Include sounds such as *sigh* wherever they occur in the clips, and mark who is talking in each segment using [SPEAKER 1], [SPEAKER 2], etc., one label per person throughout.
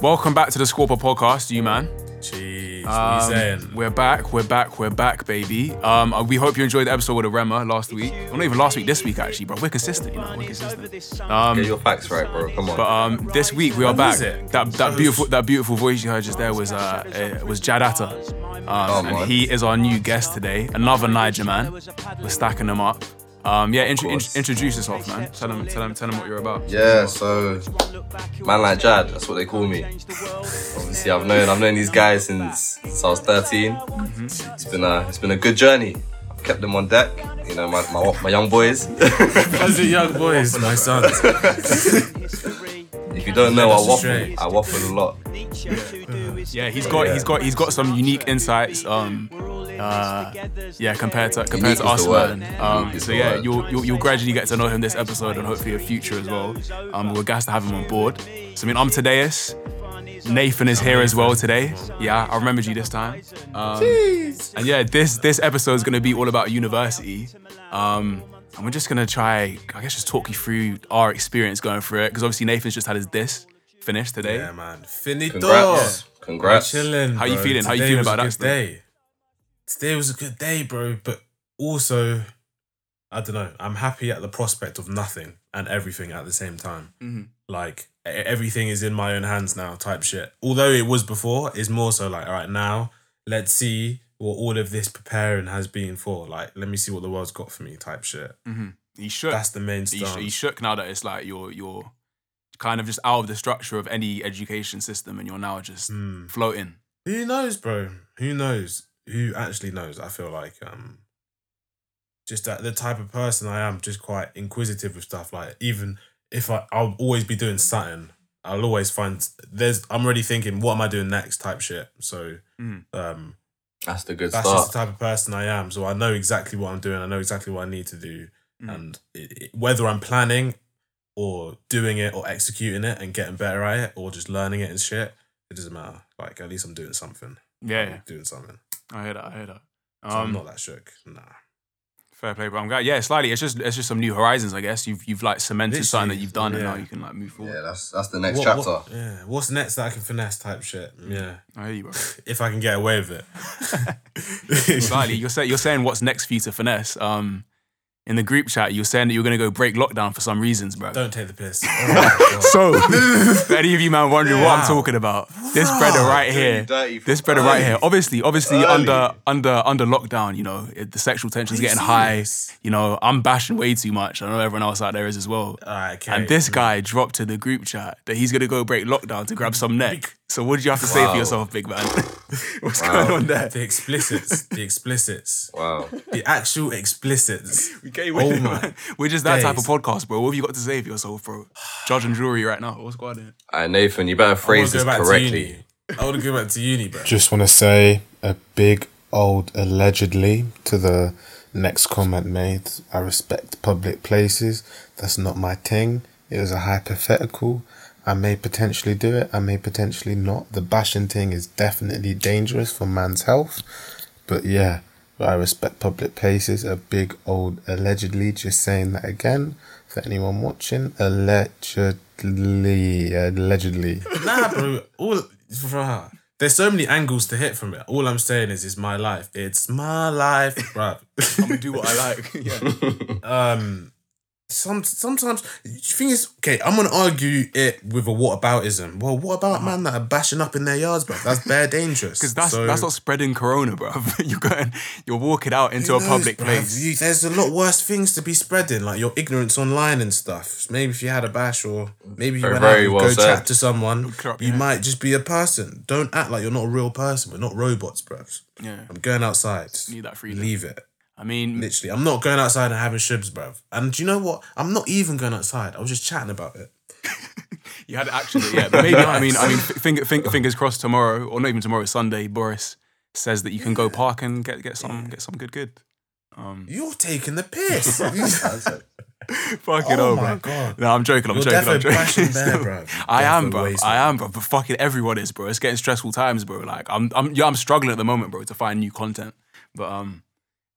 [SPEAKER 1] Welcome back to the Scorper podcast, you man.
[SPEAKER 2] Jeez, what are you
[SPEAKER 1] Um,
[SPEAKER 2] saying?
[SPEAKER 1] We're back, we're back, we're back, baby. Um, uh, we hope you enjoyed the episode with the Rema last week. Well, not even last week, this week actually, bro. We're consistent, you know, we're consistent.
[SPEAKER 3] Get your facts right, bro. Come on.
[SPEAKER 1] But um, this week we are back. That that beautiful that beautiful voice you heard just there was uh, uh was Jad Atta. Um, and he is our new guest today. Another Niger man. We're stacking them up. Um, yeah, int-
[SPEAKER 3] course.
[SPEAKER 1] introduce yourself, man. Tell them, tell them, tell them what you're about.
[SPEAKER 3] yeah, so man like Jad, that's what they call me. Obviously, I've known I've known these guys since, since I was 13. It's been a it's been a good journey. I've kept them on deck. You know, my my, my young boys. *laughs*
[SPEAKER 2] How's the young boys, my sons?
[SPEAKER 3] if you don't know, I waffle. I waffle a lot.
[SPEAKER 1] Yeah, he's got he's got he's got some unique insights. Um, uh, yeah, compared to compared to
[SPEAKER 3] is
[SPEAKER 1] us,
[SPEAKER 3] the
[SPEAKER 1] man. Um, so yeah, you'll, you'll you'll gradually get to know him this episode and hopefully a future as well. Um, we're gassed to have him on board. So I mean, I'm Tadeus. Nathan is here as well today. Yeah, I remembered you this time. Um, and yeah, this this episode is gonna be all about university. Um, and we're just gonna try, I guess, just talk you through our experience going through it because obviously Nathan's just had his dis finished today.
[SPEAKER 2] Yeah, man. Finito.
[SPEAKER 3] Congrats. Congrats.
[SPEAKER 2] Chilling.
[SPEAKER 1] How you feeling? How you feeling about
[SPEAKER 2] a
[SPEAKER 1] that
[SPEAKER 2] good
[SPEAKER 1] stuff?
[SPEAKER 2] day. Today was a good day, bro. But also, I don't know. I'm happy at the prospect of nothing and everything at the same time.
[SPEAKER 1] Mm-hmm.
[SPEAKER 2] Like everything is in my own hands now, type shit. Although it was before, it's more so like, all right, now let's see what all of this preparing has been for. Like, let me see what the world's got for me, type shit.
[SPEAKER 1] He shook.
[SPEAKER 2] That's the main
[SPEAKER 1] he,
[SPEAKER 2] stance.
[SPEAKER 1] he shook now that it's like you're you're kind of just out of the structure of any education system and you're now just
[SPEAKER 2] Hmm.
[SPEAKER 1] floating.
[SPEAKER 2] Who knows, bro? Who knows? Who actually knows? I feel like um just that the type of person I am, just quite inquisitive with stuff. Like even if I I'll always be doing something, I'll always find there's I'm already thinking, what am I doing next type shit. So
[SPEAKER 1] Mhm.
[SPEAKER 2] um
[SPEAKER 3] That's the good
[SPEAKER 2] that's just the type of person I am. So I know exactly what I'm doing, I know exactly what I need to do.
[SPEAKER 1] Mm.
[SPEAKER 2] And it, it- whether I'm planning or doing it or executing it and getting better at it or just learning it and shit, it doesn't matter. Like at least I'm doing something.
[SPEAKER 1] Yeah, yeah.
[SPEAKER 2] Doing something.
[SPEAKER 1] I hear that. I hear that.
[SPEAKER 2] So I'm
[SPEAKER 1] Um,
[SPEAKER 2] not that shook. Nah.
[SPEAKER 1] fair play, but I'm glad. Yeah, slightly. It's just it's just some new horizons, I guess. You've you've like cemented something that you've done, and now you can like move forward.
[SPEAKER 3] Yeah, that's that's the next
[SPEAKER 2] What-
[SPEAKER 3] chapter.
[SPEAKER 2] what- yeah. What's next that I can finesse type shit? Yeah.
[SPEAKER 1] I hear you, bro. *laughs*
[SPEAKER 2] If I can get away with it. *laughs*
[SPEAKER 1] slightly. You're saying you're saying what's next for you to finesse. Um, in the group chat, you're saying that you're gonna go break lockdown for some reasons, bro.
[SPEAKER 2] Don't take the piss. *laughs* Oh.
[SPEAKER 1] So, *laughs* for any of you man wondering what I'm talking about, this brother right here,
[SPEAKER 3] dirty from
[SPEAKER 1] this brother right here, obviously, obviously
[SPEAKER 3] Early.
[SPEAKER 1] under under under lockdown, you know, it, the sexual tension's
[SPEAKER 2] Are you
[SPEAKER 1] getting high. You know, I'm bashing way too much. I know everyone else out there is as well.
[SPEAKER 2] Alright, okay.
[SPEAKER 1] And this mm. guy dropped to the group chat that he's gonna go break lockdown to grab some neck. So what did you have to say for yourself, big man? *laughs* What's
[SPEAKER 3] Wow.
[SPEAKER 1] going on there?
[SPEAKER 2] The explicits. The explicits.
[SPEAKER 3] Wow.
[SPEAKER 2] The actual explicits.
[SPEAKER 1] Okay,
[SPEAKER 2] Oh
[SPEAKER 1] we're,
[SPEAKER 2] my
[SPEAKER 1] we're just that type of podcast, bro. What have you got to say for yourself, bro? Judge and jury right now. What's going on?
[SPEAKER 3] All right, Nathan, you better phrase this
[SPEAKER 2] go back to
[SPEAKER 3] correctly.
[SPEAKER 2] I want to go back to uni, bro.
[SPEAKER 4] Just want to say a big old allegedly to the next comment made. I respect public places. That's not my thing. It was a hypothetical. I may potentially do it. I may potentially not. The bashing thing is definitely dangerous for man's health. But yeah, but I respect public places. A big old allegedly. Just saying that again for anyone watching. Allegedly. Allegedly.
[SPEAKER 2] Nah, bro. All bruh, there's so many angles to hit from it. All I'm saying is, it's my life. It's my life, bro.
[SPEAKER 1] I'm gonna do what I like. *laughs* yeah.
[SPEAKER 2] um, some sometimes the thing is, okay, I'm gonna argue it with a whataboutism. Well, what about uh-huh. man that are bashing up in their yards, bro? That's bare *laughs* dangerous.
[SPEAKER 1] Because that's
[SPEAKER 2] So-
[SPEAKER 1] that's not spreading corona, bro. *laughs* you're going, you're walking out into
[SPEAKER 2] Who
[SPEAKER 1] a
[SPEAKER 2] knows,
[SPEAKER 1] public
[SPEAKER 2] bruv?
[SPEAKER 1] place.
[SPEAKER 2] You- there's a lot worse things to be spreading, like your ignorance online and stuff. Maybe if you had a bash or maybe you
[SPEAKER 3] Very-
[SPEAKER 2] went out
[SPEAKER 3] very
[SPEAKER 2] and
[SPEAKER 3] well
[SPEAKER 2] go
[SPEAKER 3] said.
[SPEAKER 2] chat to someone,
[SPEAKER 1] clear up
[SPEAKER 2] you
[SPEAKER 1] your head.
[SPEAKER 2] might just be a person. Don't act like you're not a real person. We're not robots, bruv.
[SPEAKER 1] Yeah,
[SPEAKER 2] I'm going outside.
[SPEAKER 1] need that freedom.
[SPEAKER 2] Leave it.
[SPEAKER 1] I mean,
[SPEAKER 2] Literally, I'm not going outside and having shibs, bruv. And do you know what? I'm not even going outside. I was just chatting about it. *laughs*
[SPEAKER 1] you had actually, yeah. But maybe I mean, I mean, finger, finger, fingers crossed tomorrow, or not even tomorrow, Sunday. Boris says that you can go park and get get some get some good good. Um,
[SPEAKER 2] You're taking the piss. *laughs* *laughs*
[SPEAKER 1] fucking
[SPEAKER 2] oh
[SPEAKER 1] hell,
[SPEAKER 2] my
[SPEAKER 1] bro.
[SPEAKER 2] god.
[SPEAKER 1] No, I'm joking. I'm
[SPEAKER 2] You're
[SPEAKER 1] joking. I'm joking.
[SPEAKER 2] there, bro.
[SPEAKER 1] I am, bro. I am, bro. But fucking everyone is, bro. It's getting stressful times, bro. Like I'm, I'm, yeah, I'm struggling at the moment, bro, to find new content. But um,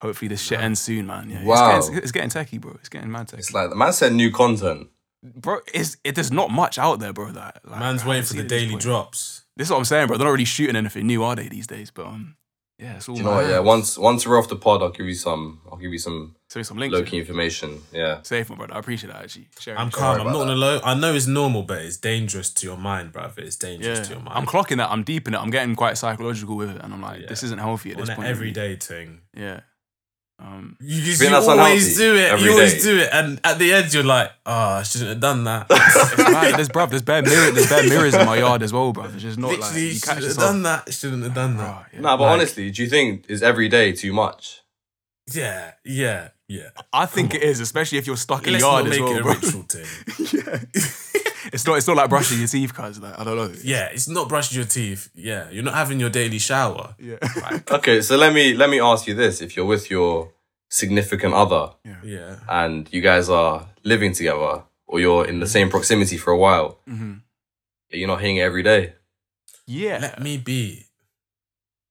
[SPEAKER 1] hopefully this shit ends soon, man. Yeah,
[SPEAKER 3] Wow.
[SPEAKER 1] It's getting, it's getting techie, bro. It's getting mad techie.
[SPEAKER 3] It's like the man said new content.
[SPEAKER 1] bro, it's, it, there's not much out there, bro. That like,
[SPEAKER 2] Man's waiting for the
[SPEAKER 1] seen at this
[SPEAKER 2] daily drops.
[SPEAKER 1] This is what I'm saying, bro. They're not really shooting anything new, are they, these days? But um, yeah, it's all.
[SPEAKER 3] Do you know what? Yeah, once once we're off the pod, I'll give you some. I'll give you some
[SPEAKER 1] So some links.
[SPEAKER 3] low key information. Yeah.
[SPEAKER 1] Safe, my brother. I appreciate that actually. Sharing.
[SPEAKER 2] I'm calm. I'm
[SPEAKER 3] about
[SPEAKER 2] not gonna lie. I know it's normal, but it's dangerous to your mind, bruv. It's dangerous
[SPEAKER 1] Yeah,
[SPEAKER 2] to your mind.
[SPEAKER 1] I'm clocking that. I'm deep in it. I'm getting quite psychological with it, and I'm like, this isn't healthy at
[SPEAKER 2] on
[SPEAKER 1] this
[SPEAKER 2] an
[SPEAKER 1] point.
[SPEAKER 2] everyday thing.
[SPEAKER 1] Yeah. Um,
[SPEAKER 2] You, just, you always
[SPEAKER 3] unhealthy
[SPEAKER 2] do it.
[SPEAKER 3] every
[SPEAKER 2] You always
[SPEAKER 3] day?
[SPEAKER 2] do it, and at the end, you're like, "Oh, I shouldn't have done that." *laughs*
[SPEAKER 1] it's mad. There's bruv, there's bare mirror, there's bare mirrors in my yard as well, bruv. It's just not like you
[SPEAKER 2] should
[SPEAKER 1] catch
[SPEAKER 2] have done that. Shouldn't have done that.
[SPEAKER 1] Oh, yeah.
[SPEAKER 3] No, but
[SPEAKER 2] Like-
[SPEAKER 3] honestly, do you think is every day too much?
[SPEAKER 2] Yeah, yeah, yeah.
[SPEAKER 1] I think it is, especially if you're stuck in
[SPEAKER 2] Let's
[SPEAKER 1] yard
[SPEAKER 2] not
[SPEAKER 1] as
[SPEAKER 2] make
[SPEAKER 1] well,
[SPEAKER 2] it a
[SPEAKER 1] bro.
[SPEAKER 2] ritual thing. *laughs*
[SPEAKER 1] It's not. It's not like brushing your teeth, cause like I don't know.
[SPEAKER 2] yeah, it's not brushing your teeth. Yeah, you're not having your daily shower.
[SPEAKER 1] Yeah. *laughs*
[SPEAKER 3] Okay, so let me let me ask you this: If you're with your significant other
[SPEAKER 2] Yeah,
[SPEAKER 3] and you guys are living together, or you're in the same proximity for a while,
[SPEAKER 1] hmm
[SPEAKER 3] you're not hanging every day.
[SPEAKER 1] Yeah.
[SPEAKER 2] let me be.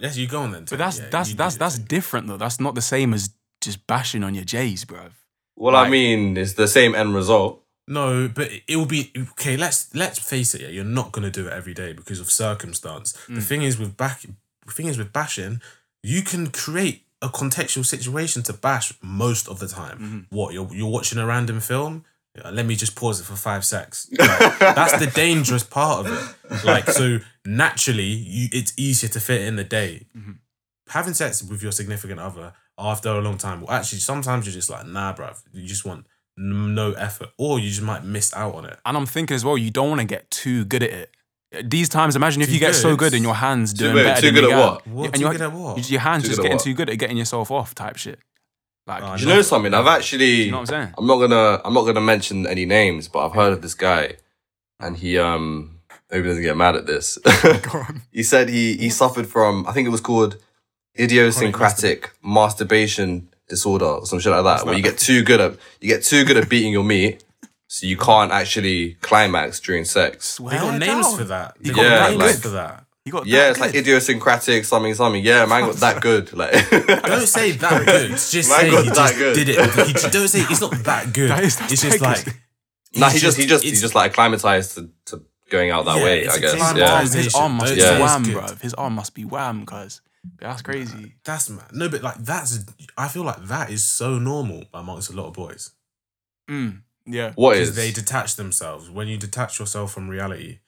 [SPEAKER 2] Yes, you go on then.
[SPEAKER 1] but that's
[SPEAKER 2] Yeah,
[SPEAKER 1] that's that's that's different though. That's not the same as just bashing on your J's, bruv.
[SPEAKER 3] Well, I mean, it's the same end result.
[SPEAKER 2] No, but it will be okay. Let's let's face it. Yeah, you're not gonna do it every day because of circumstance. The
[SPEAKER 1] Mm.
[SPEAKER 2] thing is with back. The thing is with bashing, you can create a contextual situation to bash most of the time.
[SPEAKER 1] Mm-hmm.
[SPEAKER 2] What you're you're watching a random film. Let me just pause it for five secs. *laughs* Like, that's the dangerous part of it. Like so, naturally, you it's easier to fit in the day.
[SPEAKER 1] Mm-hmm.
[SPEAKER 2] Having sex with your significant other after a long time. Well, actually, sometimes you're just like, nah, bruv. You just want no effort, or you just might miss out on it.
[SPEAKER 1] And I'm thinking as well, you don't want to get too good at it. These times, imagine if
[SPEAKER 2] Too
[SPEAKER 1] you get so
[SPEAKER 2] good?
[SPEAKER 1] good and your hands
[SPEAKER 3] Too
[SPEAKER 1] doing
[SPEAKER 3] good-
[SPEAKER 1] better
[SPEAKER 3] too
[SPEAKER 1] than
[SPEAKER 3] good
[SPEAKER 1] your
[SPEAKER 3] at what?
[SPEAKER 2] What?
[SPEAKER 1] And
[SPEAKER 2] Too good at what?
[SPEAKER 1] Your hands
[SPEAKER 3] Too
[SPEAKER 1] just getting
[SPEAKER 3] what?
[SPEAKER 1] too good at getting yourself off, type shit. Like,
[SPEAKER 2] Oh,
[SPEAKER 3] Do you
[SPEAKER 2] No.
[SPEAKER 3] know something? I've actually.
[SPEAKER 1] you know what I'm saying?
[SPEAKER 3] I'm not gonna. I'm not gonna mention any names, but I've heard of this guy, and he um. Maybe he doesn't get mad at this. *laughs* *laughs* He said he he suffered from. I think it was called idiosyncratic masturbation disorder or some shit like that, where you get too good at you get too good at beating your meat, so you can't actually climax during sex.
[SPEAKER 1] Swear
[SPEAKER 2] They got names
[SPEAKER 1] down.
[SPEAKER 2] for that.
[SPEAKER 1] You
[SPEAKER 2] They
[SPEAKER 1] got
[SPEAKER 2] got names
[SPEAKER 3] good.
[SPEAKER 2] for that.
[SPEAKER 1] You got
[SPEAKER 3] Yeah,
[SPEAKER 1] that
[SPEAKER 3] it's like idiosyncratic something something. Yeah, man got that good. Like *laughs*
[SPEAKER 2] Don't say that *laughs* good. Just
[SPEAKER 3] Man
[SPEAKER 2] say
[SPEAKER 3] got
[SPEAKER 2] he
[SPEAKER 3] that
[SPEAKER 2] just
[SPEAKER 3] good.
[SPEAKER 2] did it. He, just- don't say it's not that *laughs* good.
[SPEAKER 1] That is-
[SPEAKER 2] it's just
[SPEAKER 1] that
[SPEAKER 2] like
[SPEAKER 3] nah, he just he just he just like acclimatized to, to going out that
[SPEAKER 2] Yeah,
[SPEAKER 3] way. I guess. Yeah.
[SPEAKER 1] His, his arm must
[SPEAKER 2] Don't
[SPEAKER 1] be wham,
[SPEAKER 2] good.
[SPEAKER 1] bruv. His arm must be wham, cuz. That's crazy.
[SPEAKER 2] That's mad. No, but like that's. I feel like that is so normal amongst a lot of boys
[SPEAKER 1] Mm, yeah.
[SPEAKER 3] What
[SPEAKER 2] because
[SPEAKER 3] is?
[SPEAKER 2] they detach themselves. When you detach yourself from reality,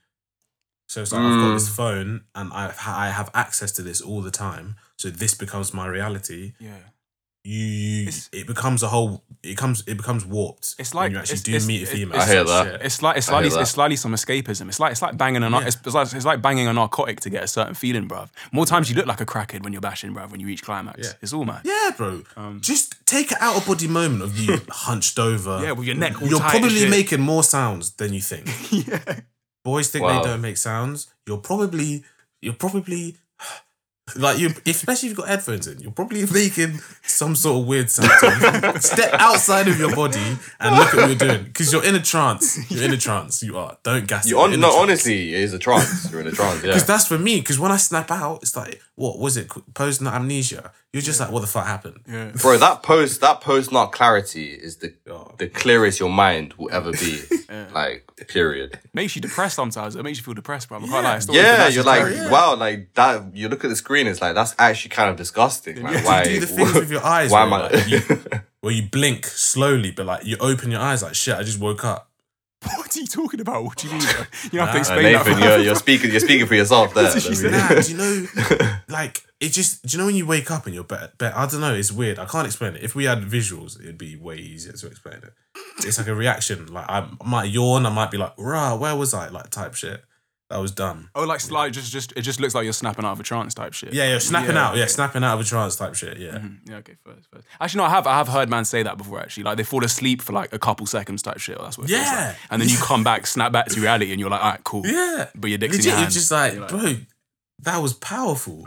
[SPEAKER 2] so it's like I've got
[SPEAKER 3] Mm.
[SPEAKER 2] this phone and I I have access to this all the time. So this becomes my reality.
[SPEAKER 1] Yeah.
[SPEAKER 2] You, you
[SPEAKER 1] It's-
[SPEAKER 2] it becomes a whole. It comes it becomes warped.
[SPEAKER 1] It's
[SPEAKER 2] when
[SPEAKER 1] like-
[SPEAKER 2] you actually
[SPEAKER 1] it's-
[SPEAKER 2] do
[SPEAKER 1] it's-
[SPEAKER 2] meet a female.
[SPEAKER 3] I hear that.
[SPEAKER 2] shit.
[SPEAKER 1] It's like it's slightly it's slightly some escapism. It's like it's like banging a
[SPEAKER 2] Yeah.
[SPEAKER 1] it's, it's like it's like banging a narcotic to get a certain feeling, bruv. More times you look like a crackhead when you're bashing, bruv. When you reach climax,
[SPEAKER 2] Yeah.
[SPEAKER 1] it's all mad.
[SPEAKER 2] Yeah, bro.
[SPEAKER 1] Um,
[SPEAKER 2] Just take an out of body moment of you *laughs* hunched over.
[SPEAKER 1] Yeah, with your neck all
[SPEAKER 2] You're
[SPEAKER 1] tight
[SPEAKER 2] probably
[SPEAKER 1] shit.
[SPEAKER 2] making more sounds than you think. *laughs*
[SPEAKER 1] yeah.
[SPEAKER 2] Boys think
[SPEAKER 3] Wow.
[SPEAKER 2] they don't make sounds. You're probably you're probably like you, especially if you've got headphones in. You're probably making some sort of weird sound. Step outside of your body and look at what you're doing because you're in a trance. You're in a trance. You are. Don't gas.
[SPEAKER 3] you
[SPEAKER 2] it. You're
[SPEAKER 3] on,
[SPEAKER 2] in a
[SPEAKER 3] no,
[SPEAKER 2] trance.
[SPEAKER 3] honestly, it is a trance. You're in a trance. Yeah.
[SPEAKER 2] Because that's for me. Because when I snap out, it's like, what was it? Post nut amnesia. You're just like, what the fuck happened?
[SPEAKER 1] Yeah. *laughs*
[SPEAKER 3] Bro, that post that post nut clarity is the
[SPEAKER 2] Oh.
[SPEAKER 3] the clearest your mind will ever be. *laughs* Like, period.
[SPEAKER 1] Makes you depressed sometimes. It makes you feel depressed, bro. I can't lie. It's not
[SPEAKER 3] Yeah, you're like,
[SPEAKER 2] Yeah.
[SPEAKER 3] wow, like that. You look at the screen, it's like that's actually kind of disgusting. Like,
[SPEAKER 1] Yeah.
[SPEAKER 3] why?
[SPEAKER 2] Do the things with your *laughs* eyes.
[SPEAKER 3] Why
[SPEAKER 2] where,
[SPEAKER 3] am I?
[SPEAKER 2] like, you, *laughs* where you blink slowly, but like you open your eyes like shit. I just woke up.
[SPEAKER 1] What are you talking about? What do you mean? *laughs* You have to
[SPEAKER 2] Nah,
[SPEAKER 1] explain
[SPEAKER 3] Uh, Nathan,
[SPEAKER 1] that.
[SPEAKER 3] you're, you're speaking. You're speaking for yourself there.
[SPEAKER 1] what she
[SPEAKER 3] Let
[SPEAKER 2] Nah, do you know, like it just. Do you know when you wake up and you're better? better I don't know. It's weird. I can't explain it. If we had visuals, it'd be way easier to explain it. It's like a reaction. Like I might yawn. I might be like, "Rah, where was I?" Like type shit. That was dumb.
[SPEAKER 1] Oh, like slide. Just, just it just looks like you're snapping out of a trance type shit.
[SPEAKER 2] Yeah, yeah, snapping
[SPEAKER 1] Yeah,
[SPEAKER 2] out. Yeah, snapping out of a trance type shit. Yeah.
[SPEAKER 1] Mhm. Yeah, okay, first, first. Actually, no, I have, I have heard man say that before. Actually, like they fall asleep for like a couple seconds type shit. That's what. It feels
[SPEAKER 2] Yeah.
[SPEAKER 1] like. and then you *laughs* come back, snap back to reality, and you're like, all right, cool.
[SPEAKER 2] Yeah.
[SPEAKER 1] But your dick's in
[SPEAKER 2] Legit,
[SPEAKER 1] your
[SPEAKER 2] you're
[SPEAKER 1] hand.
[SPEAKER 2] just like,
[SPEAKER 1] You're like-
[SPEAKER 2] bro, that was powerful.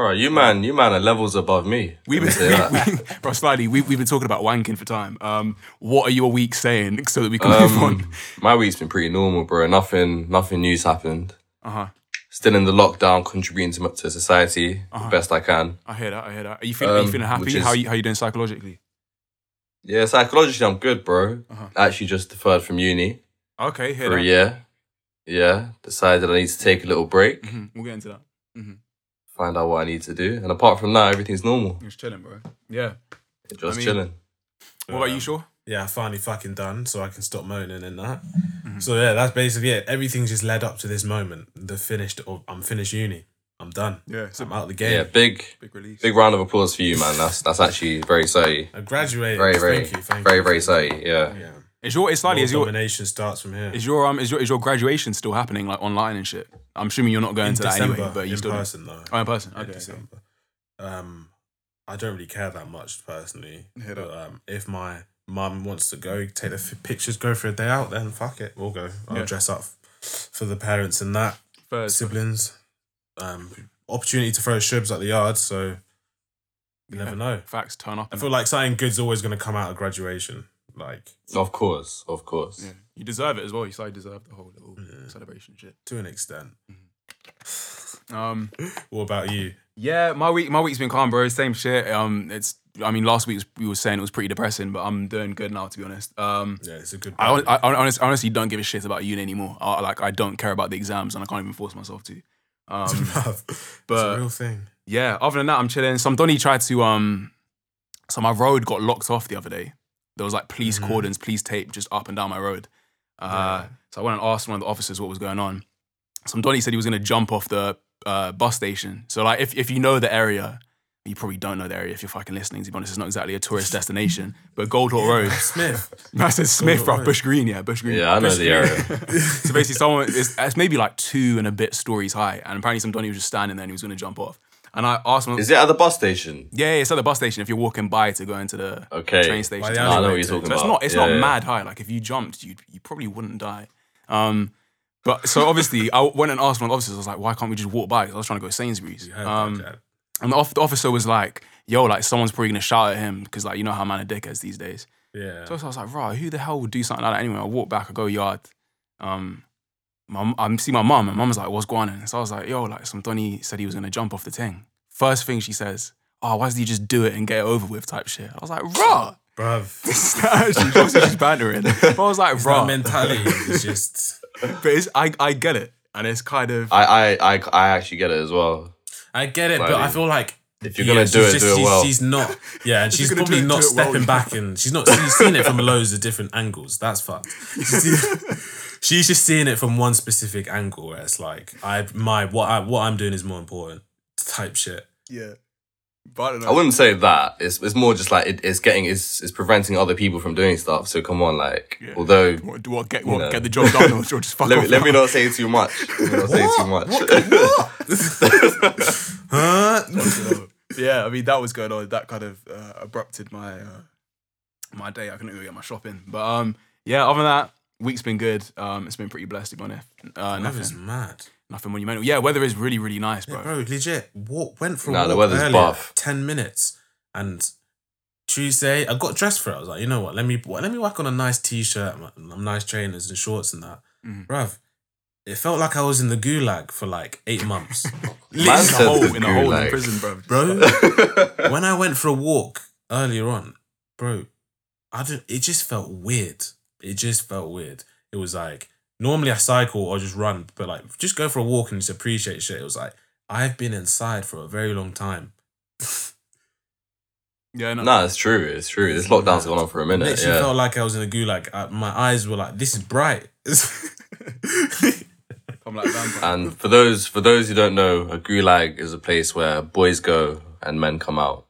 [SPEAKER 3] Bro, you man, you man are levels above me.
[SPEAKER 1] We've been, *laughs*
[SPEAKER 3] that.
[SPEAKER 1] we, we, bro, slightly. We, we've been talking about wanking for time. Um, what are your weeks saying *laughs* so that we can move on?
[SPEAKER 3] Um, my week's been pretty normal, bro. Nothing, nothing new's happened.
[SPEAKER 1] Uh huh.
[SPEAKER 3] Still in the lockdown, contributing to, to society
[SPEAKER 1] Uh-huh.
[SPEAKER 3] the best I can.
[SPEAKER 1] I hear that. I hear that. Are you feeling? are you
[SPEAKER 3] Um,
[SPEAKER 1] feeling happy?
[SPEAKER 3] is-
[SPEAKER 1] how you how you doing psychologically?
[SPEAKER 3] Yeah, psychologically, I'm good, bro.
[SPEAKER 1] Uh-huh.
[SPEAKER 3] Actually just deferred from uni.
[SPEAKER 1] Okay, here.
[SPEAKER 3] for a year. Yeah, decided I need to take a little break,
[SPEAKER 1] hmm We'll get into that.
[SPEAKER 3] Find out what I need to do, and apart from that, everything's normal.
[SPEAKER 1] Just chilling, bro. Yeah.
[SPEAKER 3] Just
[SPEAKER 1] mean-
[SPEAKER 3] chilling.
[SPEAKER 1] What about you, Shaw?
[SPEAKER 2] Yeah, I finally fucking done, so I can stop moaning and that.
[SPEAKER 1] Mm-hmm.
[SPEAKER 2] So yeah, that's basically it. Everything's just led up to this moment. The finished, or I'm finished uni. I'm done.
[SPEAKER 1] Yeah, it's a
[SPEAKER 2] I'm out of the game.
[SPEAKER 3] Yeah, big,
[SPEAKER 1] big release.
[SPEAKER 3] big round of applause for you, man. That's that's actually very sorry.
[SPEAKER 2] I graduated.
[SPEAKER 3] Very, very,
[SPEAKER 2] thank you, thank
[SPEAKER 3] very,
[SPEAKER 2] you.
[SPEAKER 3] very sorry. Yeah.
[SPEAKER 2] Yeah.
[SPEAKER 1] Is your it's slightly is your
[SPEAKER 2] domination starts from here.
[SPEAKER 1] is your um is your is your graduation still happening like online and shit? I'm assuming you're not going
[SPEAKER 2] in
[SPEAKER 1] to that
[SPEAKER 2] December,
[SPEAKER 1] anyway, but you
[SPEAKER 2] in
[SPEAKER 1] still
[SPEAKER 2] person though.
[SPEAKER 1] Oh, in person.
[SPEAKER 2] in
[SPEAKER 1] Okay. okay.
[SPEAKER 2] December. Um, I don't really care that much personally.
[SPEAKER 1] Hit
[SPEAKER 2] but um, if my mum wants to go take the f- pictures, go for a day out, then fuck it, we'll go. I'll
[SPEAKER 1] Yeah.
[SPEAKER 2] dress up for the parents and that
[SPEAKER 1] First,
[SPEAKER 2] siblings. Um, opportunity to throw shubs at the yard, so you
[SPEAKER 1] Yeah.
[SPEAKER 2] never know.
[SPEAKER 1] facts turn up.
[SPEAKER 2] I feel like something good's always going to come out of graduation. Like
[SPEAKER 3] Of course, of course.
[SPEAKER 1] yeah. you deserve it as well. You slightly deserve the whole little celebration shit.
[SPEAKER 2] to an extent.
[SPEAKER 1] Um, *sighs*
[SPEAKER 2] What about you?
[SPEAKER 1] yeah, my week my week's been calm, bro. Same shit. Um, it's I mean last week we were saying it was pretty depressing, but I'm doing good now to be honest. Um,
[SPEAKER 2] Yeah, it's a good.
[SPEAKER 1] I, I, I honestly, honestly don't give a shit about uni anymore. I, like I don't care about the exams, and I can't even force myself to. Um, *laughs*
[SPEAKER 2] Bruv, it's
[SPEAKER 1] but-
[SPEAKER 2] a real thing.
[SPEAKER 1] yeah, other than that, I'm chilling. Some Donny tried to um, so my road got locked off the other day. There was like police cordons, police tape just up and down my road. Uh, So I went and asked one of the officers what was going on. Some Donny said he was gonna jump off the uh, bus station. So like, if if you know the area. You probably don't know the area if you're fucking listening. To be honest, it's not exactly a tourist destination, *laughs* but Goldhawk Road.
[SPEAKER 2] Smith. *laughs*
[SPEAKER 1] I said Smith,
[SPEAKER 2] Hawk
[SPEAKER 1] bro. Bush Green, yeah, Bush Green.
[SPEAKER 3] Yeah, I know
[SPEAKER 1] Bush
[SPEAKER 3] the
[SPEAKER 1] Green.
[SPEAKER 3] area. *laughs*
[SPEAKER 1] so basically, someone it's, it's maybe like two and a bit stories high, and apparently some Donny was just standing there and he was going to jump off. And I asked him,
[SPEAKER 3] Is it at the bus station?
[SPEAKER 1] yeah, yeah, it's at the bus station if you're walking by to go into the
[SPEAKER 3] Okay.
[SPEAKER 1] train station.
[SPEAKER 2] By the
[SPEAKER 1] So
[SPEAKER 3] I know what you're
[SPEAKER 2] to-
[SPEAKER 3] talking
[SPEAKER 1] it's
[SPEAKER 3] about.
[SPEAKER 1] not it's
[SPEAKER 3] Yeah,
[SPEAKER 1] not
[SPEAKER 3] yeah.
[SPEAKER 1] mad high. Like if you jumped, you you probably wouldn't die. Um, but so obviously *laughs* I went and asked one of the officers. I was like, why can't we just walk by? 'Cause I was trying to go to Sainsbury's. Um,
[SPEAKER 2] that,
[SPEAKER 1] and the, off- the officer was like, yo, like someone's probably gonna shout at him because like you know how man a dick dickheads these days.
[SPEAKER 2] Yeah.
[SPEAKER 1] So I was like, right, who the hell would do something like that anyway? I walk back, I go yard. Um, my, I see my mum, and mum was like, what's going on? So I was like, yo, like some Donny said he was gonna jump off the thing. First thing she says, oh, why does he just do it and get it over with type shit? I was like, rah.
[SPEAKER 2] Bruv. *laughs*
[SPEAKER 1] She's obviously just bantering. *laughs* But I was like,
[SPEAKER 2] That
[SPEAKER 1] rah.
[SPEAKER 2] mentality *laughs* is just.
[SPEAKER 1] But it's, I, I get it. And it's kind of,
[SPEAKER 3] I, I, I, I actually get it as well.
[SPEAKER 2] I get it, but
[SPEAKER 3] Slightly.
[SPEAKER 2] I feel like
[SPEAKER 3] If you're gonna
[SPEAKER 2] she's
[SPEAKER 3] do it,
[SPEAKER 2] just-
[SPEAKER 3] do it
[SPEAKER 2] she's,
[SPEAKER 3] well.
[SPEAKER 2] She's not, yeah, and she's
[SPEAKER 1] gonna
[SPEAKER 2] probably
[SPEAKER 1] it,
[SPEAKER 2] not
[SPEAKER 1] do it well.
[SPEAKER 2] stepping back, and she's not. She's seen it from loads of different angles. That's fucked. She's just seeing it from one specific angle, where it's like, I my what I what I'm doing is more important. Type shit.
[SPEAKER 1] yeah. But I don't
[SPEAKER 3] I wouldn't say that. It's it's more just like it, it's getting it's it's preventing other people from doing stuff. So come on, like
[SPEAKER 1] Yeah.
[SPEAKER 3] although
[SPEAKER 1] What, what, get, what,
[SPEAKER 3] know.
[SPEAKER 1] get the job done or just *laughs* fuck
[SPEAKER 3] let,
[SPEAKER 1] off.
[SPEAKER 3] me- let me not say too much. Let me not say too much. *laughs*
[SPEAKER 2] Huh?
[SPEAKER 1] yeah, I mean that was going on. That kind of uh, abrupted my uh, my day. I couldn't go get my shopping, but um, yeah. Other than that, week's been good. Um, it's been pretty blessed to be honest. Uh,
[SPEAKER 2] Weather's
[SPEAKER 1] nothing,
[SPEAKER 2] mad.
[SPEAKER 1] nothing monumental. Yeah, weather is really, really nice, bro.
[SPEAKER 2] Yeah, bro, legit. Walk went for a
[SPEAKER 3] Nah, the
[SPEAKER 2] walk
[SPEAKER 3] weather's
[SPEAKER 2] earlier,
[SPEAKER 3] buff.
[SPEAKER 2] ten minutes, and Tuesday I got dressed for it. I was like, you know what? Let me let me whack on a nice t-shirt, my- nice trainers and shorts and that, bruv. It felt like I was in the gulag for like eight months, *laughs*
[SPEAKER 3] Man
[SPEAKER 1] in the
[SPEAKER 3] said
[SPEAKER 1] hole, in a hole in prison, bro.
[SPEAKER 2] bro. *laughs* when I went for a walk earlier on, bro, I don't. It just felt weird. It just felt weird. It was like normally I cycle or just run, but like just go for a walk and just appreciate shit. It was like I've been inside for a very long time.
[SPEAKER 1] Yeah, no.
[SPEAKER 3] no, it's true. It's true. This lockdown's gone on for a minute.
[SPEAKER 2] It
[SPEAKER 3] Yeah.
[SPEAKER 2] felt like I was in a gulag. Uh, my eyes were like, this is bright. *laughs*
[SPEAKER 1] I'm like vampire.
[SPEAKER 3] And for those for those who don't know, a gulag is a place where boys go and men come out.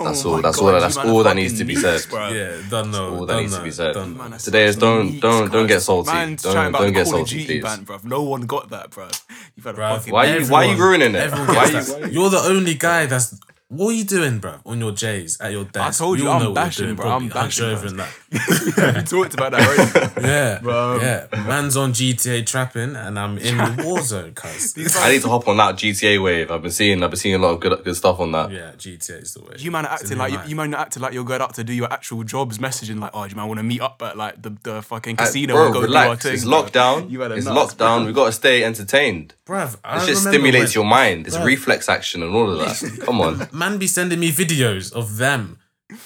[SPEAKER 3] Oh that's
[SPEAKER 1] Oh
[SPEAKER 3] all.
[SPEAKER 1] my
[SPEAKER 3] That's
[SPEAKER 1] God,
[SPEAKER 3] all.
[SPEAKER 1] you
[SPEAKER 3] That's
[SPEAKER 1] man are
[SPEAKER 3] all that
[SPEAKER 1] fucking
[SPEAKER 3] needs to be
[SPEAKER 1] neeks,
[SPEAKER 3] said.
[SPEAKER 1] bro.
[SPEAKER 2] yeah, don't know.
[SPEAKER 3] all that
[SPEAKER 2] don't
[SPEAKER 3] needs to
[SPEAKER 2] know,
[SPEAKER 3] be said.
[SPEAKER 2] don't
[SPEAKER 1] Man
[SPEAKER 2] know.
[SPEAKER 1] are
[SPEAKER 3] Today is
[SPEAKER 1] such
[SPEAKER 3] don't-
[SPEAKER 1] neeks,
[SPEAKER 3] don't- don't
[SPEAKER 1] cuz.
[SPEAKER 3] get salty.
[SPEAKER 1] Man's
[SPEAKER 3] Don't-
[SPEAKER 1] chatting about
[SPEAKER 3] don't
[SPEAKER 1] the
[SPEAKER 3] get
[SPEAKER 1] Call of
[SPEAKER 3] salty,
[SPEAKER 1] Duty
[SPEAKER 3] please.
[SPEAKER 1] ban, bruv. No one got that, bruv. You've had a
[SPEAKER 2] Bruv,
[SPEAKER 1] fucking
[SPEAKER 3] Why you- why you
[SPEAKER 2] everyone-
[SPEAKER 3] ruining it?
[SPEAKER 2] everyone
[SPEAKER 3] Why
[SPEAKER 2] gets
[SPEAKER 3] you-
[SPEAKER 2] that. You're the only guy that's. What are you doing, bro? On your J's at your desk.
[SPEAKER 1] I told you,
[SPEAKER 2] all
[SPEAKER 1] I'm
[SPEAKER 2] know
[SPEAKER 1] bashing, bro.
[SPEAKER 2] probably
[SPEAKER 1] I'm bashing,
[SPEAKER 2] hunched over
[SPEAKER 1] bro.
[SPEAKER 2] and *laughs* that.
[SPEAKER 1] we talked about that already. *laughs*
[SPEAKER 2] Yeah,
[SPEAKER 1] Bro.
[SPEAKER 2] yeah. Man's on GTA trapping, and I'm in the war zone, cuz. *laughs*
[SPEAKER 3] I need to hop on that GTA wave. I've been seeing. I've been seeing a lot of good good stuff on that.
[SPEAKER 2] Yeah, GTA is the way.
[SPEAKER 1] You man are acting
[SPEAKER 2] new
[SPEAKER 1] like you,
[SPEAKER 2] life.
[SPEAKER 1] you man are acting like you're going out to do your actual jobs, messaging like, oh, do you man want to meet up at like the, the fucking
[SPEAKER 3] Uh,
[SPEAKER 1] casino
[SPEAKER 3] bro,
[SPEAKER 1] and go
[SPEAKER 3] relax.
[SPEAKER 1] do our thing?
[SPEAKER 3] it's
[SPEAKER 1] bro?
[SPEAKER 3] lockdown.
[SPEAKER 1] You had a
[SPEAKER 3] It's
[SPEAKER 1] nuts,
[SPEAKER 3] lockdown. We gotta stay entertained.
[SPEAKER 2] Bruv, I
[SPEAKER 3] It just stimulates
[SPEAKER 2] when-
[SPEAKER 3] your mind. It's
[SPEAKER 2] Bruv.
[SPEAKER 3] reflex action and all of that. Come on.
[SPEAKER 2] Man be sending me videos of them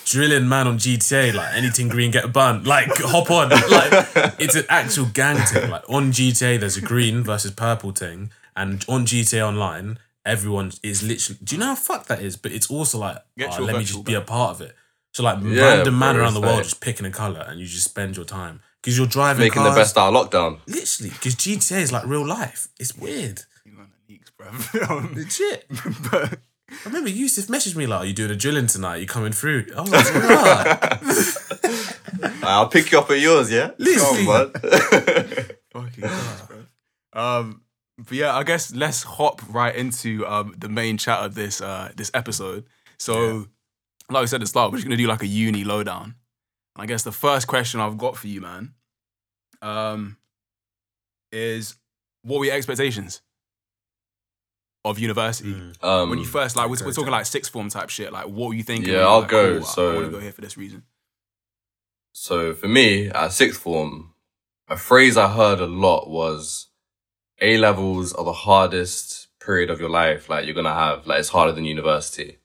[SPEAKER 2] drilling man on GTA, like anything green get a bun, like hop on, like it's an actual gang thing. Like on GTA, there's a green versus purple thing, and on GTA Online, everyone is literally. Do you know how fucked that is? But it's also like, oh,
[SPEAKER 1] your
[SPEAKER 2] let me
[SPEAKER 1] virtual
[SPEAKER 2] just be a part of it. So like
[SPEAKER 3] Yeah,
[SPEAKER 2] random man around the world
[SPEAKER 3] like-
[SPEAKER 2] just picking a color, and you just spend your time because you're driving
[SPEAKER 3] Making
[SPEAKER 2] cars,
[SPEAKER 3] the best out of lockdown.
[SPEAKER 2] Literally, because GTA is like real life. It's weird,
[SPEAKER 1] You know, the leaks, bruv. *laughs*
[SPEAKER 2] Legit. *laughs*
[SPEAKER 1] but
[SPEAKER 2] I remember Yusuf messaged me like, "Are you doing a drilling tonight? you coming through?" I was like, "Right." *laughs*
[SPEAKER 3] I'll pick you up at yours, yeah?
[SPEAKER 2] Literally.
[SPEAKER 3] Come on, man. *laughs*
[SPEAKER 1] Fucking. Um, but yeah, I guess let's hop right into um the main chat of this uh this episode. So, like I said at the start, we're just gonna do like a uni lowdown. I guess the first question I've got for you, man, um, is what were your expectations of university
[SPEAKER 3] um,
[SPEAKER 1] when you first like we're, we're talking like sixth form type shit? Like, what were you thinking?
[SPEAKER 3] Yeah,
[SPEAKER 1] you
[SPEAKER 3] I'll
[SPEAKER 1] like,
[SPEAKER 3] go,
[SPEAKER 1] cool, I- I
[SPEAKER 3] so-
[SPEAKER 1] want to go here for this reason.
[SPEAKER 3] So for me, at sixth form, a phrase I heard a lot was A levels are the hardest period of your life. Like you're gonna have, like it's harder than university.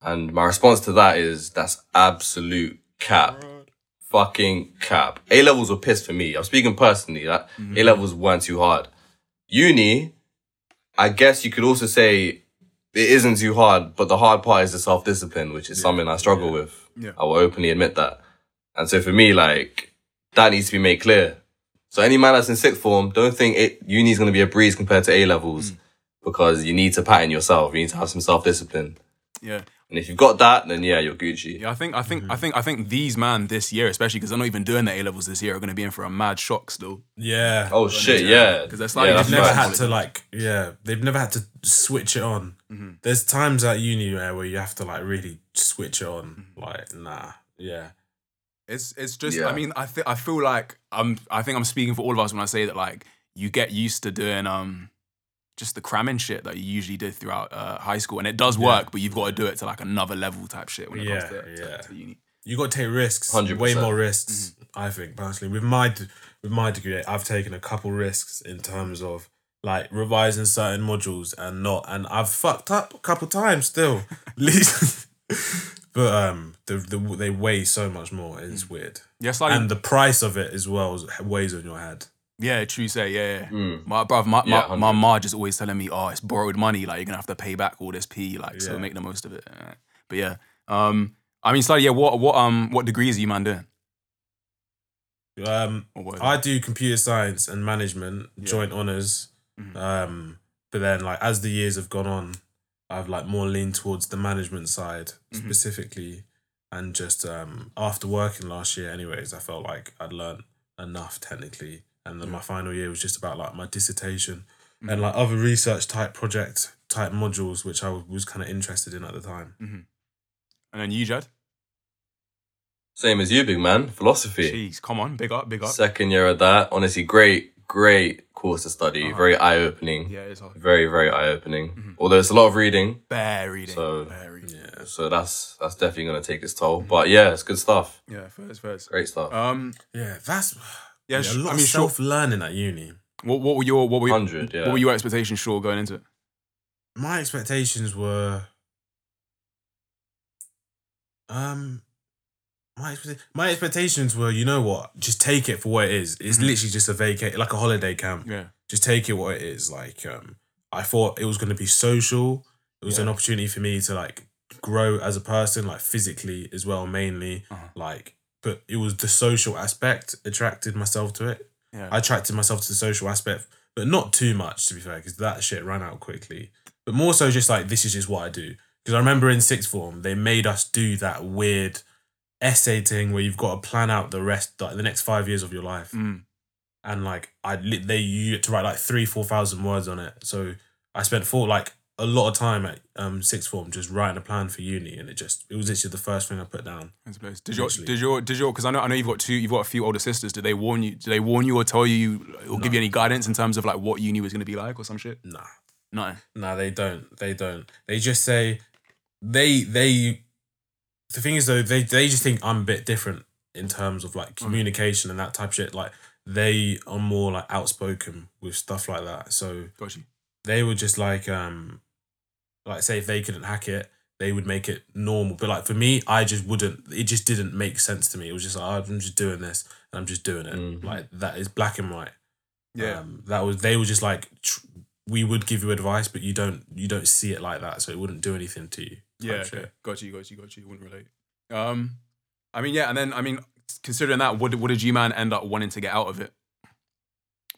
[SPEAKER 3] And my response to that is that's absolute cap. Fucking cap. A levels were pissed for me. I'm speaking personally. That A levels weren't too hard. Uni, I guess you could also say it isn't too hard, but the hard part is the self discipline, which is something I struggle with.
[SPEAKER 1] Yeah.
[SPEAKER 3] I will openly admit that. And so for me, like, that needs to be made clear. So any man that's in sixth form, don't think it uni is gonna be a breeze compared to A levels mm. because you need to pattern yourself. You need to have some self discipline.
[SPEAKER 1] Yeah.
[SPEAKER 3] And if you've got that, then yeah, you're Gucci.
[SPEAKER 1] Yeah, I think, I think, I think, I think these man this year, especially because they're not even doing the A levels this year, are going to be in for a mad shock still.
[SPEAKER 2] yeah.
[SPEAKER 3] Oh shit, yeah.
[SPEAKER 1] 'Cause that's
[SPEAKER 3] yeah,
[SPEAKER 1] like-
[SPEAKER 3] that's
[SPEAKER 2] They've never
[SPEAKER 3] right.
[SPEAKER 2] had to like, yeah, they've never had to switch it on. There's times at uni where, where you have to like really switch it on. Like, nah, yeah,
[SPEAKER 1] It's it's just
[SPEAKER 3] Yeah.
[SPEAKER 1] I mean I think I feel like I'm I think I'm speaking for all of us when I say that like you get used to doing um just the cramming shit that you usually did throughout uh, high school and it does work but you've got to do it to like another level type shit when it
[SPEAKER 2] Yeah,
[SPEAKER 1] comes to, to,
[SPEAKER 2] yeah.
[SPEAKER 1] to uni.
[SPEAKER 2] you got to take risks.
[SPEAKER 3] 100%.
[SPEAKER 2] Way more risks, I think personally. With my with my degree, I've taken a couple risks in terms of like revising certain modules and not, and I've fucked up a couple times still. *laughs* *laughs* but um, the, the they weigh so much more. It's weird,
[SPEAKER 1] Yeah, slightly.
[SPEAKER 2] and the price of it as well is- weighs on your head.
[SPEAKER 1] Yeah, true say. Yeah, yeah.
[SPEAKER 3] Mm.
[SPEAKER 1] My bruv, my,
[SPEAKER 3] Yeah,
[SPEAKER 1] my, my ma just always telling me, oh, it's borrowed money. Like you're gonna have to pay back all this P. Like so,
[SPEAKER 2] Yeah.
[SPEAKER 1] make the most of it. But yeah, um, I mean, slightly. Yeah, what what um what degrees are you man doing?
[SPEAKER 2] Um, I do computer science and management, joint honors.
[SPEAKER 1] Mhm.
[SPEAKER 2] Um, but then like as the years have gone on, I've like more leaned towards the management side
[SPEAKER 1] Mhm.
[SPEAKER 2] specifically, and just um after working last year, anyways, I felt like I'd learned enough technically, and then my final year was just about like my dissertation and like other research type project type modules, which I was kind of interested in at the time.
[SPEAKER 1] And then you, Jad?
[SPEAKER 3] Same as you, big man. Philosophy.
[SPEAKER 1] Jeez, come on, big up, big up.
[SPEAKER 3] Second year of that. Honestly, great, great course to study.
[SPEAKER 1] Uh-huh.
[SPEAKER 3] Very eye opening.
[SPEAKER 1] Yeah, it's hard.
[SPEAKER 3] Very, very eye opening. Although it's a lot of reading.
[SPEAKER 1] Bear reading.
[SPEAKER 3] So-
[SPEAKER 1] Bear reading.
[SPEAKER 2] Yeah.
[SPEAKER 3] So that's that's definitely gonna take its toll. But yeah, it's good stuff.
[SPEAKER 1] Yeah, first, first.
[SPEAKER 3] Great stuff.
[SPEAKER 1] Um,
[SPEAKER 2] Yeah, that's
[SPEAKER 1] yeah,
[SPEAKER 2] yeah, a lot
[SPEAKER 1] I mean,
[SPEAKER 2] of
[SPEAKER 1] sure.
[SPEAKER 2] self learning at uni.
[SPEAKER 1] What, what were your what were your,
[SPEAKER 3] 100, yeah.
[SPEAKER 1] what were your expectations, sure, going into it?
[SPEAKER 2] my expectations were um my my expectations were you know what just take it for what it is it's
[SPEAKER 1] Mhm.
[SPEAKER 2] literally just a vacate like a holiday camp
[SPEAKER 1] Yeah,
[SPEAKER 2] just take it what it is like um i thought it was going to be social it was an opportunity for me to like grow as a person like physically as well mainly
[SPEAKER 1] Uh-huh.
[SPEAKER 2] like but it was the social aspect attracted myself to it
[SPEAKER 1] yeah.
[SPEAKER 2] I attracted myself to the social aspect, but not too much to be fair, because that shit ran out quickly. But more so, just like this is just what I do. Because I remember in sixth form, they made us do that weird essay thing where you've got to plan out the rest, like the next five years of your life,
[SPEAKER 1] Mm.
[SPEAKER 2] and like I they you get to write like three, four thousand words on it. So I spent four like a lot of time at um sixth form just writing a plan for uni, and it just it was literally the first thing I put down.
[SPEAKER 1] That's a place. Did your did your did your because I know I know you've got two you've got a few older sisters. Did they warn you? Did they warn you or tell you or give you any guidance in terms of like what uni was going to be like or some shit?
[SPEAKER 2] Nah.
[SPEAKER 1] No.
[SPEAKER 2] No, they don't. They don't. They just say they they. The thing is though, they they just think I'm a bit different in terms of like communication and that type of shit. Like they are more like outspoken with stuff like that. So they were just like um, like say if they couldn't hack it, they would make it normal. But like for me, I just wouldn't. It just didn't make sense to me. It was just like oh, I'm just doing this and I'm just doing it. Like that is black and white.
[SPEAKER 1] Yeah.
[SPEAKER 2] Um, that was they were just like tr- we would give you advice, but you don't you don't see it like that, so it wouldn't do anything to you.
[SPEAKER 1] Yeah,
[SPEAKER 2] type shit.
[SPEAKER 1] okay. got you, got you, got you. Wouldn't relate. Um, I mean, yeah, and then I mean, considering that, what did, what did you man end up wanting to get out of it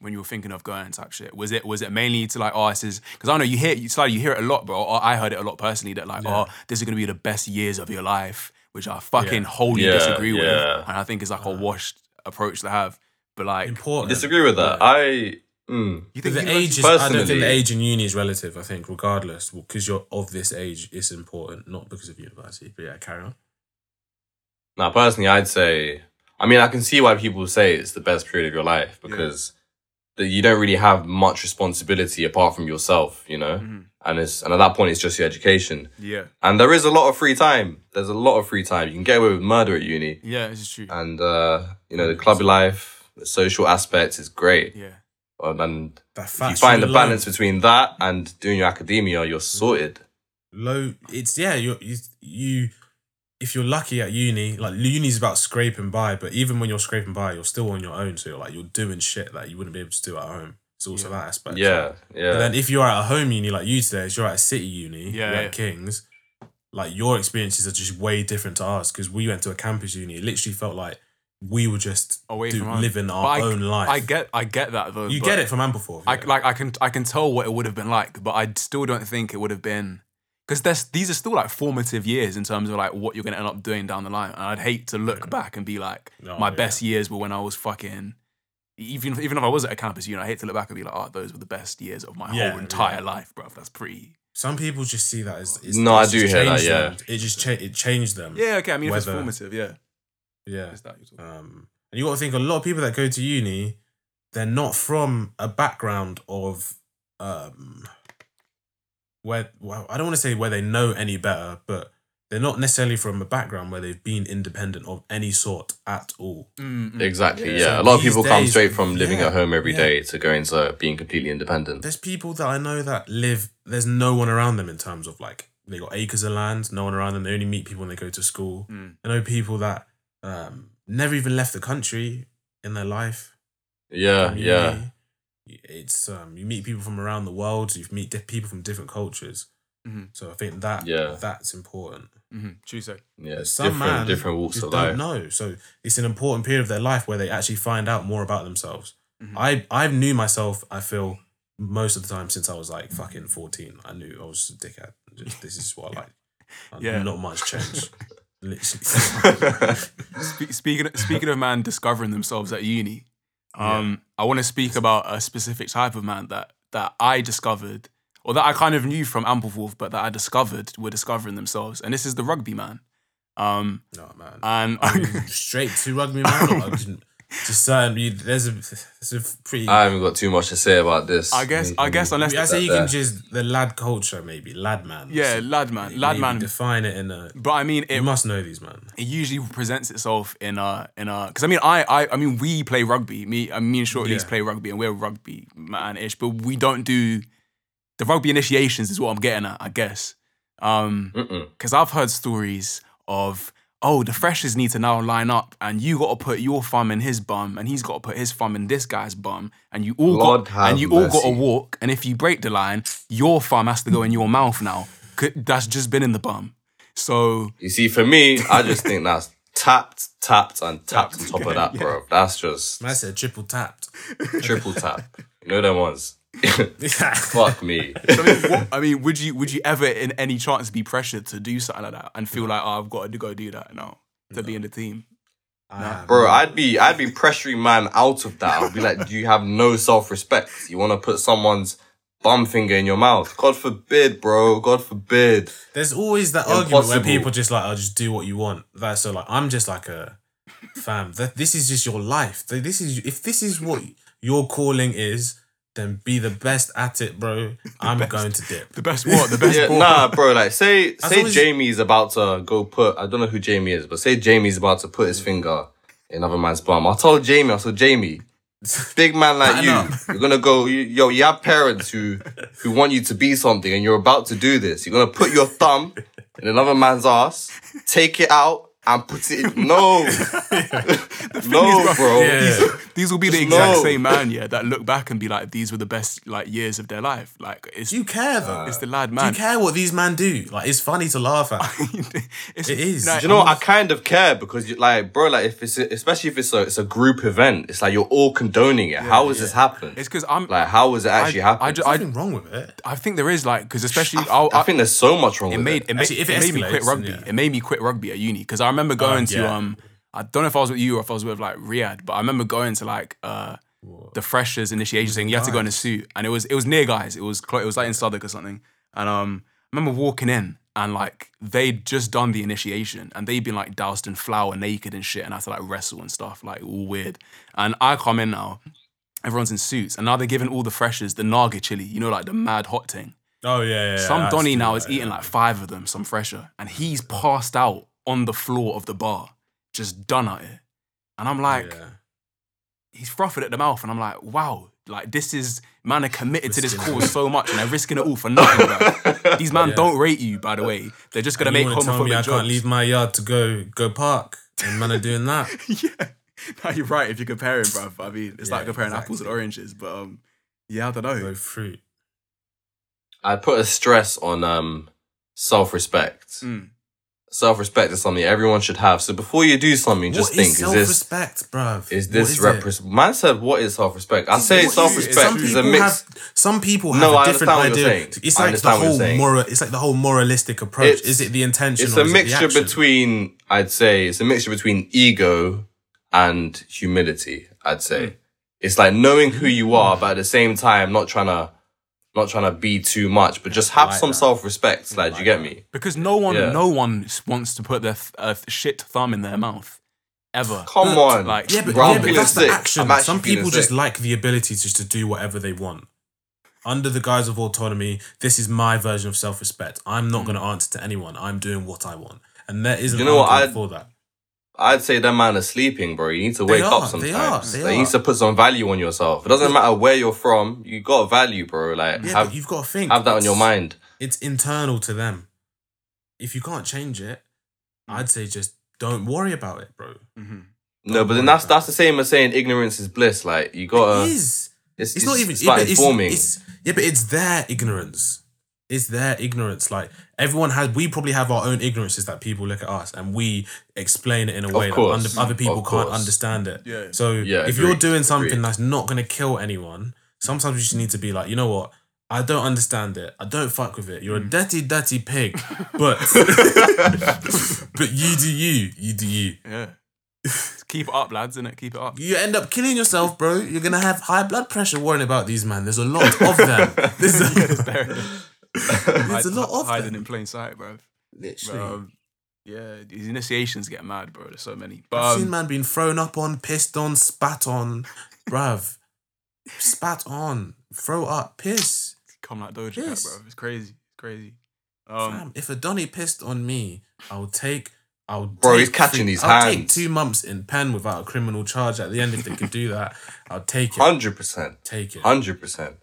[SPEAKER 1] when you were thinking of going type shit? Was it was it mainly to like, oh, this is because I know you hear you like you hear it a lot, bro. Or I heard it a lot personally that like,
[SPEAKER 2] Yeah.
[SPEAKER 1] oh, this is gonna be the best years of your life, which I fucking
[SPEAKER 2] Yeah.
[SPEAKER 1] wholly
[SPEAKER 3] Yeah,
[SPEAKER 1] disagree with, and I think it's like a washed approach to have. But like,
[SPEAKER 2] Important.
[SPEAKER 3] Disagree with that.
[SPEAKER 2] Yeah.
[SPEAKER 3] I. Mm.
[SPEAKER 1] you
[SPEAKER 2] The
[SPEAKER 1] think
[SPEAKER 2] age
[SPEAKER 1] university-
[SPEAKER 2] is, I don't think the age in uni is relative. I think regardless, because you're of this age, it's important, not because of university. But yeah, carry on.
[SPEAKER 3] Now, personally, I'd say. I mean, I can see why people say it's the best period of your life because that you don't really have much responsibility apart from yourself, you know.
[SPEAKER 1] Mhm.
[SPEAKER 3] And it's and at that point, it's just your education.
[SPEAKER 1] Yeah,
[SPEAKER 3] And there is a lot of free time. There's a lot of free time. You can get away with murder at uni,
[SPEAKER 1] yeah, this is true.
[SPEAKER 3] and uh, you know the club life, the social aspects is great.
[SPEAKER 1] yeah,
[SPEAKER 3] Um, and
[SPEAKER 2] That
[SPEAKER 3] if you find the
[SPEAKER 2] sugar
[SPEAKER 3] balance between that and doing your academia, you're sorted.
[SPEAKER 2] low. It's yeah. You you you. If you're lucky at uni, like uni's about scraping by, but even when you're scraping by, you're still on your own. So you're like you're doing shit that you wouldn't be able to do at home. It's also that aspect.
[SPEAKER 3] Yeah, yeah.
[SPEAKER 2] But then if you're at a home uni like you today, if you're at a city uni,
[SPEAKER 1] Yeah,
[SPEAKER 2] you're
[SPEAKER 1] yeah.
[SPEAKER 2] at Kings, like your experiences are just way different to ours because we went to a campus uni. It literally felt like we were just
[SPEAKER 1] Away
[SPEAKER 2] do-
[SPEAKER 1] from home.
[SPEAKER 2] living
[SPEAKER 1] But
[SPEAKER 2] our
[SPEAKER 1] I-
[SPEAKER 2] own life.
[SPEAKER 1] I get, I get that though.
[SPEAKER 2] you get it from Ampleforth.
[SPEAKER 1] I
[SPEAKER 2] yeah.
[SPEAKER 1] like I can I can tell what it would have been like, but I still don't think it would have been because these are still like formative years in terms of like what you're gonna end up doing down the line. And I'd hate to look back and be like,
[SPEAKER 2] No,
[SPEAKER 1] my
[SPEAKER 2] yeah.
[SPEAKER 1] best years were when I was fucking. Even even if I was at a campus, you know, I hate to look back and be like, oh, those were the best years of my
[SPEAKER 2] Yeah,
[SPEAKER 1] whole entire
[SPEAKER 2] yeah.
[SPEAKER 1] life, bro. That's pretty.
[SPEAKER 2] Some people just see that as it's,
[SPEAKER 3] No, I do hear that, yeah.
[SPEAKER 2] them. It just cha- it changed them.
[SPEAKER 1] Yeah, okay. I mean, if it's formative, yeah,
[SPEAKER 2] yeah.
[SPEAKER 1] it's that you're talking about.
[SPEAKER 2] Um, and you got to think a lot of people that go to uni, they're not from a background of um, where well, I don't want to say where they know any better, but they're not necessarily from a background where they've been independent of any sort at all.
[SPEAKER 1] Mm, mm.
[SPEAKER 3] Exactly.
[SPEAKER 2] Yeah.
[SPEAKER 3] Yeah.
[SPEAKER 2] So
[SPEAKER 3] a lot of
[SPEAKER 2] these
[SPEAKER 3] people come straight from living
[SPEAKER 2] yeah,
[SPEAKER 3] at home every
[SPEAKER 2] yeah.
[SPEAKER 3] day to go into being completely independent.
[SPEAKER 2] There's people that I know that live. There's no one around them in terms of like they got acres of land, no one around them. They only meet people when they go to school.
[SPEAKER 1] Mm.
[SPEAKER 2] I know people that um, never even left the country in their life.
[SPEAKER 3] Yeah.
[SPEAKER 2] from
[SPEAKER 3] Yeah.
[SPEAKER 2] Uni. It's um, you meet people from around the world. You meet di- people from different cultures.
[SPEAKER 1] Mhm.
[SPEAKER 2] So I think that
[SPEAKER 3] Yeah.
[SPEAKER 2] that's important.
[SPEAKER 1] Mhm. True say.
[SPEAKER 3] Yeah.
[SPEAKER 2] Some
[SPEAKER 3] different,
[SPEAKER 2] man
[SPEAKER 3] different walks of
[SPEAKER 2] don't
[SPEAKER 3] life.
[SPEAKER 2] know. So it's an important period of their life where they actually find out more about themselves.
[SPEAKER 1] Mhm.
[SPEAKER 2] I I knew myself. I feel most of the time since I was like fucking fourteen. I knew I was a dickhead. Just, this is what I like. *laughs* And
[SPEAKER 1] Yeah.
[SPEAKER 2] Not much change. *laughs* Literally.
[SPEAKER 1] Spe- speaking speaking of man discovering themselves at uni, um, I want to speak about a specific type of man that that I discovered, or that I kind of knew from Ampleforth, but that I discovered were discovering themselves, and this is the rugby man. Um,
[SPEAKER 2] no man.
[SPEAKER 1] and
[SPEAKER 2] I *laughs* mean, straight to rugby man. *laughs* Or just, just certain. you- There's a there's a pretty.
[SPEAKER 3] I haven't got too much to say about this.
[SPEAKER 1] I guess
[SPEAKER 3] You
[SPEAKER 1] I guess unless
[SPEAKER 2] I say you
[SPEAKER 3] there.
[SPEAKER 2] can just the lad culture maybe lad man.
[SPEAKER 1] yeah, lad man,
[SPEAKER 2] Maybe
[SPEAKER 1] lad man.
[SPEAKER 2] Define it in a.
[SPEAKER 1] But I mean,
[SPEAKER 2] You
[SPEAKER 1] it
[SPEAKER 2] must know these man.
[SPEAKER 1] it usually presents itself in a in a because I mean I I I mean we play rugby me uh, me and Short
[SPEAKER 2] Yeah.
[SPEAKER 1] play rugby and we're rugby man ish but we don't do the rugby initiations is what I'm getting at I guess um because I've heard stories of oh the freshers need to now line up and you got to put your thumb in his bum and he's got to put his thumb in this guy's bum and you all
[SPEAKER 3] Lord
[SPEAKER 1] got
[SPEAKER 3] have
[SPEAKER 1] and you all got to walk and if you break the line your thumb has to go in your mouth now. that's just been in the bum so
[SPEAKER 3] You see, for me, I just think that's tapped, tapped, and tapped on top of that, bro. That's just
[SPEAKER 2] I said triple tapped.
[SPEAKER 3] triple tap. You know them ones.
[SPEAKER 2] Yeah.
[SPEAKER 3] Fuck me.
[SPEAKER 1] I mean, what, I mean, would you would you ever, in any chance, be pressured to do something like that and feel like, oh, I've got to go do that now to be in the team?
[SPEAKER 3] Bro, I'd be I'd be pressuring man out of that. I'd be like, do you have no self respect? You want to put someone's bum finger in your mouth? God forbid, bro. God forbid.
[SPEAKER 2] There's always that argument where
[SPEAKER 3] Impossible.
[SPEAKER 2] people just like, I'll just do what you want. That's so like, I'm just like a fam. That this is just your life. This is if this is what your calling is, then be the best at it, bro. I'm going to dip.
[SPEAKER 1] The best what? The best
[SPEAKER 3] Yeah,
[SPEAKER 1] ball?
[SPEAKER 3] nah, bro. Like, say say
[SPEAKER 2] long as-
[SPEAKER 3] Jamie's about to go put. I don't know who Jamie is, but say Jamie's about to put his finger in another man's bum. I told Jamie. I said, Jamie, big man like you,
[SPEAKER 2] up.
[SPEAKER 3] you're gonna go. You, yo, you have parents who who want you to be something, and you're about to do this. You're gonna put your thumb in another man's ass, take it out and put it in. No. *laughs* no, bro.
[SPEAKER 2] Yeah.
[SPEAKER 1] These, these will be the exact
[SPEAKER 3] no.
[SPEAKER 1] same man, yeah, that look back and be like, these were the best like years of their life. Like it's
[SPEAKER 2] Do you care though?
[SPEAKER 1] it's the lad man.
[SPEAKER 2] Do
[SPEAKER 1] man.
[SPEAKER 2] you care what these men do? Like, it's funny to laugh at. *laughs*
[SPEAKER 1] it's,
[SPEAKER 2] It is.
[SPEAKER 1] no,
[SPEAKER 3] Do you know what? I kind of care because, you, like, bro, like, if it's, a, especially if it's a, it's a group event, it's like you're all condoning it. How has this happened?
[SPEAKER 1] It's because I'm
[SPEAKER 3] like, how has it actually
[SPEAKER 1] I,
[SPEAKER 3] happened?
[SPEAKER 1] I, ju-
[SPEAKER 2] There's nothing wrong with it.
[SPEAKER 1] I think there is like because especially I'll,
[SPEAKER 3] I think there's so much wrong
[SPEAKER 1] it
[SPEAKER 3] with
[SPEAKER 1] made
[SPEAKER 3] it.
[SPEAKER 1] it made,
[SPEAKER 2] Actually, if it
[SPEAKER 1] it made me quit rugby.
[SPEAKER 2] yeah.
[SPEAKER 1] It made me quit rugby at uni because I remember going to
[SPEAKER 2] yeah.
[SPEAKER 1] um I don't know if I was with you or if I was with like Riyadh, but I remember going to like uh the freshers initiation thing. You had to go in a suit, and it was it was near guys. It was clo- it was like in Southwark or something. And um, I remember walking in and like they'd just done the initiation and they'd been like doused in flour naked and shit, and I had to like wrestle and stuff, like all weird. And I come in now, everyone's in suits, and now they're giving all the freshers the naga chili, you know, like the mad hot thing.
[SPEAKER 2] Oh yeah, yeah. yeah,
[SPEAKER 1] Some
[SPEAKER 2] that's
[SPEAKER 1] Donny now
[SPEAKER 2] yeah,
[SPEAKER 1] is eating like five of them, some fresher, and he's passed out on the floor of the bar, just done at it. And I'm like,
[SPEAKER 2] Yeah.
[SPEAKER 1] he's frothing at the mouth, and I'm like, wow, like this is man are committed to this
[SPEAKER 2] Risking
[SPEAKER 1] cause so much, and they're risking it all for *laughs* nothing. bro. Ththese man
[SPEAKER 2] Yeah.
[SPEAKER 1] don't rate you, by the way. They're just gonna
[SPEAKER 2] And
[SPEAKER 1] make
[SPEAKER 2] wanna tell me
[SPEAKER 1] homophobic
[SPEAKER 2] I
[SPEAKER 1] jokes.
[SPEAKER 2] can't leave my yard to go go park, and man are doing that. *laughs*
[SPEAKER 1] yeah, no, you're right. If you're comparing, bruv, I mean, it's like
[SPEAKER 2] Yeah,
[SPEAKER 1] comparing apples and oranges. But um, yeah, I don't know.
[SPEAKER 2] Go fruit.
[SPEAKER 3] I put a stress on um self respect.
[SPEAKER 1] Mm.
[SPEAKER 3] Self respect is something everyone should have. So before you do something, just
[SPEAKER 2] What
[SPEAKER 3] think:
[SPEAKER 2] is
[SPEAKER 3] is
[SPEAKER 2] self
[SPEAKER 3] this
[SPEAKER 2] respect, bruv?
[SPEAKER 3] is this
[SPEAKER 2] is?
[SPEAKER 3] Man said, "What is self respect?" I say self respect
[SPEAKER 2] some
[SPEAKER 3] is a
[SPEAKER 2] people
[SPEAKER 3] mix.
[SPEAKER 2] Have, some people have
[SPEAKER 3] No,
[SPEAKER 2] a
[SPEAKER 3] I
[SPEAKER 2] different
[SPEAKER 3] understand what you're
[SPEAKER 2] idea. It's like the
[SPEAKER 3] understand what you're
[SPEAKER 2] whole moral. It's like the whole moralistic approach.
[SPEAKER 3] It's-
[SPEAKER 2] is it the intention?
[SPEAKER 3] it's
[SPEAKER 2] or
[SPEAKER 3] a
[SPEAKER 2] is it
[SPEAKER 3] mixture between I'd say it's a mixture between ego and humility. I'd say
[SPEAKER 2] Hmm.
[SPEAKER 3] it's like knowing who you are, but at the same time not trying to not trying to be too much, but just have
[SPEAKER 2] like
[SPEAKER 3] some
[SPEAKER 2] that.
[SPEAKER 3] self respect. Like, do you get me?
[SPEAKER 1] Because no one,
[SPEAKER 3] Yeah.
[SPEAKER 1] no one wants to put their th- uh, shit thumb in their mouth, ever. *laughs*
[SPEAKER 3] Come on, *laughs*
[SPEAKER 1] like-
[SPEAKER 2] Yeah, but,
[SPEAKER 3] Bro,
[SPEAKER 2] yeah, but
[SPEAKER 3] feeling
[SPEAKER 2] that's the action. Some people just
[SPEAKER 3] sick.
[SPEAKER 2] like the ability just to do whatever they want. Under the guise of autonomy, this is my version of self respect. I'm not going to answer to anyone. I'm doing what I want. And there is an
[SPEAKER 3] You know what,
[SPEAKER 2] argument
[SPEAKER 3] I'd-
[SPEAKER 2] for that.
[SPEAKER 3] I'd say that man is sleeping, bro. You need to wake
[SPEAKER 2] are,
[SPEAKER 3] up
[SPEAKER 2] they
[SPEAKER 3] sometimes.
[SPEAKER 2] are, they
[SPEAKER 3] Like, you need to put some value on yourself. It doesn't matter where you're from. You got value, bro. Like
[SPEAKER 2] Yeah,
[SPEAKER 3] have
[SPEAKER 2] but you've got to think.
[SPEAKER 3] have that on your mind.
[SPEAKER 2] It's internal to them. If you can't change it, mm. I'd say just don't worry about it, bro. Mm-hmm.
[SPEAKER 3] No, but then that's that's the same as saying ignorance is bliss. Like you gotta.
[SPEAKER 2] it is.
[SPEAKER 3] It's,
[SPEAKER 2] It's, not even.
[SPEAKER 3] It's
[SPEAKER 2] yeah,
[SPEAKER 3] about
[SPEAKER 2] it's,
[SPEAKER 3] informing.
[SPEAKER 2] it's yeah, but it's their ignorance. It's their ignorance. Like everyone has, we probably have our own ignorances that people look at us and we explain it in a way that under, other people
[SPEAKER 3] Of
[SPEAKER 2] can't
[SPEAKER 3] course.
[SPEAKER 2] understand it.
[SPEAKER 1] Yeah.
[SPEAKER 2] So
[SPEAKER 3] Yeah,
[SPEAKER 2] if you're doing something
[SPEAKER 3] agreed.
[SPEAKER 2] that's not gonna kill anyone, sometimes you just need to be like, you know what? I don't understand it. I don't fuck with it. You're
[SPEAKER 3] Mm.
[SPEAKER 2] a dirty, dirty pig. *laughs* But *laughs* but you do you. You do you.
[SPEAKER 1] Yeah. Just keep it up, lads, innit? Keep it up.
[SPEAKER 2] You end up killing yourself, bro. You're gonna have high blood pressure worrying about these man. There's a lot of them. *laughs* There's a,
[SPEAKER 1] There it is. *laughs*
[SPEAKER 2] there's a lot of
[SPEAKER 1] hiding
[SPEAKER 2] them.
[SPEAKER 1] in plain sight, bro.
[SPEAKER 2] Literally.
[SPEAKER 1] Um, yeah, these initiations get mad, bro. There's so many. But
[SPEAKER 2] I've seen
[SPEAKER 1] um,
[SPEAKER 2] man being thrown up on, pissed on, spat on, bruv. Spat on, throw up, piss.
[SPEAKER 1] come like Doja Cat, bro. It's crazy. It's crazy. Um,
[SPEAKER 2] Fam, if a Donny pissed on me, I'll take. I'll
[SPEAKER 3] Bro,
[SPEAKER 2] take
[SPEAKER 3] he's catching
[SPEAKER 2] three-
[SPEAKER 3] these
[SPEAKER 2] I'll take two months in pen without a criminal charge at the end if they could do that. I'll take it.
[SPEAKER 3] Hundred percent.
[SPEAKER 2] Take it.
[SPEAKER 3] Hundred percent.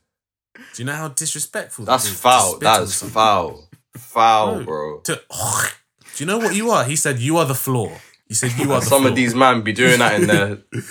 [SPEAKER 2] Do you know how disrespectful
[SPEAKER 3] That's
[SPEAKER 2] that is? to
[SPEAKER 3] foul. That is foul. Foul,
[SPEAKER 2] Bro,
[SPEAKER 3] bro.
[SPEAKER 2] To, do you know what you are? He said you are the floor. He said you are the
[SPEAKER 3] Some
[SPEAKER 2] floor.
[SPEAKER 3] of these man be doing that in their. *laughs*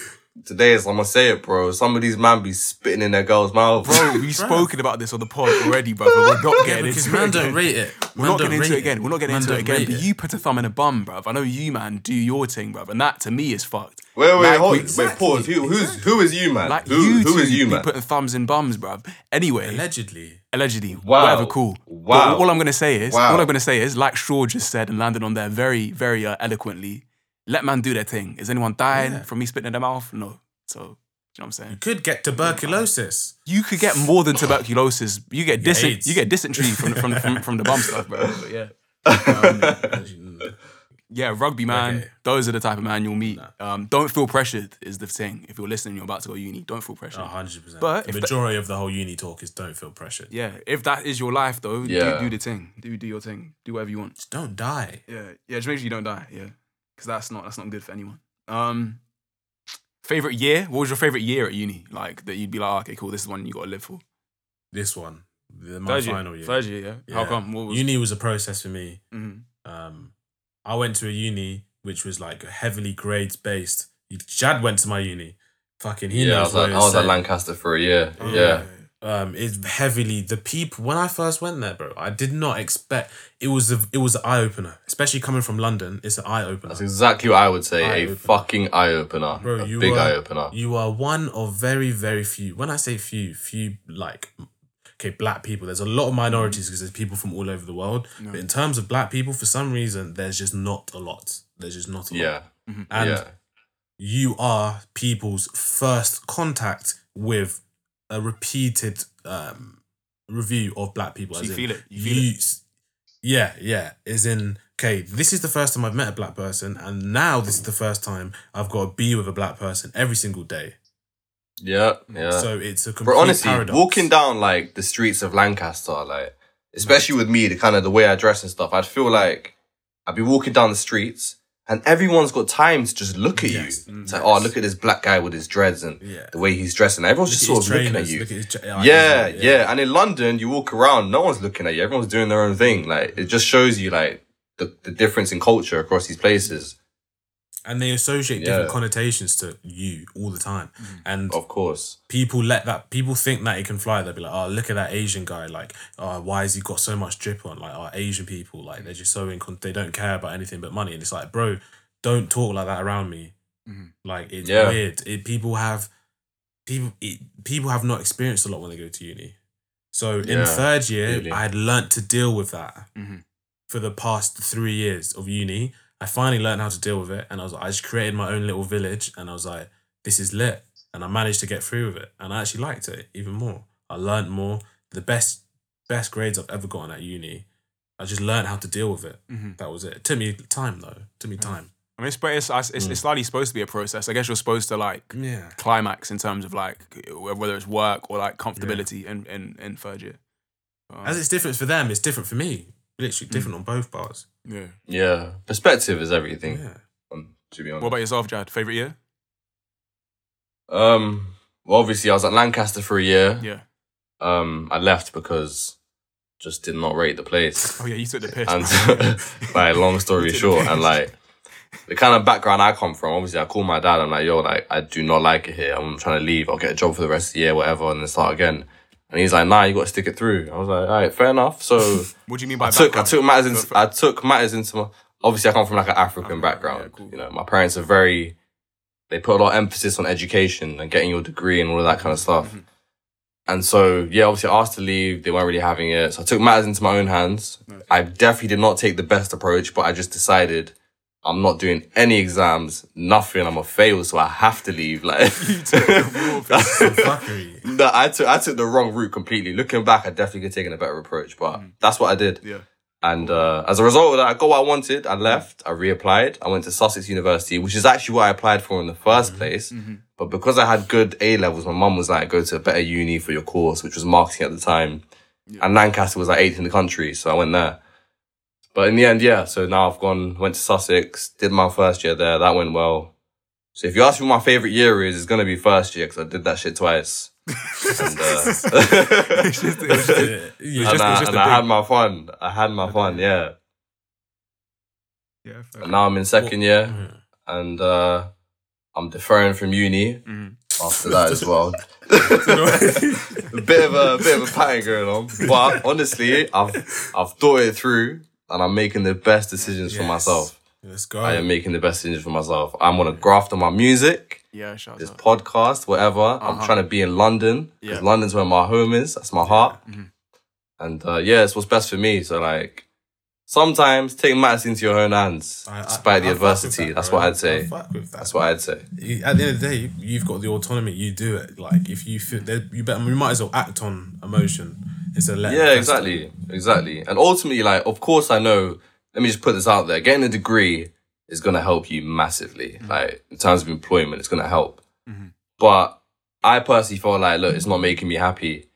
[SPEAKER 3] Today is I'm gonna say it, bro. Some of these man be spitting in their girl's mouth,
[SPEAKER 1] bro, *laughs* we've spoken about this on the pod already, bro. But we're not getting
[SPEAKER 2] because
[SPEAKER 1] into
[SPEAKER 2] man
[SPEAKER 1] it.
[SPEAKER 2] don't
[SPEAKER 1] again.
[SPEAKER 2] rate it.
[SPEAKER 1] We're
[SPEAKER 2] Man
[SPEAKER 1] not getting into it again. We're not getting
[SPEAKER 2] Man
[SPEAKER 1] into it again.
[SPEAKER 2] rate
[SPEAKER 1] But you put a thumb in a bum, bruv. I know you, man, do your thing, bruv. And that to me is fucked.
[SPEAKER 3] Wait, wait,
[SPEAKER 1] Like,
[SPEAKER 3] hold,
[SPEAKER 1] we-
[SPEAKER 3] wait, pause. Who, who's who is you, man?
[SPEAKER 1] Like
[SPEAKER 3] who,
[SPEAKER 1] you
[SPEAKER 3] who
[SPEAKER 1] two
[SPEAKER 3] is you,
[SPEAKER 1] be
[SPEAKER 3] man?
[SPEAKER 1] putting thumbs in bums, bruv. Anyway,
[SPEAKER 2] Allegedly.
[SPEAKER 1] allegedly,
[SPEAKER 3] Wow.
[SPEAKER 1] whatever, cool.
[SPEAKER 3] Wow.
[SPEAKER 1] But all I'm gonna say is,
[SPEAKER 3] Wow.
[SPEAKER 1] all I'm gonna say is, like Shaw just said and landed on there very, very uh, eloquently. Let man do their thing. Is anyone dying
[SPEAKER 2] Yeah.
[SPEAKER 1] from me spitting in their mouth? No. So, do you know what I'm saying?
[SPEAKER 2] You could get tuberculosis.
[SPEAKER 1] You could get more than tuberculosis. You get
[SPEAKER 2] get
[SPEAKER 1] dysen-
[SPEAKER 2] AIDS.
[SPEAKER 1] you get dysentery from from, from from the bum stuff, bro. *laughs* But yeah.
[SPEAKER 2] Um, *laughs*
[SPEAKER 1] Yeah, rugby man.
[SPEAKER 2] Okay.
[SPEAKER 1] Those are the type of man you'll meet. Um, don't feel pressured is the thing. If you're listening, you're about to go uni. Don't feel pressured.
[SPEAKER 2] A hundred percent.
[SPEAKER 1] But
[SPEAKER 2] the
[SPEAKER 1] if the-
[SPEAKER 2] majority of the whole uni talk is don't feel pressured.
[SPEAKER 1] Yeah, if that is your life though,
[SPEAKER 3] Yeah.
[SPEAKER 1] do, do the thing. Do do your thing. Do whatever you want.
[SPEAKER 2] Just don't die.
[SPEAKER 1] Yeah, yeah. Just make sure you don't die. Yeah, because that's not that's not good for anyone. Um, favorite year? What was your favorite year at uni? Like that you'd be like, "Oh, okay, cool. This is one you got to live for.
[SPEAKER 2] This one, the, my
[SPEAKER 1] Third
[SPEAKER 2] final year.
[SPEAKER 1] Third year. Yeah. How
[SPEAKER 2] Yeah.
[SPEAKER 1] come? What was?
[SPEAKER 2] Uni was a process for me.
[SPEAKER 1] Mhm.
[SPEAKER 2] I went to a uni which was like heavily grades based. Jad went to my uni. Fucking he
[SPEAKER 3] yeah, I
[SPEAKER 2] knows
[SPEAKER 3] was,
[SPEAKER 2] what
[SPEAKER 3] at,
[SPEAKER 2] he
[SPEAKER 3] I was at. Lancaster for a year.
[SPEAKER 2] Oh,
[SPEAKER 3] yeah.
[SPEAKER 2] Um, it's heavily the people. When I first went there, bro, I did not expect it was a it was an eye opener, especially coming from London. It's an eye opener.
[SPEAKER 3] That's exactly what I would say.
[SPEAKER 2] Eye-opener.
[SPEAKER 3] a fucking eye opener.
[SPEAKER 2] Bro,
[SPEAKER 3] a
[SPEAKER 2] you
[SPEAKER 3] big
[SPEAKER 2] are,
[SPEAKER 3] eye opener.
[SPEAKER 2] You are one of very, very few. When I say few, few like okay, black people. There's a lot of minorities because there's people from all over the world. But in terms of black people, for some reason, there's just not a lot. There's just not a lot.
[SPEAKER 3] Yeah.
[SPEAKER 2] And
[SPEAKER 3] yeah.
[SPEAKER 2] you are people's first contact with a repeated um, review of black people.
[SPEAKER 1] So
[SPEAKER 2] as
[SPEAKER 1] you
[SPEAKER 2] in
[SPEAKER 1] feel it. You feel it.
[SPEAKER 2] Yeah, yeah. Is in okay. This is the first time I've met a black person, and now this is the first time I've got to be with a black person every single day.
[SPEAKER 3] Yeah. Yeah.
[SPEAKER 2] So it's a complete
[SPEAKER 3] But honestly,
[SPEAKER 2] paradox.
[SPEAKER 3] walking down like the streets of Lancaster, like especially with me, the kind of the way I dress and stuff, I'd feel like I'd be walking down the streets and everyone's got time to just look at
[SPEAKER 2] Yes,
[SPEAKER 3] you. It's like, oh, look at this black guy with his dreads and
[SPEAKER 2] Yeah.
[SPEAKER 3] the way he's dressing. Everyone's just sort of
[SPEAKER 2] his
[SPEAKER 3] looking at you.
[SPEAKER 2] look at tra-
[SPEAKER 3] yeah,
[SPEAKER 2] yeah,
[SPEAKER 3] yeah, And in London, you walk around, no one's looking at you. Everyone's doing their own thing. Like it just shows you like the, the difference in culture across these places.
[SPEAKER 2] And they associate different
[SPEAKER 3] Yeah.
[SPEAKER 2] connotations to you all the time. And
[SPEAKER 3] Of course.
[SPEAKER 2] people let that people think that it can fly. They'll be like, "Oh, look at that Asian guy! Like, oh, why has he got so much drip on? Like, oh, Asian people, like they're just so in. They don't care about anything but money." And it's like, bro, don't talk like that around me.
[SPEAKER 1] Mhm.
[SPEAKER 2] Like, it's
[SPEAKER 3] Yeah.
[SPEAKER 2] weird. It, people have people it, people have not experienced a lot when they go to uni. So in
[SPEAKER 3] Yeah,
[SPEAKER 2] third year,
[SPEAKER 3] really.
[SPEAKER 2] I had learnt to deal with that
[SPEAKER 1] Mhm.
[SPEAKER 2] for the past three years of uni. I finally learned how to deal with it, and I was I just created my own little village, and I was like, this is lit, and I managed to get through with it, and I actually liked it even more. I learned more. The best best grades I've ever gotten at uni. I just learned how to deal with it.
[SPEAKER 1] Mhm.
[SPEAKER 2] That was it. It took me time though. It took me time.
[SPEAKER 1] I mean, it's, but it's, it's,
[SPEAKER 3] Mm.
[SPEAKER 1] it's slightly supposed to be a process. I guess you're supposed to like
[SPEAKER 2] Yeah.
[SPEAKER 1] climax in terms of like whether it's work or like comfortability in, in, in third year. Um,
[SPEAKER 2] As it's different for them, it's different for me. Literally different on both bars.
[SPEAKER 1] Yeah.
[SPEAKER 3] Yeah. Perspective is everything.
[SPEAKER 2] Yeah.
[SPEAKER 3] Um, to be honest.
[SPEAKER 1] What about yourself, Jad? Favorite year?
[SPEAKER 3] Um, well, obviously, I was at Lancaster for a year.
[SPEAKER 1] Yeah.
[SPEAKER 3] Um, I left because just did not rate the place.
[SPEAKER 1] Oh yeah, you took the piss.
[SPEAKER 3] And *laughs* like, long *laughs* story
[SPEAKER 1] You took the
[SPEAKER 3] short, and like the kind of background I come from, obviously, I call my dad. I'm like, yo, like, I do not like it here. I'm trying to leave. I'll get a job for the rest of the year, whatever, and then start again. And he's like, nah, you got to stick it through. I was like, all right, fair enough. So *laughs*
[SPEAKER 1] what do you mean by
[SPEAKER 3] I took I took matters into I took matters into my obviously I come from like an African
[SPEAKER 1] African,
[SPEAKER 3] background.
[SPEAKER 1] yeah, cool.
[SPEAKER 3] You know, my parents are very they put a lot of emphasis on education and getting your degree and all of that kind of stuff.
[SPEAKER 1] Mm-hmm.
[SPEAKER 3] And so yeah, obviously I asked to leave, they weren't really having it. So I took matters into my own hands. I definitely did not take the best approach, but I just decided I'm not doing any exams, nothing. I'm a fail, so I have to leave. Like. *laughs* *laughs* No, I took I took the wrong route completely. Looking back, I definitely could have taken a better approach, but that's what I did.
[SPEAKER 1] Yeah.
[SPEAKER 3] And uh, as a result of that, I got what I wanted. I left. I reapplied. I went to Sussex University, which is actually what I applied for in the 1st place. But because I had good A levels, my mum was like, "Go to a better uni for your course," which was marketing at the time. And Lancaster was like eighth in the country, so I went there. But in the end, yeah. So now I've gone, went to Sussex, did my first year there. That went well. So if you ask me what my favorite year is, it's gonna be first year because I did that shit twice. and uh, *laughs* *laughs*
[SPEAKER 1] just- just-
[SPEAKER 2] Yeah.
[SPEAKER 1] Just-
[SPEAKER 3] I, and
[SPEAKER 1] a
[SPEAKER 3] I had my fun. I had my fun, yeah.
[SPEAKER 1] yeah, fair.
[SPEAKER 3] And now I'm in second year,
[SPEAKER 2] Mhm.
[SPEAKER 3] and uh, I'm deferring from uni
[SPEAKER 1] Mhm.
[SPEAKER 3] after that as well. *laughs* a bit of a, bit of a pattern going on, but honestly, I've I've thought it through, and I'm making the best decisions for myself.
[SPEAKER 2] Let's go.
[SPEAKER 3] I am making the best decisions for myself. I'm gonna graft on my music,
[SPEAKER 1] Yeah, shout
[SPEAKER 3] this
[SPEAKER 1] out.
[SPEAKER 3] podcast, whatever. I'm
[SPEAKER 1] Uh-huh.
[SPEAKER 3] trying to be in London because
[SPEAKER 1] Yeah.
[SPEAKER 3] London's where my home is. That's my heart.
[SPEAKER 1] Mhm.
[SPEAKER 3] And uh, yeah, it's what's best for me. So like, sometimes take matters into your own hands,
[SPEAKER 2] I- I-
[SPEAKER 3] despite the
[SPEAKER 2] I fuck
[SPEAKER 3] adversity.
[SPEAKER 2] that,
[SPEAKER 3] That's
[SPEAKER 2] bro.
[SPEAKER 3] what I'd say.
[SPEAKER 2] that.
[SPEAKER 3] That's what I'd say.
[SPEAKER 2] You- At the end of the day, you've got the autonomy. You do it. Like if you feel, there- you better, you might as well act on emotion instead of letting.
[SPEAKER 3] Yeah, exactly, exactly. And ultimately, like, of course, I know. Let me just put this out there: getting a degree is gonna help you massively. Mm-hmm. Like in terms of employment, it's gonna help. Mm-hmm. But I personally felt like, look, it's not making me happy,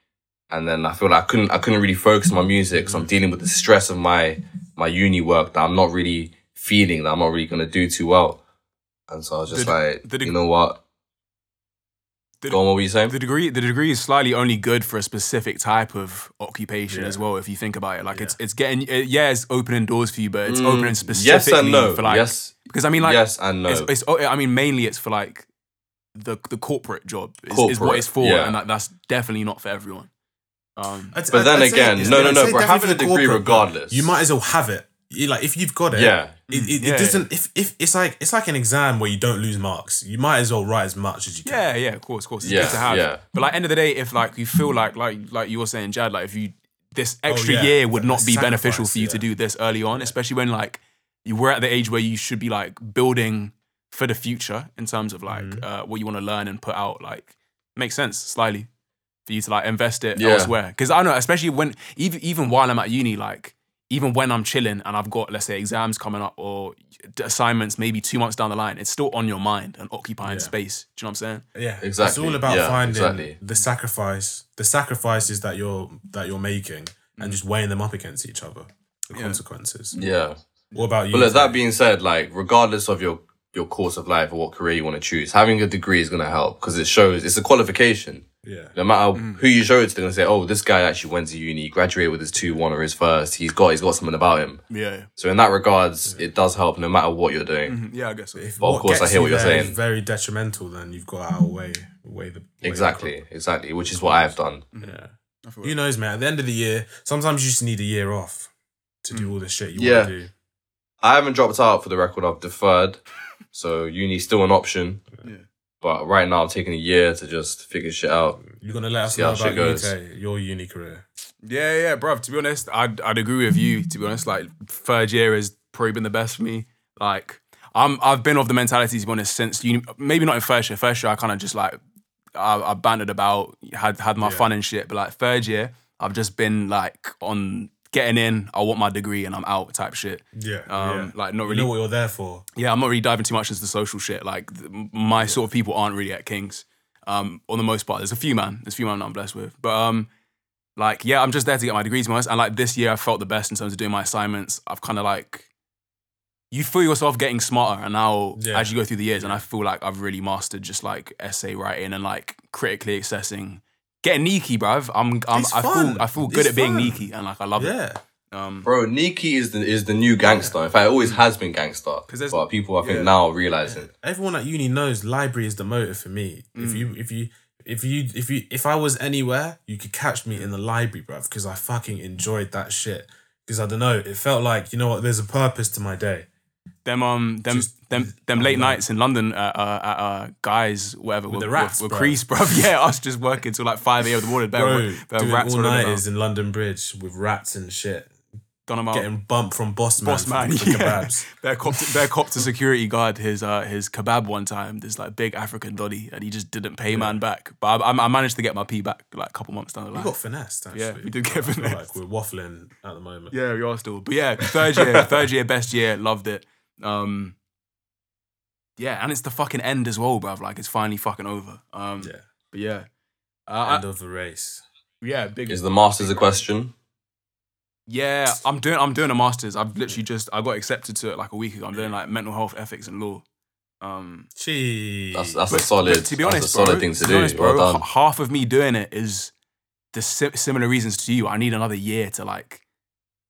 [SPEAKER 3] and then I feel like I couldn't, I couldn't really focus on my music because I'm dealing with the stress of my my uni work that I'm not really feeling that I'm not really gonna do too well. And so I was just
[SPEAKER 1] Did-
[SPEAKER 3] like,
[SPEAKER 1] it-
[SPEAKER 3] you know what? Go on, what were you saying?
[SPEAKER 1] The degree, the degree is slightly only good for a specific type of occupation
[SPEAKER 2] Yeah.
[SPEAKER 1] as well. If you think about it, like it's
[SPEAKER 2] Yeah.
[SPEAKER 1] it's getting it, yeah, it's opening doors for you, but it's
[SPEAKER 3] Mm,
[SPEAKER 1] opening specifically
[SPEAKER 3] yes and no.
[SPEAKER 1] for like
[SPEAKER 3] yes,
[SPEAKER 1] because I mean like
[SPEAKER 3] yes and no.
[SPEAKER 1] it's, it's oh, I mean mainly it's for like the the corporate job is, is what it's for,
[SPEAKER 3] yeah.
[SPEAKER 1] and that, that's definitely not for everyone. Um,
[SPEAKER 2] I'd-
[SPEAKER 3] But then
[SPEAKER 2] I'd
[SPEAKER 3] again,
[SPEAKER 2] it's-
[SPEAKER 3] no, no,
[SPEAKER 2] I'd
[SPEAKER 3] no,
[SPEAKER 2] say
[SPEAKER 3] bro, having a degree regardless.
[SPEAKER 2] You might as well have it. You, like if you've got it,
[SPEAKER 3] yeah,
[SPEAKER 2] it, it,
[SPEAKER 1] Yeah,
[SPEAKER 2] it doesn't. If if it's like it's like an exam where you don't lose marks, you might as well write as much as you can.
[SPEAKER 1] yeah, yeah, of course, of course, it's
[SPEAKER 3] Yeah,
[SPEAKER 1] good to have.
[SPEAKER 3] yeah.
[SPEAKER 1] But like end of the day, if like you feel like like like you were saying, Jad, like if you this extra
[SPEAKER 2] Oh, yeah,
[SPEAKER 1] year would not be beneficial for you to do this early on, especially when like you were at the age where you should be like building for the future in terms of like
[SPEAKER 2] Mm-hmm.
[SPEAKER 1] uh, what you want to learn and put out. Like makes sense slightly for you to like invest it
[SPEAKER 3] Yeah.
[SPEAKER 1] elsewhere. Because I know, especially when even even while I'm at uni, like even when I'm chilling and I've got let's say exams coming up or assignments maybe two months down the line, it's still on your mind and occupying
[SPEAKER 2] Yeah.
[SPEAKER 1] space. Do you know what I'm saying?
[SPEAKER 2] Yeah,
[SPEAKER 3] exactly.
[SPEAKER 2] It's all about
[SPEAKER 3] Yeah,
[SPEAKER 2] finding
[SPEAKER 3] exactly.
[SPEAKER 2] the sacrifice, the sacrifices that you're that you're making, and mm. just weighing them up against each other. The
[SPEAKER 1] Yeah.
[SPEAKER 2] consequences.
[SPEAKER 3] yeah.
[SPEAKER 2] What about you?
[SPEAKER 3] But look, that being said, like regardless of your your course of life or what career you want to choose, having a degree is gonna help because it shows it's a qualification.
[SPEAKER 2] Yeah,
[SPEAKER 3] No matter mm. who you show it to, they're gonna say, "Oh, this guy actually went to uni, graduated with his two one or his first. He's got he's got something about him."
[SPEAKER 1] Yeah.
[SPEAKER 3] So in that regards, it does help no matter what you're doing. Mm-hmm.
[SPEAKER 1] Yeah, I guess so.
[SPEAKER 2] If
[SPEAKER 3] But of
[SPEAKER 2] what
[SPEAKER 3] course I
[SPEAKER 2] gets
[SPEAKER 3] hear what you're
[SPEAKER 2] there is
[SPEAKER 3] saying.
[SPEAKER 2] Very detrimental. Then you've got to outweigh weigh the weigh the
[SPEAKER 3] Exactly, exactly. Which is what I've done.
[SPEAKER 2] pro- Yeah. Who knows, man? At the end of the year, sometimes you just need a year off to do mm. all the shit you
[SPEAKER 3] Yeah.
[SPEAKER 2] want to do.
[SPEAKER 3] I haven't dropped out for the record. I've deferred, *laughs* so uni's still an option.
[SPEAKER 1] Yeah.
[SPEAKER 3] But right now, I'm taking a year to just figure shit out.
[SPEAKER 2] You're gonna let us
[SPEAKER 3] See
[SPEAKER 2] know
[SPEAKER 3] how shit
[SPEAKER 2] about you,
[SPEAKER 3] goes.
[SPEAKER 2] Tay, your uni career.
[SPEAKER 1] Yeah, yeah, bruv. To be honest, I'd I'd agree with you. To be honest, like third year has probably been the best for me. Like I'm I've been of the mentality to be honest since uni. Maybe not in first year. First year I kind of just like I, I bantered about, had had my
[SPEAKER 2] Yeah.
[SPEAKER 1] fun and shit. But like third year, I've just been like on getting in. I want my degree and I'm out type shit.
[SPEAKER 2] Yeah,
[SPEAKER 1] Um,
[SPEAKER 2] yeah.
[SPEAKER 1] like not
[SPEAKER 2] You
[SPEAKER 1] really.
[SPEAKER 2] know what you're there for.
[SPEAKER 1] yeah, I'm not really diving too much into the social shit. Like th- my sort of people aren't really at King's. Um, on the most part, there's a few man, there's a few man that I'm blessed with, but um, like yeah, I'm just there to get my degrees, most. And like this year, I felt the best in terms of doing my assignments. I've kind of like you feel yourself getting smarter, and now
[SPEAKER 2] Yeah.
[SPEAKER 1] as you go through the years, and I feel like I've really mastered just like essay writing and like critically assessing. Getting neaky, bruv. I'm, I'm I feel I feel
[SPEAKER 2] It's
[SPEAKER 1] good at being
[SPEAKER 2] fun.
[SPEAKER 1] neaky, and like I love it.
[SPEAKER 2] Yeah.
[SPEAKER 1] Um,
[SPEAKER 3] Bro, Nikki is the is the new gangster. In fact, it always has been gangster.
[SPEAKER 1] there's-
[SPEAKER 3] But people, I think,
[SPEAKER 2] yeah.
[SPEAKER 3] now are realizing.
[SPEAKER 2] Everyone at uni knows library is the motive for me. If
[SPEAKER 1] Mm.
[SPEAKER 2] you if you if you if you if I was anywhere, you could catch me in the library, bruv, because I fucking enjoyed that shit. Because I don't know, it felt like you know what. There's a purpose to my day.
[SPEAKER 1] Them um them
[SPEAKER 2] Just-
[SPEAKER 1] them them late
[SPEAKER 2] know.
[SPEAKER 1] nights in London at uh, at uh, guys whatever with
[SPEAKER 2] the rats,
[SPEAKER 1] with,
[SPEAKER 2] bro.
[SPEAKER 1] Crease, bro. *laughs* Yeah, us just working till like five a.m. in the morning. Bare,
[SPEAKER 2] Bro,
[SPEAKER 1] bare
[SPEAKER 2] doing
[SPEAKER 1] rats
[SPEAKER 2] all
[SPEAKER 1] running
[SPEAKER 2] nighters in London Bridge with rats and shit,
[SPEAKER 1] Done them
[SPEAKER 2] getting bumped from boss man,
[SPEAKER 1] Boss man,
[SPEAKER 2] for, *laughs* for
[SPEAKER 1] yeah.
[SPEAKER 2] kebabs.
[SPEAKER 1] Bear copped, bear copped to security guard his uh his kebab one time. This like big African doddy, and he just didn't pay man back. But I, I managed to get my P back like a couple months down the line.
[SPEAKER 2] We got finessed. Actually.
[SPEAKER 1] Yeah, we did get
[SPEAKER 2] I
[SPEAKER 1] finessed.
[SPEAKER 2] Like we're waffling at the moment.
[SPEAKER 1] Yeah, we are still. But yeah, third year, third year, best year, loved it. Um, yeah, and it's the fucking end as well, bruv. Like it's finally fucking over. Um,
[SPEAKER 2] Yeah.
[SPEAKER 1] but yeah, uh,
[SPEAKER 2] End of the race.
[SPEAKER 1] Yeah, big.
[SPEAKER 3] Is the Masters a question?
[SPEAKER 1] Yeah, I'm doing. I'm doing a masters. I've literally just. I got accepted to it like a week ago. I'm doing like mental health, ethics, and law. Um,
[SPEAKER 2] Gee.
[SPEAKER 3] That's that's a solid.
[SPEAKER 1] to be
[SPEAKER 3] that's
[SPEAKER 1] honest,
[SPEAKER 3] a solid
[SPEAKER 1] bro,
[SPEAKER 3] thing to,
[SPEAKER 1] be
[SPEAKER 3] do.
[SPEAKER 1] honest,
[SPEAKER 3] well
[SPEAKER 1] bro,
[SPEAKER 3] done.
[SPEAKER 1] half of me doing it is the si- similar reasons to you. I need another year to like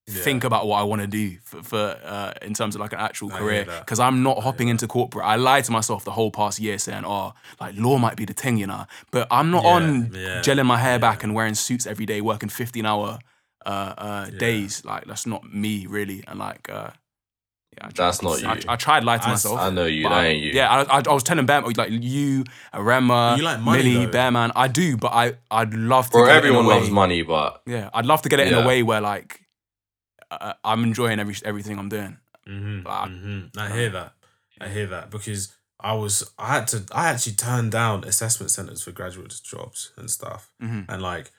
[SPEAKER 2] Yeah.
[SPEAKER 1] think about what I want to do for, for uh, in terms of like an actual
[SPEAKER 2] I
[SPEAKER 1] career because I'm not hopping into corporate. I lied to myself the whole past year saying, "Oh, like law might be the thing," you know. But I'm not
[SPEAKER 2] Yeah,
[SPEAKER 1] on
[SPEAKER 2] yeah,
[SPEAKER 1] gelling my hair
[SPEAKER 2] yeah.
[SPEAKER 1] back and wearing suits every day, working 15 hour uh, uh,
[SPEAKER 2] Yeah.
[SPEAKER 1] days. Like that's not me really. And like, uh, yeah, I
[SPEAKER 3] That's not
[SPEAKER 1] I,
[SPEAKER 3] you.
[SPEAKER 1] I tried to lie to
[SPEAKER 2] I-
[SPEAKER 1] myself.
[SPEAKER 3] I know you.
[SPEAKER 1] but
[SPEAKER 3] That
[SPEAKER 1] I-
[SPEAKER 3] ain't you.
[SPEAKER 1] Yeah, I, I, I was telling Bam like you, Arema,
[SPEAKER 2] You like money,
[SPEAKER 1] Millie,
[SPEAKER 2] though.
[SPEAKER 1] Bearman. I do, but I I'd love to.
[SPEAKER 3] Bro,
[SPEAKER 1] get it in a
[SPEAKER 3] everyone loves money, but
[SPEAKER 1] Yeah, I'd love to get it in a way where like uh, I'm enjoying every everything I'm doing.
[SPEAKER 2] Mm-hmm,
[SPEAKER 1] Ah.
[SPEAKER 2] I hear that. I hear that because I was I had to I actually turned down assessment centers for graduate jobs and stuff,
[SPEAKER 1] Mhm.
[SPEAKER 2] and like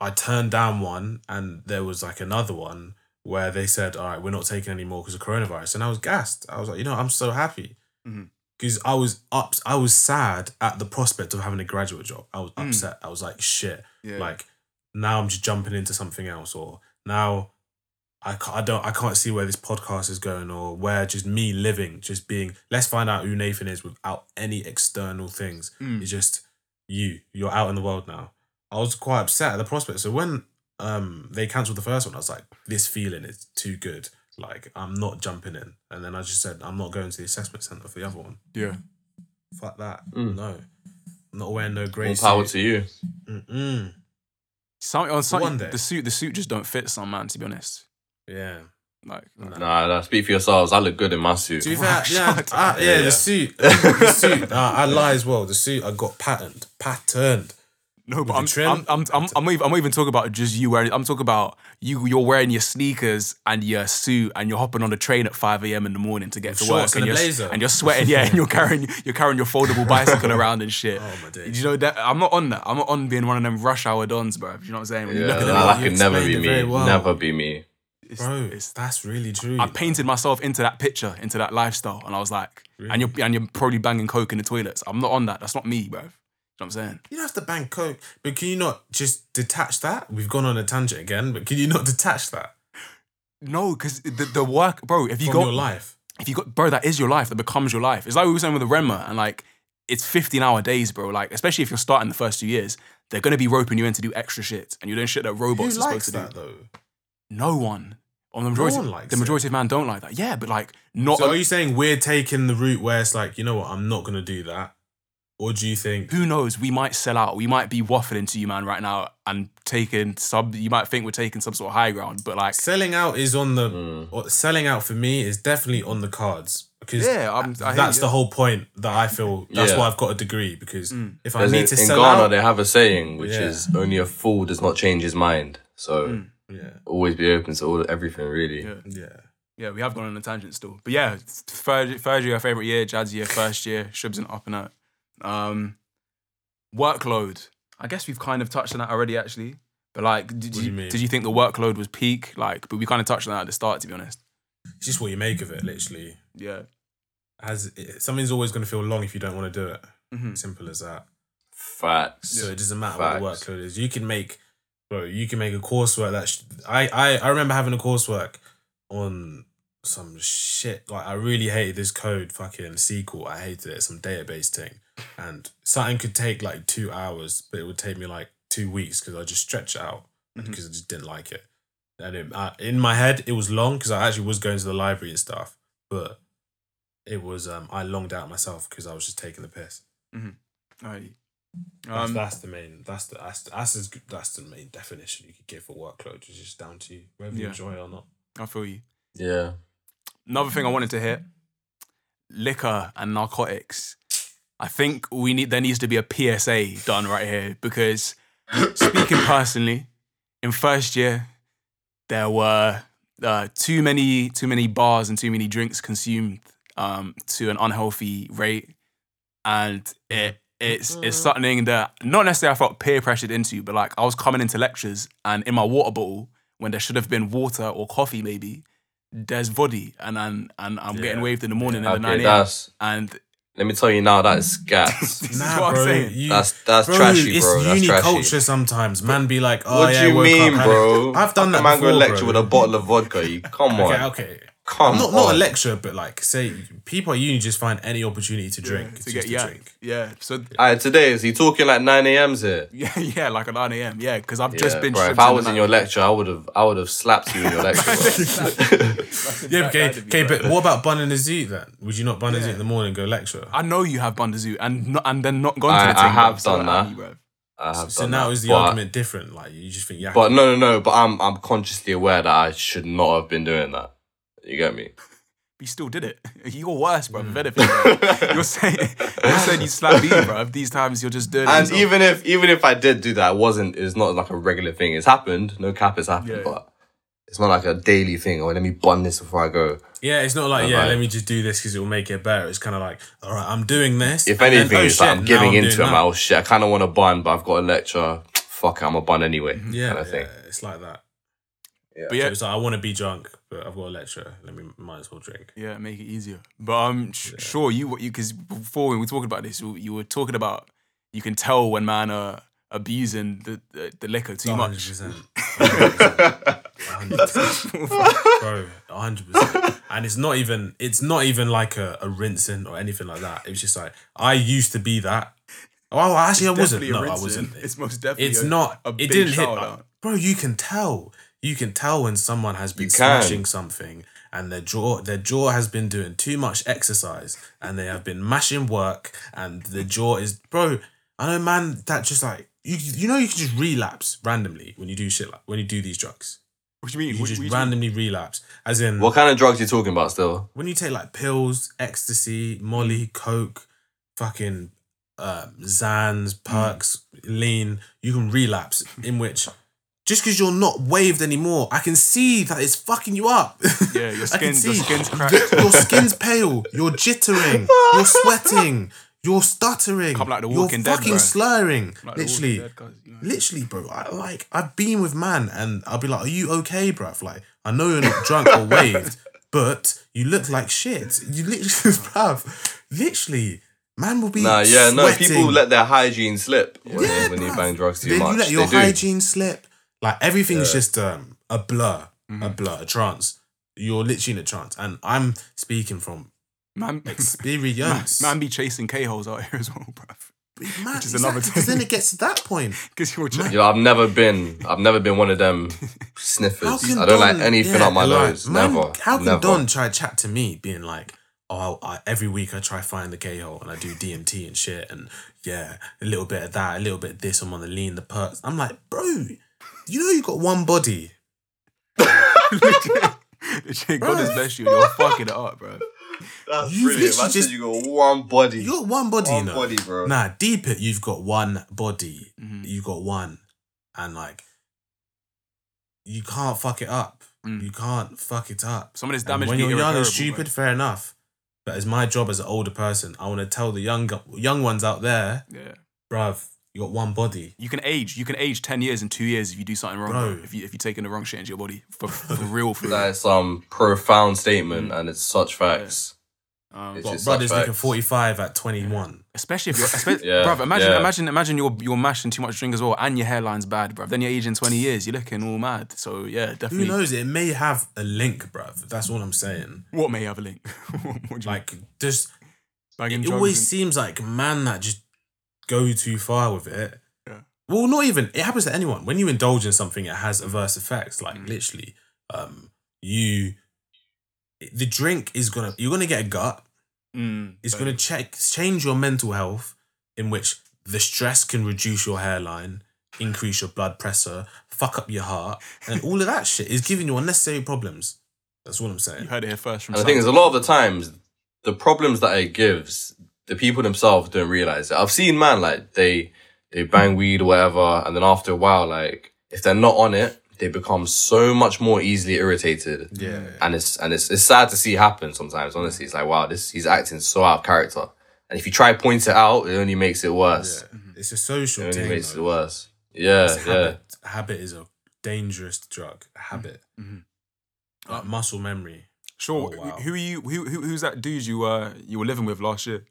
[SPEAKER 2] I turned down one, and there was like another one where they said, "All right, we're not taking any more because of coronavirus," and I was gassed. I was like, you know, I'm so happy because I was up. I was sad at the prospect of having a graduate job. I was
[SPEAKER 1] Mm.
[SPEAKER 2] upset. I was like, shit.
[SPEAKER 1] Yeah.
[SPEAKER 2] Like now I'm just jumping into something else, or now I can't, I don't I can't see where this podcast is going, or where just me living, just being. Let's find out who Nathan is without any external things.
[SPEAKER 1] Mm.
[SPEAKER 2] It's just you, you're out in the world now. I was quite upset at the prospect. So when um they cancelled the first one, I was like, this feeling is too good. Like I'm not jumping in. And then I just said, I'm not going to the assessment center for the other one.
[SPEAKER 1] Yeah.
[SPEAKER 2] Fuck that.
[SPEAKER 3] Mm.
[SPEAKER 2] No. I'm not wearing no grey
[SPEAKER 3] More power
[SPEAKER 2] suit.
[SPEAKER 3] to you.
[SPEAKER 2] Mm-mm.
[SPEAKER 1] Some on some
[SPEAKER 2] One day.
[SPEAKER 1] the suit the suit just don't fit some man to be honest.
[SPEAKER 2] Yeah.
[SPEAKER 1] Like
[SPEAKER 3] Nah, nah, speak for yourselves. I look good in my suit.
[SPEAKER 2] To be fair, *laughs* yeah,
[SPEAKER 1] up.
[SPEAKER 2] I, yeah,
[SPEAKER 3] Yeah, yeah. *laughs*
[SPEAKER 2] the suit, the suit. Uh, I lie as well. The suit I got patterned, patterned.
[SPEAKER 1] No, but I'm,
[SPEAKER 2] trim?
[SPEAKER 1] I'm, I'm, I'm, I'm, not even, I'm not even talking about just you wearing. I'm talking about you. You're wearing your sneakers and your suit, and you're hopping on the train at 5 a.m. in the morning to get to
[SPEAKER 2] shorts
[SPEAKER 1] work,
[SPEAKER 2] and a
[SPEAKER 1] you're
[SPEAKER 2] blazer.
[SPEAKER 1] and you're sweating. Yeah, and you're carrying you're carrying your foldable *laughs* bicycle around and shit.
[SPEAKER 2] Oh my days.
[SPEAKER 1] You know that I'm not on that. I'm not on being one of them rush hour dons, bro. You know what I'm saying? When you
[SPEAKER 3] Yeah,
[SPEAKER 1] look at
[SPEAKER 3] nah,
[SPEAKER 1] them,
[SPEAKER 3] that
[SPEAKER 2] you
[SPEAKER 3] could never be me.
[SPEAKER 2] well.
[SPEAKER 3] Never be me.
[SPEAKER 1] It's,
[SPEAKER 2] Bro,
[SPEAKER 1] it's,
[SPEAKER 2] that's really true.
[SPEAKER 1] I painted myself into that picture, into that lifestyle, and I was like, and you're and you're probably banging coke in the toilets. I'm not on that. That's not me, bro. You know what I'm saying?
[SPEAKER 2] You don't have to bang coke, but can you not just detach that? We've gone on a tangent again, but can you not *laughs* detach that
[SPEAKER 1] No, because the, the work, bro. If you
[SPEAKER 2] from
[SPEAKER 1] go,
[SPEAKER 2] your life?
[SPEAKER 1] if you got bro, that is your life. That becomes your life. It's like we were saying with the Renma, and like it's 15 hour days, bro. Like especially if you're starting the first two years, they're gonna be roping you in to do extra shit, and you're doing shit that
[SPEAKER 2] Who
[SPEAKER 1] robots are
[SPEAKER 2] likes
[SPEAKER 1] supposed to
[SPEAKER 2] that
[SPEAKER 1] do.
[SPEAKER 2] though?
[SPEAKER 1] No one. On the majority,
[SPEAKER 2] one likes
[SPEAKER 1] the
[SPEAKER 2] it.
[SPEAKER 1] majority of man don't like that. Yeah, but like not.
[SPEAKER 2] So are you saying we're taking the route where it's like, you know what, I'm not gonna do that, or do you think?
[SPEAKER 1] who knows? We might sell out. We might be waffling to you, man, right now, and taking some. You might think we're taking some sort of high ground, but like,
[SPEAKER 2] Selling out is on the
[SPEAKER 3] Mm.
[SPEAKER 2] or selling out for me is definitely on the cards because
[SPEAKER 1] Yeah, I'm- I
[SPEAKER 2] that's
[SPEAKER 1] you.
[SPEAKER 2] the whole point that I feel. That's
[SPEAKER 3] Yeah.
[SPEAKER 2] why I've got a degree because
[SPEAKER 1] Mm.
[SPEAKER 2] if I
[SPEAKER 3] There's
[SPEAKER 2] need
[SPEAKER 3] in,
[SPEAKER 2] to
[SPEAKER 3] in
[SPEAKER 2] sell
[SPEAKER 3] Ghana,
[SPEAKER 2] out,
[SPEAKER 3] they have a saying which
[SPEAKER 2] Yeah.
[SPEAKER 3] is only a fool does not change his mind. So
[SPEAKER 1] Mm.
[SPEAKER 2] Yeah,
[SPEAKER 3] always be open to all everything, really.
[SPEAKER 1] yeah,
[SPEAKER 2] yeah.
[SPEAKER 1] yeah, we have gone on a tangent still, but yeah, third, third year, favorite year, Jazz year, first year, Shubs and up and out. Um, workload. I guess we've kind of touched on that already, actually. But like, did
[SPEAKER 2] What
[SPEAKER 1] you,
[SPEAKER 2] you mean?
[SPEAKER 1] did you think the workload was peak? Like, but we kind of touched on that at the start, to be honest.
[SPEAKER 2] It's just what you make of it, literally.
[SPEAKER 1] Yeah.
[SPEAKER 2] As it, something's always going to feel long if you don't want to do it.
[SPEAKER 1] Mhm.
[SPEAKER 2] Simple as that.
[SPEAKER 3] Facts.
[SPEAKER 2] So it doesn't matter what the workload is. You can make, bro. You can make a coursework that sh- I I I remember having a coursework on some shit. Like I really hated this code, fucking SQL. I hated it. Some database thing, and something could take like two hours, but it would take me like two weeks because I just stretch it out
[SPEAKER 1] Mhm.
[SPEAKER 2] because I just didn't like it. And it, uh, in my head, it was long because I actually was going to the library and stuff, but it was um I longed out myself because I was just taking the piss.
[SPEAKER 1] Alrighty.
[SPEAKER 2] That's,
[SPEAKER 1] Um,
[SPEAKER 2] that's the main. That's the that's, the- that's as good, that's the main definition you could give for workload. It's just down to you whether you enjoy it or not.
[SPEAKER 1] I feel you.
[SPEAKER 3] Yeah.
[SPEAKER 1] Another thing I wanted to hit: liquor and narcotics. I think we need there needs to be a PSA done right here because *coughs* speaking personally, in first year there were uh, too many too many bars and too many drinks consumed um, to an unhealthy rate, and it it's it's mm-hmm. something that not necessarily I felt peer pressured into, but like I was coming into lectures and in my water bottle when there should have been water or coffee maybe, there's voddy and and, and I'm getting waved in the morning at the nine a.m. and
[SPEAKER 3] Let me tell you now, that is scats. *laughs*
[SPEAKER 1] this is
[SPEAKER 2] Nah,
[SPEAKER 1] what
[SPEAKER 2] bro,
[SPEAKER 1] I'm saying.
[SPEAKER 2] you,
[SPEAKER 3] That's that's
[SPEAKER 2] bro,
[SPEAKER 3] trashy,
[SPEAKER 2] it's
[SPEAKER 3] bro. That's
[SPEAKER 2] uni
[SPEAKER 3] trashy.
[SPEAKER 2] culture sometimes. Man, be like, oh
[SPEAKER 3] what
[SPEAKER 2] yeah,
[SPEAKER 3] do you
[SPEAKER 2] woke
[SPEAKER 3] mean,
[SPEAKER 2] up,
[SPEAKER 3] bro?
[SPEAKER 2] I've done
[SPEAKER 3] How
[SPEAKER 2] that
[SPEAKER 3] can man
[SPEAKER 2] before,
[SPEAKER 3] go lecture
[SPEAKER 2] bro.
[SPEAKER 3] with a bottle of vodka. You come on,
[SPEAKER 2] Okay, okay.
[SPEAKER 3] Come
[SPEAKER 2] Not
[SPEAKER 3] on.
[SPEAKER 2] not a lecture, but like say people at uni just find any opportunity to drink
[SPEAKER 1] to
[SPEAKER 2] just
[SPEAKER 1] get
[SPEAKER 2] to
[SPEAKER 1] yeah
[SPEAKER 2] drink.
[SPEAKER 1] yeah so
[SPEAKER 3] Alright, today is he talking like nine a.m.s here? *laughs*
[SPEAKER 1] yeah yeah like at 9 a.m. yeah because I've just been
[SPEAKER 3] bro. If I was
[SPEAKER 1] the
[SPEAKER 3] in your lecture, I would have, I would have slapped you in your *laughs* lecture. Bro. *laughs*
[SPEAKER 2] Yeah, okay, okay, but what about bunning a zoo then? Would you not bun a zoo in the morning and go lecture?
[SPEAKER 1] I know you have Bundazoo and not, and then not gone
[SPEAKER 3] I-
[SPEAKER 1] to the
[SPEAKER 3] I
[SPEAKER 1] thing,
[SPEAKER 3] have
[SPEAKER 1] bruv, so
[SPEAKER 3] done that.
[SPEAKER 1] me, bruv.
[SPEAKER 3] I have
[SPEAKER 2] So now
[SPEAKER 3] that.
[SPEAKER 2] is the
[SPEAKER 3] But-
[SPEAKER 2] argument different? Like you just think, yeah,
[SPEAKER 3] But no, no, no. But I'm, I'm consciously aware that I should not have been doing that. You get me?
[SPEAKER 1] you still did it *laughs* you're worse bro
[SPEAKER 2] Mm.
[SPEAKER 1] if anything bruv. *laughs* you're saying you're saying you slapped me bro these times you're just doing it
[SPEAKER 3] And
[SPEAKER 1] yourself.
[SPEAKER 3] even if, even if I did do that, it wasn't. It's not like a regular thing. It's happened. No cap, it's happened.
[SPEAKER 1] Yeah.
[SPEAKER 3] But it's not like a daily thing. Or let me bun this before I go.
[SPEAKER 2] yeah, it's not like
[SPEAKER 3] Oh,
[SPEAKER 2] yeah,
[SPEAKER 3] right.
[SPEAKER 2] let me just do this because it will make it better. It's kind of like, all right, I'm doing this.
[SPEAKER 3] If
[SPEAKER 2] and then,
[SPEAKER 3] anything,
[SPEAKER 2] oh,
[SPEAKER 3] it's like I'm giving into
[SPEAKER 2] doing
[SPEAKER 3] it. I'm
[SPEAKER 2] that.
[SPEAKER 3] like, oh shit, I kind of want to bun, but I've got a lecture. Fuck it, I'm a bun anyway.
[SPEAKER 2] Yeah,
[SPEAKER 3] kind of
[SPEAKER 2] yeah,
[SPEAKER 3] thing.
[SPEAKER 2] it's like that.
[SPEAKER 1] but
[SPEAKER 2] So
[SPEAKER 1] yeah
[SPEAKER 2] it's like I want to be drunk, but I've got a lecture. Let me might as well drink.
[SPEAKER 1] yeah make it easier but um sh- sure you you because before we were talking about this you, were talking about you can tell when man are abusing the the, the liquor too much
[SPEAKER 2] 100%. 100%. Bro, 100%. And it's not even it's not even like a, a rinsing or anything like that. It was just like I used to be that Oh, actually, I wasn't. No, I wasn't.
[SPEAKER 1] It's most definitely.
[SPEAKER 2] It's
[SPEAKER 1] a-
[SPEAKER 2] not.
[SPEAKER 1] A
[SPEAKER 2] it didn't hit, like- bro. You can tell. You can tell when someone has been smashing something and their jaw, their jaw has been doing too much exercise, and they have been mashing work, and the jaw is, bro. I know, man. That just like you, you know, you can just relapse randomly when you do shit like when you do these drugs.
[SPEAKER 1] What do you mean?
[SPEAKER 2] You
[SPEAKER 1] What,
[SPEAKER 2] just
[SPEAKER 1] what do you mean?
[SPEAKER 2] randomly relapse, as in
[SPEAKER 3] What kind of drugs you talking about still?
[SPEAKER 2] when you take like pills, ecstasy, Molly, Coke, fucking um, Xans, Perks, lean, you can relapse. In which, just because you're not waved anymore, I can see that it's fucking you up.
[SPEAKER 1] Yeah, your *laughs* skin, your skin's *laughs* cracked.
[SPEAKER 2] Your skin's pale. You're jittering. You're *laughs* sweating. You're stuttering.
[SPEAKER 1] Come like The
[SPEAKER 2] you're
[SPEAKER 1] Walking Dead,
[SPEAKER 2] fucking
[SPEAKER 1] bro.
[SPEAKER 2] slurring.
[SPEAKER 1] Like The Walking
[SPEAKER 2] literally,
[SPEAKER 1] Dead, 'cause, you know.
[SPEAKER 2] literally, bro. I like I've been with man, and I'll be like, "Are you okay, bruv? Like, I know you're not drunk or waved, but you look like shit. You literally, bruv, literally, man will be.
[SPEAKER 3] Nah, yeah, no. People let their hygiene slip when,
[SPEAKER 2] Yeah,
[SPEAKER 3] they, when you bang drugs too
[SPEAKER 2] then
[SPEAKER 3] much.
[SPEAKER 2] you let your
[SPEAKER 3] they do.
[SPEAKER 2] hygiene slip. Like everything's
[SPEAKER 3] Yeah.
[SPEAKER 2] just um, a blur,
[SPEAKER 1] Mm-hmm.
[SPEAKER 2] a blur, a trance. You're literally in a trance, and I'm speaking from
[SPEAKER 1] Man, *laughs* man,
[SPEAKER 2] experience.
[SPEAKER 1] man be chasing K holes out here *laughs* as well, bruv.
[SPEAKER 2] Man,
[SPEAKER 1] which is another
[SPEAKER 2] exactly, 'cause
[SPEAKER 1] thing.
[SPEAKER 2] then it gets to that point. *laughs*
[SPEAKER 1] Because you're
[SPEAKER 2] Man,
[SPEAKER 3] You know, I've never been. I've never been one of them sniffers. I don't like anything
[SPEAKER 2] yeah,
[SPEAKER 3] up my
[SPEAKER 2] like,
[SPEAKER 3] nose.
[SPEAKER 2] man,
[SPEAKER 3] never.
[SPEAKER 2] How can
[SPEAKER 3] never.
[SPEAKER 2] Don try to chat to me, being like, "Oh, I, every week I try find the K hole and I do DMT and shit, and yeah, a little bit of that, a little bit of this. I'm on the lean, the perks." I'm like, bro, you know you got one body. *laughs*
[SPEAKER 1] Legit, God has blessed you. You're fucking it up, bro.
[SPEAKER 3] That's
[SPEAKER 2] You've
[SPEAKER 3] brilliant.
[SPEAKER 2] literally just-
[SPEAKER 3] you got one body.
[SPEAKER 2] You got one body,
[SPEAKER 3] one
[SPEAKER 2] you know.
[SPEAKER 3] body, bro.
[SPEAKER 2] Nah, deep it. You've got one body.
[SPEAKER 1] Mhm.
[SPEAKER 2] You got one, and like, you can't fuck it up.
[SPEAKER 1] Mm.
[SPEAKER 2] You can't fuck it up.
[SPEAKER 1] Some of this
[SPEAKER 2] And when you're young and stupid,
[SPEAKER 1] bro.
[SPEAKER 2] fair enough. But as my job as an older person, I want to tell the young young ones out there,
[SPEAKER 1] Yeah.
[SPEAKER 2] bruv, you got one body.
[SPEAKER 1] You can age. You can age ten years in two years if you do something wrong.
[SPEAKER 2] Bro.
[SPEAKER 1] Bro. If you if you taking the wrong shit into your body for, for *laughs* real, for real.
[SPEAKER 3] That is some profound statement, and it's such facts.
[SPEAKER 1] Um,
[SPEAKER 3] It's
[SPEAKER 2] But brothers looking 45 at 21.
[SPEAKER 1] especially if you're, *laughs* especially,
[SPEAKER 3] Yeah,
[SPEAKER 1] bruv, imagine,
[SPEAKER 3] yeah.
[SPEAKER 1] imagine, imagine you're you're mashing too much drink as well, and your hairline's bad, bruv. Then you're aging twenty years, you're looking all mad. So yeah, definitely.
[SPEAKER 2] Who knows? It may have a link, bruv. That's all I'm saying.
[SPEAKER 1] What may have a link? *laughs* what do you
[SPEAKER 2] Like, just,
[SPEAKER 1] banging
[SPEAKER 2] it always
[SPEAKER 1] and-
[SPEAKER 2] seems like man that just go too far with it.
[SPEAKER 1] Yeah.
[SPEAKER 2] Well, not even. It happens to anyone. When you indulge in something, it has adverse effects. Like,
[SPEAKER 1] Mm.
[SPEAKER 2] literally, um, you, the drink is gonna, you're gonna get a gut.
[SPEAKER 1] Mm,
[SPEAKER 2] It's going to check change your mental health, in which the stress can reduce your hairline, increase your blood pressure, fuck up your heart, and all of that shit is giving you unnecessary problems. That's what I'm saying.
[SPEAKER 1] You
[SPEAKER 2] saying.
[SPEAKER 1] heard it here first from.
[SPEAKER 3] And the thing is, a lot of the times, the problems that it gives, the people themselves don't realize it. I've seen man like they they bang weed or whatever, and then after a while, like if they're not on it, they become so much more easily irritated.
[SPEAKER 2] Yeah.
[SPEAKER 3] and it's and it's it's sad to see happen sometimes. Honestly, it's like wow, this he's acting so out of character. And if you try to point it out, it only makes it worse.
[SPEAKER 2] Yeah. It's a social
[SPEAKER 3] It only
[SPEAKER 2] thing.
[SPEAKER 3] makes it worse. Yeah,
[SPEAKER 2] It's a
[SPEAKER 3] yeah.
[SPEAKER 2] habit. Habit is a dangerous drug. A habit.
[SPEAKER 1] Mhm.
[SPEAKER 2] Like muscle memory.
[SPEAKER 1] Sure.
[SPEAKER 2] Oh, wow.
[SPEAKER 1] Who are you? Who, who who's that dude you uh you were living with last year?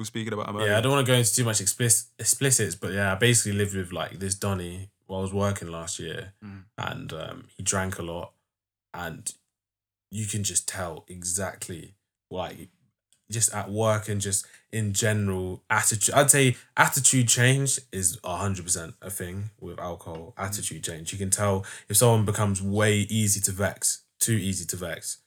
[SPEAKER 1] Was speaking about him?
[SPEAKER 2] Yeah. I don't want to go into too much explicit explicits, but yeah, I basically lived with like this Donny while I was working last year,
[SPEAKER 1] Mm.
[SPEAKER 2] and um, he drank a lot, and you can just tell exactly like just at work and just in general attitude. I'd say attitude change is hundred percent a thing with alcohol. Attitude change. You can tell if someone becomes way easy to vex, too easy to vex.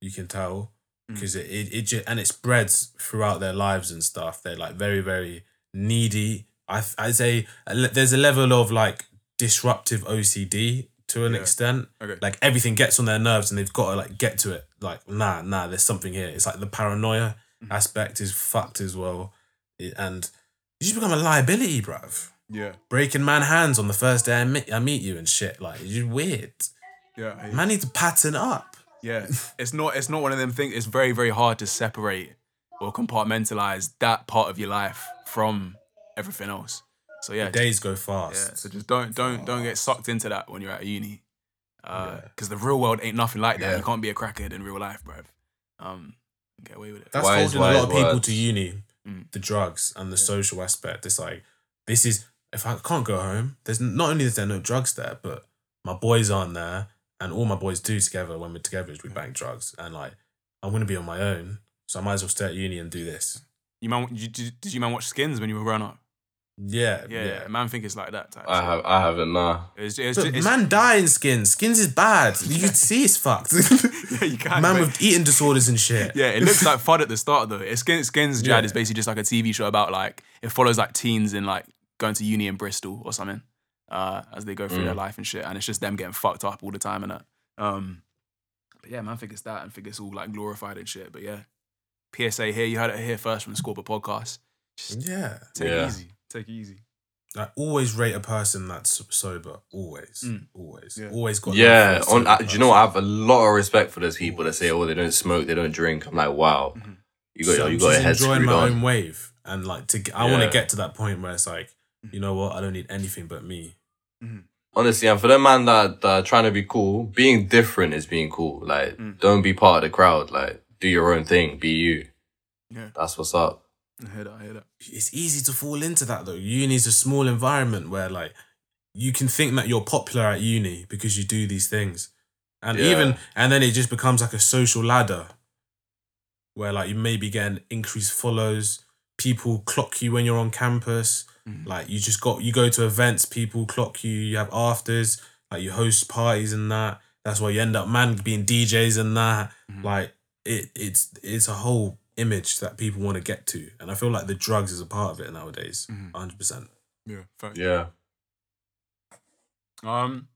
[SPEAKER 2] You can tell
[SPEAKER 1] Mm.
[SPEAKER 2] because it it, it just, and it spreads throughout their lives and stuff. They're like very very needy. I I say there's a level of like disruptive OCD to an
[SPEAKER 1] Yeah.
[SPEAKER 2] extent.
[SPEAKER 1] Okay.
[SPEAKER 2] Like everything gets on their nerves and they've got to like get to it. Like nah nah, there's something here. It's like the paranoia
[SPEAKER 1] Mm-hmm.
[SPEAKER 2] aspect is fucked as well, It- and you just become a liability, bruv.
[SPEAKER 1] yeah.
[SPEAKER 2] Breaking man hands on the first day I meet I meet you and shit. Like just weird.
[SPEAKER 1] Yeah. I-
[SPEAKER 2] Man need to pattern up.
[SPEAKER 1] Yeah, it's not. It's not one of them things. It's very, very hard to separate or compartmentalize that part of your life from everything else. So yeah,
[SPEAKER 2] Days go
[SPEAKER 1] yeah.
[SPEAKER 2] fast.
[SPEAKER 1] So just don't, don't, don't get sucked into that when you're at uni,
[SPEAKER 2] Yeah.
[SPEAKER 1] because the real world ain't nothing like that.
[SPEAKER 3] Yeah.
[SPEAKER 1] You can't be a crackhead in real life, bruv. Um, get away with it.
[SPEAKER 2] That's
[SPEAKER 3] Wise,
[SPEAKER 2] holding a lot of people
[SPEAKER 3] words.
[SPEAKER 2] to uni.
[SPEAKER 1] Mm.
[SPEAKER 2] The drugs and the social aspect. It's like this is if I can't go home. There's not only is there no drugs there, but my boys aren't there, and all my boys do together when we're together is we mm. bang drugs, and like I'm gonna be on my own, so I might as well stay at uni and do this.
[SPEAKER 1] You man, you, did, did you man watch Skins when you were growing up?
[SPEAKER 2] Yeah,
[SPEAKER 1] Yeah,
[SPEAKER 2] yeah.
[SPEAKER 1] man, think it's like that type.
[SPEAKER 3] I
[SPEAKER 1] shit.
[SPEAKER 3] have I haven't nah.
[SPEAKER 1] It's, it's,
[SPEAKER 2] But
[SPEAKER 1] it's,
[SPEAKER 2] man dying skins. Skins is bad. You can see it's fucked. *laughs*
[SPEAKER 1] yeah, you can.
[SPEAKER 2] man
[SPEAKER 1] but-
[SPEAKER 2] with eating disorders and shit.
[SPEAKER 1] Yeah, it looks like fun at the start though. It's Skins, Skins Jad
[SPEAKER 2] Yeah.
[SPEAKER 1] is basically just like a TV show about like it follows like teens in like going to uni in Bristol or something, uh, as they go through their life and shit, and it's just them getting fucked up all the time and that. Um, but yeah, man, I think it's that and think it's all like glorified and shit. But yeah, PSA here, you heard it here first from the Scorpio podcast. Just
[SPEAKER 2] Yeah.
[SPEAKER 1] take
[SPEAKER 3] Yeah.
[SPEAKER 1] it easy, take it easy.
[SPEAKER 2] I always rate a person that's sober. Always.
[SPEAKER 1] Mm.
[SPEAKER 2] Always.
[SPEAKER 1] Yeah.
[SPEAKER 2] Always got
[SPEAKER 3] Yeah,
[SPEAKER 2] for
[SPEAKER 3] on uh, do you know what? I have a lot of respect for those people that say, "Oh, they don't smoke, they don't drink." I'm like, wow,
[SPEAKER 1] Mhm.
[SPEAKER 3] you got
[SPEAKER 2] So
[SPEAKER 3] you
[SPEAKER 2] I'm
[SPEAKER 3] got your
[SPEAKER 2] just
[SPEAKER 3] head
[SPEAKER 2] enjoying my
[SPEAKER 3] on.
[SPEAKER 2] own wave. And like to get, I want to get to that point where it's like, you know what, I don't need anything but me.
[SPEAKER 3] Honestly, and for the man that, that are trying to be cool, being different is being cool. Like,
[SPEAKER 1] Mm.
[SPEAKER 3] don't be part of the crowd. Like, do your own thing. Be you.
[SPEAKER 1] Yeah.
[SPEAKER 3] That's what's up.
[SPEAKER 1] I hear that. I hear that.
[SPEAKER 2] It's easy to fall into that though. Uni is a small environment where like you can think that you're popular at uni because you do these things. And
[SPEAKER 3] Yeah.
[SPEAKER 2] even and then it just becomes like a social ladder where like you maybe getting increased follows, people clock you when you're on campus.
[SPEAKER 1] Mhm.
[SPEAKER 2] Like you just got you go to events, people clock you, you have afters, like you host parties and that. That's why you end up man being DJs and that.
[SPEAKER 1] Mhm.
[SPEAKER 2] Like it it's it's a whole image that people want to get to. And I feel like the drugs is a part of it nowadays.
[SPEAKER 1] Mhm.
[SPEAKER 2] 100%.
[SPEAKER 1] Yeah. Fact.
[SPEAKER 3] Yeah.
[SPEAKER 1] Um,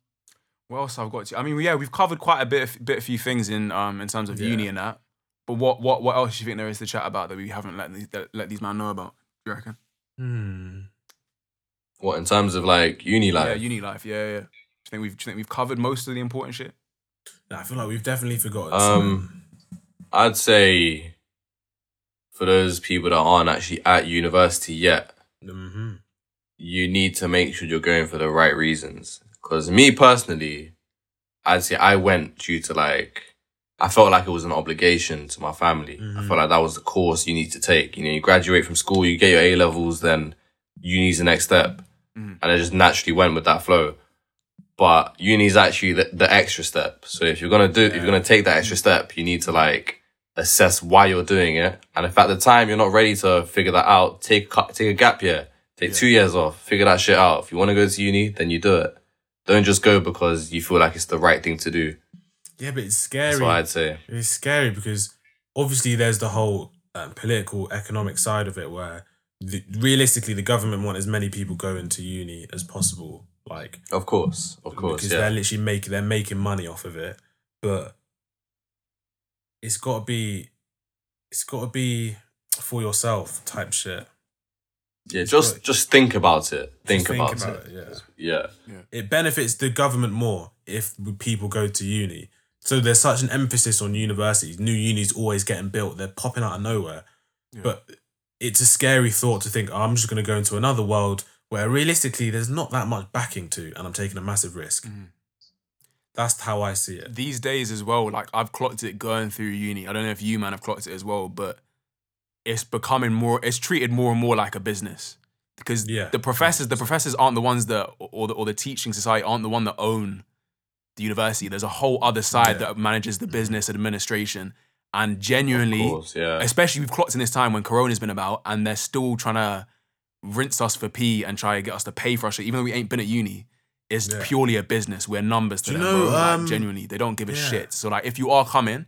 [SPEAKER 1] what else I've got to? I mean, yeah, we've covered quite a bit, of, bit, a few things in um in terms of
[SPEAKER 2] Yeah.
[SPEAKER 1] uni and that. But what, what, what else do you think there is to chat about that we haven't let these, that, let these men know about? Do you reckon?
[SPEAKER 2] Hmm.
[SPEAKER 3] What in terms of like uni life?
[SPEAKER 1] Yeah, uni life. Yeah, yeah. Do you think we've, do you think we've covered most of the important shit?
[SPEAKER 2] Nah, I feel like we've definitely forgotten.
[SPEAKER 3] Um, I'd say for those people that aren't actually at university yet,
[SPEAKER 2] hmm
[SPEAKER 3] you need to make sure you're going for the right reasons. Because me personally, I'd say I went due to like, I felt like it was an obligation to my family. I
[SPEAKER 2] Mhm.
[SPEAKER 3] felt like that was the course you need to take. You know, you graduate from school, you get your A levels, then uni's the next step.
[SPEAKER 1] Mhm.
[SPEAKER 3] And I just naturally went with that flow. But uni's actually the, the extra step. So if you're gonna do, if you're gonna take that extra step, you need to like assess why you're doing it. And if at the time you're not ready to figure that out, take a take a gap year, take two years off, figure that shit out. If you want to go to uni, then you do it. Don't just go because you feel like it's the right thing to do.
[SPEAKER 2] Yeah, but it's scary.
[SPEAKER 3] That's what I'd say.
[SPEAKER 2] It's scary because obviously there's the whole um, political, economic side of it where the, realistically the government want as many people going to uni as possible. Like,
[SPEAKER 3] Of course, of course,
[SPEAKER 2] because
[SPEAKER 3] yeah.
[SPEAKER 2] they're literally making they're making money off of it, but it's got to be, it's got to be for yourself type shit.
[SPEAKER 3] Yeah, just
[SPEAKER 2] got-
[SPEAKER 3] just think about it. Think,
[SPEAKER 2] Just
[SPEAKER 3] about, it.
[SPEAKER 2] Yeah.
[SPEAKER 3] Yeah.
[SPEAKER 2] it benefits the government more if people go to uni. So there's such an emphasis on universities. New unis always getting built. They're popping out of nowhere.
[SPEAKER 1] Yeah.
[SPEAKER 2] But it's a scary thought to think, oh, I'm just going to go into another world where realistically there's not that much backing to, and I'm taking a massive risk.
[SPEAKER 1] Mhm.
[SPEAKER 2] That's how I see it.
[SPEAKER 1] These days as well, like I've clocked it going through uni. I don't know if you man have clocked it as well, but it's becoming more. It's treated more and more like a business because
[SPEAKER 2] Yeah.
[SPEAKER 1] the professors, the professors aren't the ones that, or the or the teaching society aren't the one that own the university. There's a whole other side
[SPEAKER 2] Yeah.
[SPEAKER 1] that manages the business administration, and
[SPEAKER 3] Of
[SPEAKER 1] genuinely,
[SPEAKER 3] course, yeah.
[SPEAKER 1] especially we've clocked in this time when Corona's been about, and they're still trying to rinse us for P and try to get us to pay for our shit, even though we ain't been at uni. It's
[SPEAKER 2] Yeah.
[SPEAKER 1] purely a business. We're numbers to
[SPEAKER 2] Do you
[SPEAKER 1] them,
[SPEAKER 2] know,
[SPEAKER 1] bro. Like,
[SPEAKER 2] um,
[SPEAKER 1] genuinely, they don't give a
[SPEAKER 2] yeah.
[SPEAKER 1] shit. So like, if you are coming,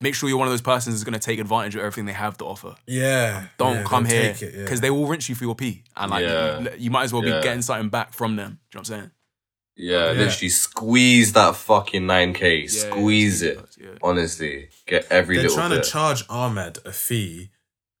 [SPEAKER 1] make sure you're one of those persons who's gonna take advantage of everything they have to offer.
[SPEAKER 2] Yeah.
[SPEAKER 1] Don't
[SPEAKER 2] yeah,
[SPEAKER 1] come here because
[SPEAKER 2] yeah.
[SPEAKER 1] they will rinse you for your P, and like
[SPEAKER 3] Yeah.
[SPEAKER 1] you, you might as well
[SPEAKER 3] Yeah.
[SPEAKER 1] be getting something back from them. Do you know what I'm saying?
[SPEAKER 3] yeah,
[SPEAKER 2] Yeah.
[SPEAKER 3] literally squeeze that fucking 9k.
[SPEAKER 1] Yeah,
[SPEAKER 3] squeeze
[SPEAKER 1] yeah,
[SPEAKER 3] it.
[SPEAKER 1] Yeah.
[SPEAKER 3] Honestly. Get every little bit.
[SPEAKER 2] They're
[SPEAKER 3] little
[SPEAKER 2] trying
[SPEAKER 3] bit.
[SPEAKER 2] to charge Ahmed a fee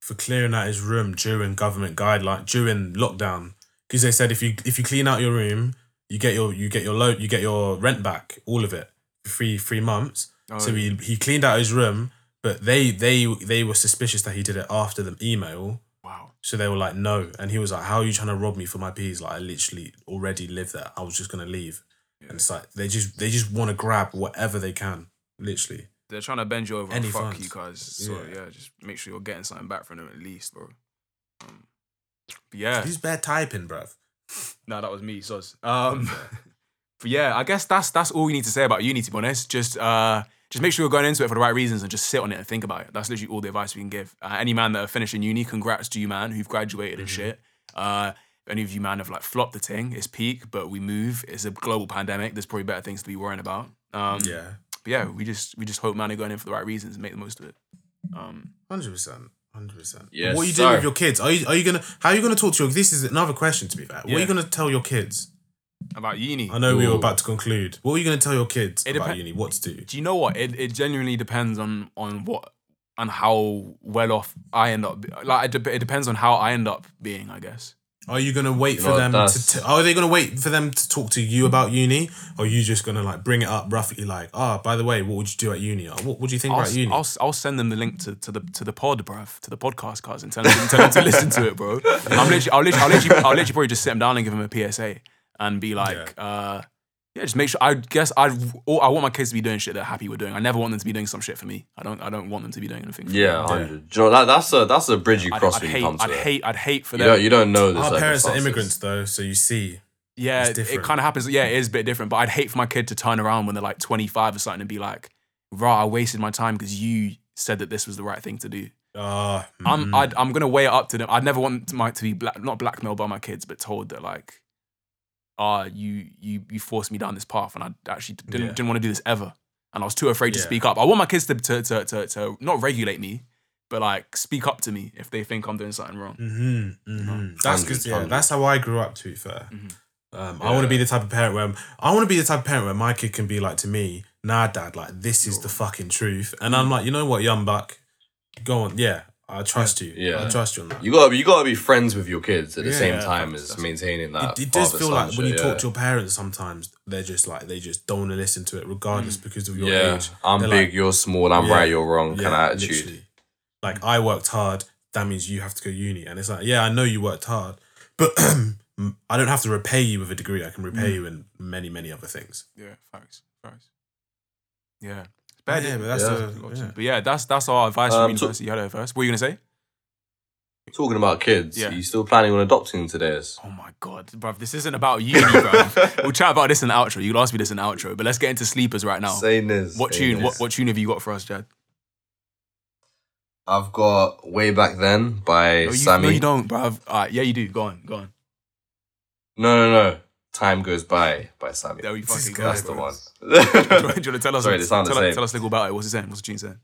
[SPEAKER 2] for clearing out his room during government guideline during lockdown. Because they said if you if you clean out your room, you get your you get your load you get your rent back, all of it, for three three months.
[SPEAKER 1] Oh,
[SPEAKER 2] so he he cleaned out his room, but they they they were suspicious that he did it after the email.
[SPEAKER 1] Wow.
[SPEAKER 2] So they were like, no. And he was like, How are you trying to rob me for my P's? Like I literally already live there. I was just gonna leave. And it's like they just they just want to grab whatever they can. Literally.
[SPEAKER 1] They're trying to bend you over
[SPEAKER 2] Any
[SPEAKER 1] and fuck
[SPEAKER 2] funds.
[SPEAKER 1] you, guys. So
[SPEAKER 2] Yeah.
[SPEAKER 1] yeah, just make sure you're getting something back from them at least, bro. Um, yeah.
[SPEAKER 2] Who's bad typing, bruv?
[SPEAKER 1] No, that was me, Soz. Um, *laughs* but yeah, I guess that's that's all we need to say about uni. To be honest, just uh, just make sure you're going into it for the right reasons and just sit on it and think about it. That's literally all the advice we can give. Uh, any man that are finishing uni, congrats to you, man, who've graduated and shit. Uh, any of you man have like flopped the thing, it's peak, but we move. It's a global pandemic. There's probably better things to be worrying about. Um,
[SPEAKER 2] Yeah.
[SPEAKER 1] But yeah, we just we just hope man are going in for the right reasons and make the most of it. Um,
[SPEAKER 2] Hundred percent. Hundred percent.
[SPEAKER 3] Yes,
[SPEAKER 2] What are you doing
[SPEAKER 3] sir.
[SPEAKER 2] with your kids? Are you are you gonna how are you gonna talk to your this is another question to be fair. What are you gonna tell your kids?
[SPEAKER 1] about uni.
[SPEAKER 2] I know we were about to conclude. What are you gonna tell your kids
[SPEAKER 1] It
[SPEAKER 2] about
[SPEAKER 1] depen-
[SPEAKER 2] uni? What to do?
[SPEAKER 1] Do you know what? It it genuinely depends on on what and how well off I end up. Like it, de- it depends on how I end up being, I guess.
[SPEAKER 2] Are you gonna wait
[SPEAKER 3] You
[SPEAKER 2] for them to? T- are they gonna wait for them to talk to you about uni? Or are you just gonna like bring it up roughly, like, oh, by the way, what would you do at uni? Or what would you think
[SPEAKER 1] I'll,
[SPEAKER 2] about
[SPEAKER 1] s-
[SPEAKER 2] uni?
[SPEAKER 1] I'll, s- I'll send them the link to, to the to the pod, bruv, to the podcast, cuz, and tell them, tell them to listen to it, bro. *laughs* I'm literally, I'll literally, I'll literally, I'll literally probably just sit them down and give them a PSA and be like, uh, yeah, just make sure. I guess I, I want my kids to be doing shit they're happy with doing. I never want them to be doing some shit for me. I don't, I don't want them to be doing anything. For
[SPEAKER 3] Yeah,
[SPEAKER 1] me.
[SPEAKER 3] hundred. Do you know that, that's a that's a bridge you
[SPEAKER 1] I'd,
[SPEAKER 3] cross
[SPEAKER 1] I'd
[SPEAKER 3] when
[SPEAKER 1] hate,
[SPEAKER 3] you come to
[SPEAKER 1] I'd
[SPEAKER 3] it.
[SPEAKER 1] hate, I'd hate for
[SPEAKER 3] you
[SPEAKER 1] them.
[SPEAKER 3] don't you don't know the
[SPEAKER 2] Our parents are immigrants though, so you see.
[SPEAKER 1] Yeah,
[SPEAKER 2] It's
[SPEAKER 1] it kind of happens. Yeah, it is a bit different. But I'd hate for my kid to turn around when they're like 25 or something and be like, "Right, I wasted my time because you said that this was the right thing to do."
[SPEAKER 2] Uh,
[SPEAKER 1] I'm I'd, I'm gonna weigh it up to them. I'd never want my to be black, not blackmailed by my kids, but told that like, ah, you you you forced me down this path, and I actually didn't
[SPEAKER 2] Yeah.
[SPEAKER 1] didn't want to do this ever, and I was too afraid to
[SPEAKER 2] Yeah.
[SPEAKER 1] speak up. I want my kids to to to to, to not regulate me, but like speak up to me if they think I'm doing something wrong.
[SPEAKER 2] Mm-hmm, mm-hmm. That's because yeah, that's how I grew up. To be fair,
[SPEAKER 1] Mhm.
[SPEAKER 2] um, I want to be the type of parent where I want to be the type of parent where my kid can be like to me, "Nah, dad, like this is the fucking truth," and I'm like, you know what, young buck, go on, yeah, I trust you,
[SPEAKER 3] Yeah.
[SPEAKER 2] I trust you on that.
[SPEAKER 3] You gotta be you gotta be friends with your kids at the
[SPEAKER 2] Yeah,
[SPEAKER 3] same
[SPEAKER 1] yeah,
[SPEAKER 3] time as maintaining that.
[SPEAKER 2] It, it does feel like when you
[SPEAKER 3] shit,
[SPEAKER 2] talk to your parents, sometimes they're just like they just don't want to listen to it, regardless because of your
[SPEAKER 3] yeah,
[SPEAKER 2] age.
[SPEAKER 3] I'm
[SPEAKER 2] They're
[SPEAKER 3] big,
[SPEAKER 2] like,
[SPEAKER 3] you're small, I'm
[SPEAKER 2] Yeah,
[SPEAKER 3] right, you're wrong kind of attitude.
[SPEAKER 2] literally. Like I worked hard, that means you have to go uni, and it's like, yeah, I know you worked hard, but *clears throat* I don't have to repay you with a degree. I can repay
[SPEAKER 3] Mm.
[SPEAKER 2] you in many, many other things.
[SPEAKER 1] Yeah, facts, facts. Yeah, it's bad.
[SPEAKER 2] yeah, but that's
[SPEAKER 3] Yeah.
[SPEAKER 2] the yeah.
[SPEAKER 1] But yeah, that's that's our advice from
[SPEAKER 3] Um, so-
[SPEAKER 1] university. You heard it first. What were you gonna say?
[SPEAKER 3] Talking about kids,
[SPEAKER 1] Yeah.
[SPEAKER 3] are you still planning on adopting today's?
[SPEAKER 1] Oh my god, bruv, this isn't about uni, bruv. *laughs* we'll chat about this in the outro. You can ask me this in the outro, but let's get into sleepers right now.
[SPEAKER 3] Saying this.
[SPEAKER 1] what
[SPEAKER 3] saying
[SPEAKER 1] tune? What
[SPEAKER 3] this.
[SPEAKER 1] what tune have you got for us, Jad?
[SPEAKER 3] I've got Way Back Then by
[SPEAKER 1] No, you,
[SPEAKER 3] Sammy.
[SPEAKER 1] no, you don't, bruv. Uh, yeah, you do. Go on, go on.
[SPEAKER 3] No, no, no. Time Goes By by Sammy.
[SPEAKER 1] There we
[SPEAKER 2] This
[SPEAKER 1] fucking go.
[SPEAKER 3] That's the one.
[SPEAKER 1] do, you, want- do you want to tell us? *laughs*
[SPEAKER 3] Sorry, they sound the
[SPEAKER 1] tell, tell us a little about it. What's it saying? What's the tune saying?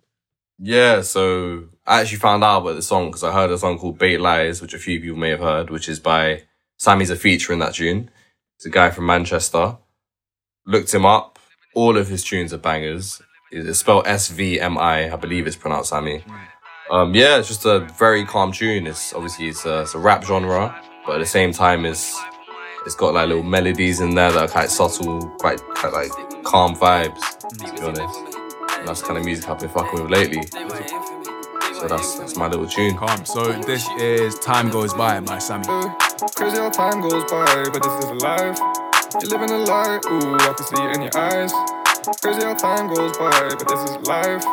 [SPEAKER 3] Yeah, so I actually found out about the song because I heard a song called Bait Lies, which a few people may have heard, which is by Sammy's a feature in that tune. It's a guy from Manchester. Looked him up. All of his tunes are bangers. It's spelled S V M I. I believe it's pronounced Sammy. Um, yeah, it's just a very calm tune. It's obviously it's a, it's a rap genre, but at the same time, it's it's got like little melodies in there that are quite subtle, quite, quite like calm vibes. To be honest, and that's the kind of music I've been fucking with lately. So that's that's my little tune.
[SPEAKER 1] Calm. So this is "Time Goes By" by Sammy.
[SPEAKER 5] Crazy how time goes by, but this is a life. You're living a lie, ooh, I can see it in your eyes. Crazy how time goes by, but this is life.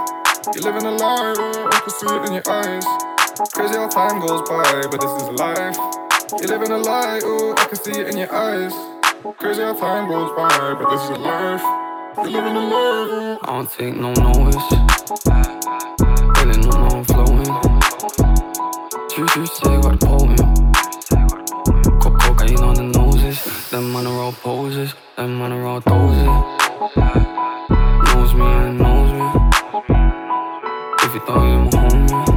[SPEAKER 5] You're living a lie, ooh, I can see it in your eyes. Crazy how time goes by, but this is life. You're living a lie, ooh, I can see it in your eyes. Crazy how time goes by, but this is life. You're living a lie.
[SPEAKER 6] I don't take no notice. Really no I'm flowing. You you say what. Co- Cocaine on the noses. Them on the road poses. Them on the road doses. Knows me and knows me. If you thought you were homie.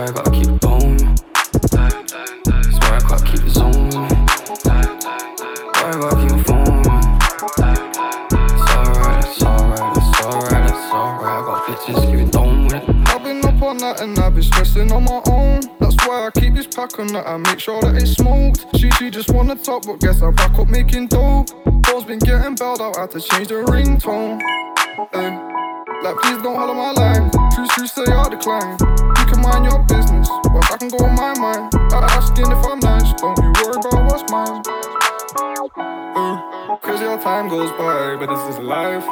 [SPEAKER 6] So I gotta keep going. So I gotta keep it zoning. I gotta keep phone It's alright, it's alright, it's alright, it's alright. I got bitches, keep it done with it.
[SPEAKER 5] I've been up all night and I've been stressing on my own. That's why I keep this pack on that I make sure that it's smoked. She she just wanna talk, but guess I'm back up making dough. Phone's been getting bailed out, had to change the ringtone. Ay. Like please don't holler my line. True true say I decline. You can mind your business, but I can go on my mind. I asking if I'm nice, don't you worry about what's mine. Ooh, crazy how time goes by, but this is life.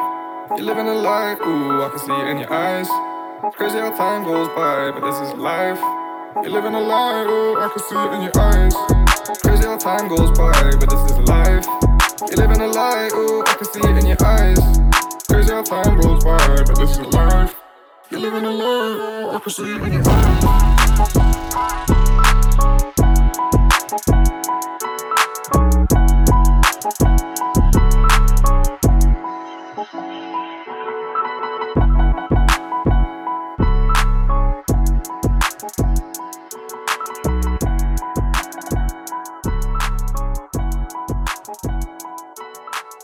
[SPEAKER 5] You're living a lie, ooh, I can see it in your eyes. Crazy how time goes by, but this is life. You're living a lie, ooh, I can see it in your eyes. Crazy how time goes by, but this is life. You're living a lie, ooh, I can see it in your eyes. Crazy how time goes by, but this is life. You're living a lie, I can see it in your eyes.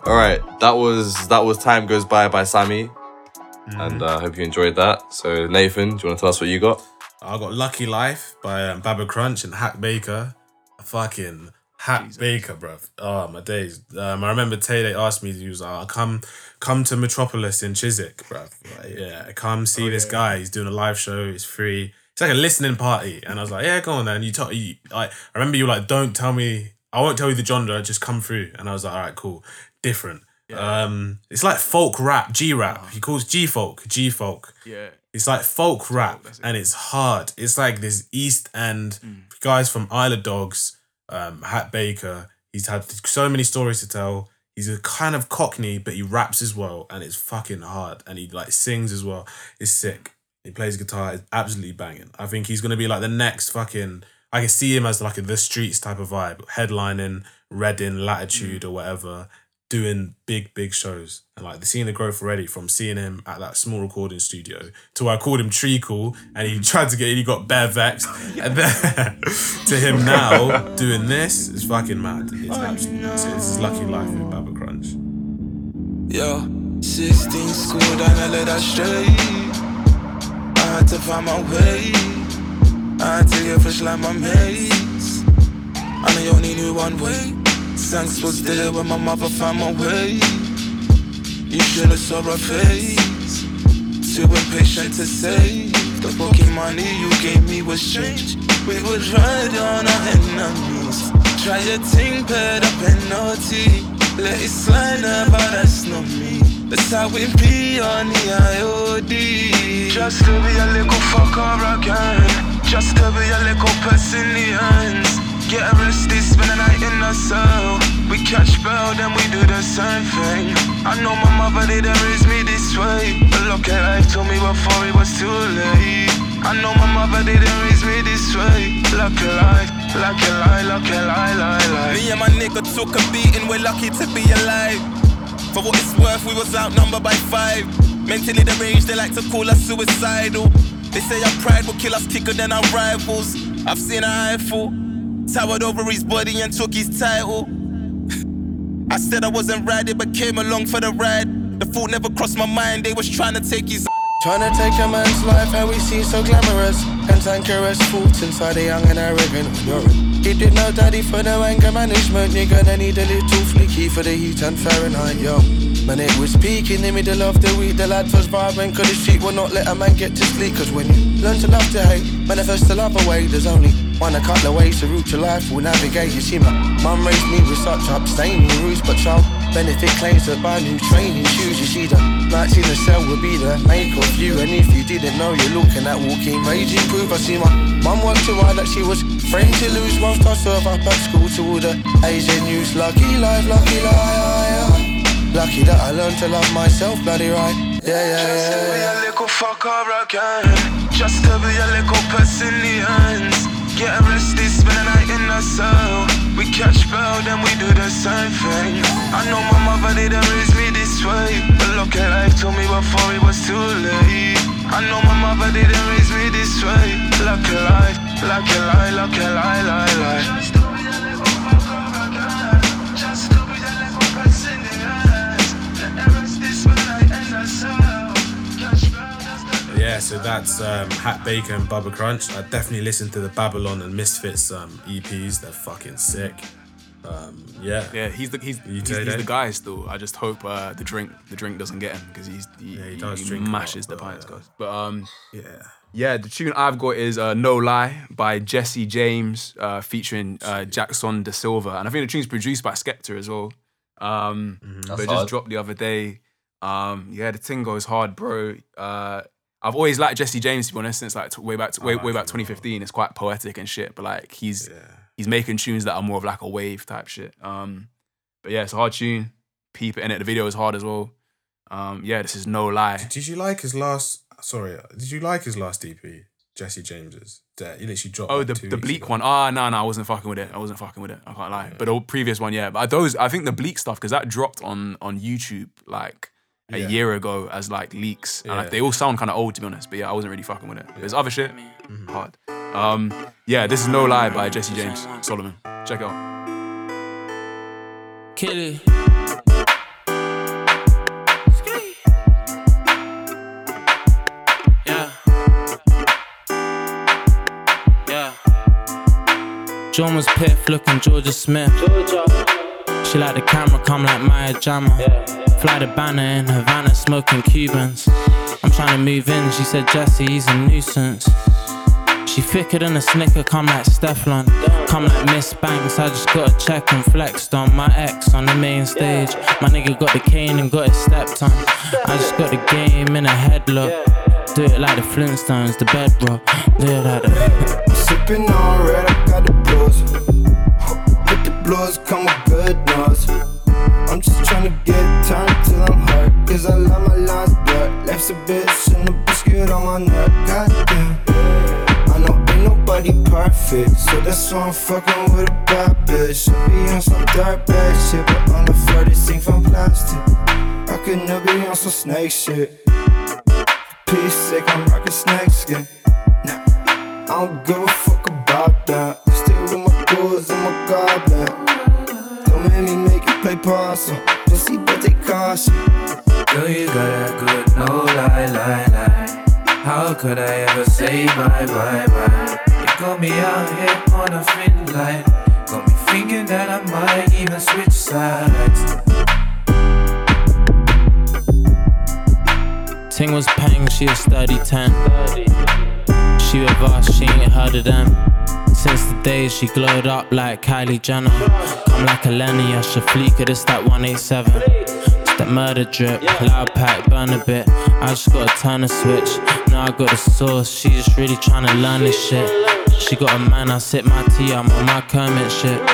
[SPEAKER 3] All right, that was that was time goes by by Sammy, and uh, I hope you enjoyed that. So Nathan, do you want to tell us what you got?
[SPEAKER 2] I got Lucky Life by um, Baba Crunch and Hak Baker. Fucking Hak Baker, bruv. Oh, my days. Um, I remember Tay, they asked me, he was like, "Oh, come, come to Metropolis in Chiswick, bruv. Like, yeah, come see this guy. He's doing a live show. It's free. It's like a listening party. And I was like, yeah, go on then. You talk, you, like, I remember you were like, don't tell me, I won't tell you the genre, just come through. And I was like, all right, cool. Different. Um, it's like folk rap, G rap. He calls G folk, G folk.
[SPEAKER 1] Yeah.
[SPEAKER 2] It's like folk rap
[SPEAKER 1] that's it. Mm.
[SPEAKER 2] and it's hard. It's like this East End guys from Isle of Dogs, um, Hak Baker. He's had so many stories to tell. He's a kind of cockney, but he raps as well, and it's fucking hard. And he like sings as well. It's sick. He plays guitar. It's absolutely banging. I think he's gonna be like the next fucking. I can see him as like a the streets type of vibe, headlining Reading, Latitude,
[SPEAKER 1] Mm.
[SPEAKER 2] or whatever, doing big big shows. And like seeing the growth already from seeing him at that small recording studio to where I called him Treacle, and he tried to get he got bare vexed, *laughs* and then *laughs* to him now doing this is fucking mad. It's absolutely it's, it's lucky life with Baba Crunch.
[SPEAKER 7] Yo, 16 school down, I let that straight. I had to find my way. I get fresh like my mates. And I only knew one way. Thanks was there when my mother found my way. You should have saw her face. Too impatient to say. The fucking money you gave me was strange. We would ride on our enemies. Try your thing, pay the penalty. Let it slide, never that's not me. That's how we be on the IOD. Just to be a little fucker again. Just to be a little person in the ends. Get arrested, spend a night in a cell. We catch bail, then we do the same thing. I know my mother didn't raise me this way. But look at life told me before it was too late. I know my mother didn't raise me this way. Lucky life, lucky lie, lucky lie, lie, lie. Me and my nigga took a beating, we're lucky to be alive. For what it's worth, we was outnumbered by five. Mentally deranged, they like to call us suicidal. They say our pride will kill us quicker than our rivals. I've seen a eyeful, towered over his body and took his title. *laughs* I said I wasn't riding, but came along for the ride. The thought never crossed my mind, they was trying to take his.
[SPEAKER 8] Trying to take a man's life, how we see so glamorous. Cantankerous thoughts inside a young and arrogant ignorant. He did no daddy for no anger management. You're gonna need a little flicky for the heat and Fahrenheit, yo. Man, it was peak in the middle of the week. The lad was vibrant, cause the street will not let a man get to sleep. Cause when you learn to love to hate, manifest to love away, there's only one a couple of ways to route your life. We'll navigate. You see, my mum raised me with such abstaining rules, but child benefit claims to buy new training shoes. You see, the nights in the cell will be the make of you. And if you didn't know, you're looking at walking raging proof. I see my mum worked too hard that she was friend to lose. Whilst I serve up at school to all the Asian youth. Lucky life, lucky life. Lucky that I learned to love myself, bloody right. Yeah, yeah, yeah.
[SPEAKER 7] Just to be a little fucker again. Just to be a little person in the ends. Get arrested, spend a night in a cell. Catch bail, then we do the same thing. I know my mother didn't raise me this way. But look at life told me before it was too late. I know my mother didn't raise me this way. Lucky life, lucky lie, lucky lie, lie, lie.
[SPEAKER 2] Yeah, so that's um, Hak Baker and Bubba Crunch. I definitely listened to the Babylon and Misfits um, EPs. They're fucking sick. Um, yeah.
[SPEAKER 1] Yeah, he's the he's, he's, he's the guy still. I just hope uh, the drink the drink doesn't get him because he's he,
[SPEAKER 2] he does drink a lot,
[SPEAKER 1] mashes the
[SPEAKER 2] but,
[SPEAKER 1] pints,
[SPEAKER 2] uh,
[SPEAKER 1] guys. But um,
[SPEAKER 2] Yeah.
[SPEAKER 1] yeah, the tune I've got is uh, "No Lie" by Jesse James, uh, featuring uh, Jackson De Silva, and I think the tune's produced by Skepta as well. Um, but
[SPEAKER 3] That's
[SPEAKER 1] it just dropped the other day. Um, yeah, the thing goes hard, bro. Uh, I've always liked Jesse James to be honest, since like t- way back to, way, way back
[SPEAKER 2] him a lot.
[SPEAKER 1] 2015. It's quite poetic and shit, but like he's
[SPEAKER 2] Yeah.
[SPEAKER 1] he's making tunes that are more of like a wave type shit. Um, but yeah, it's a hard tune. Peep it in it. The video is hard as well. Um, yeah, this is no lie.
[SPEAKER 2] Did you like his last? Sorry, did you like his last EP? Jesse James's. That he literally dropped.
[SPEAKER 1] Oh, the the bleak
[SPEAKER 2] ago.
[SPEAKER 1] one. Ah, no, no, I wasn't fucking with it. I wasn't fucking with it. I can't lie. But the previous one, yeah. But those, I think the bleak stuff because that dropped on on YouTube like a
[SPEAKER 2] Yeah.
[SPEAKER 1] year ago as like leaks, and like they all sound kind of old to be honest. But yeah, I wasn't really fucking with it. There's other shit,
[SPEAKER 2] Mm-hmm.
[SPEAKER 1] hard. Um, yeah, this is No Lie by Jesse James Solomon. Check it out.
[SPEAKER 9] Kill it. Yeah. Yeah. John was Piff looking Georgia Smith. She like the camera, come like Maya Jama. Fly the banner in Havana, smoking Cubans. I'm trying to move in, she said Jesse, he's a nuisance. She thicker than a snicker, come like Stefflon. Come like Miss Banks, I just got a check and flexed on my ex on the main stage. My nigga got the cane and got it stepped on. I just got the game in a headlock. Do it like the Flintstones, the bedrock. Do it like the.
[SPEAKER 10] I'm sipping on red, I got the blues. With the blues come with good news. A on my neck. Goddamn. I know ain't nobody perfect. So that's why I'm fucking with a bad bitch. I be on some dirt bag shit, but on the furthest thing from plastic. I could never be on some snake shit. Peace sake, I'm rocking snake skin. I don't give a fuck about that. Still with my goals and my goblin. Don't make me make you play possum. See but take caution.
[SPEAKER 7] Girl, you got that good, no lie, lie, lie. How could I ever say bye, bye, bye? You got me out here on a thin line. Got me thinking that I might even switch sides.
[SPEAKER 9] Ting was paying, she a sturdy 10. She with us, she ain't heard of them. Since the days she glowed up like Kylie Jenner. Come like a Lenny, I should fleek it, it's that 187. It's that murder drip, loud pack, burn a bit. I just gotta turn a switch. Now I got the sauce, she just really tryna learn this shit. She got a man, I sip my tea, I'm on my Kermit shit.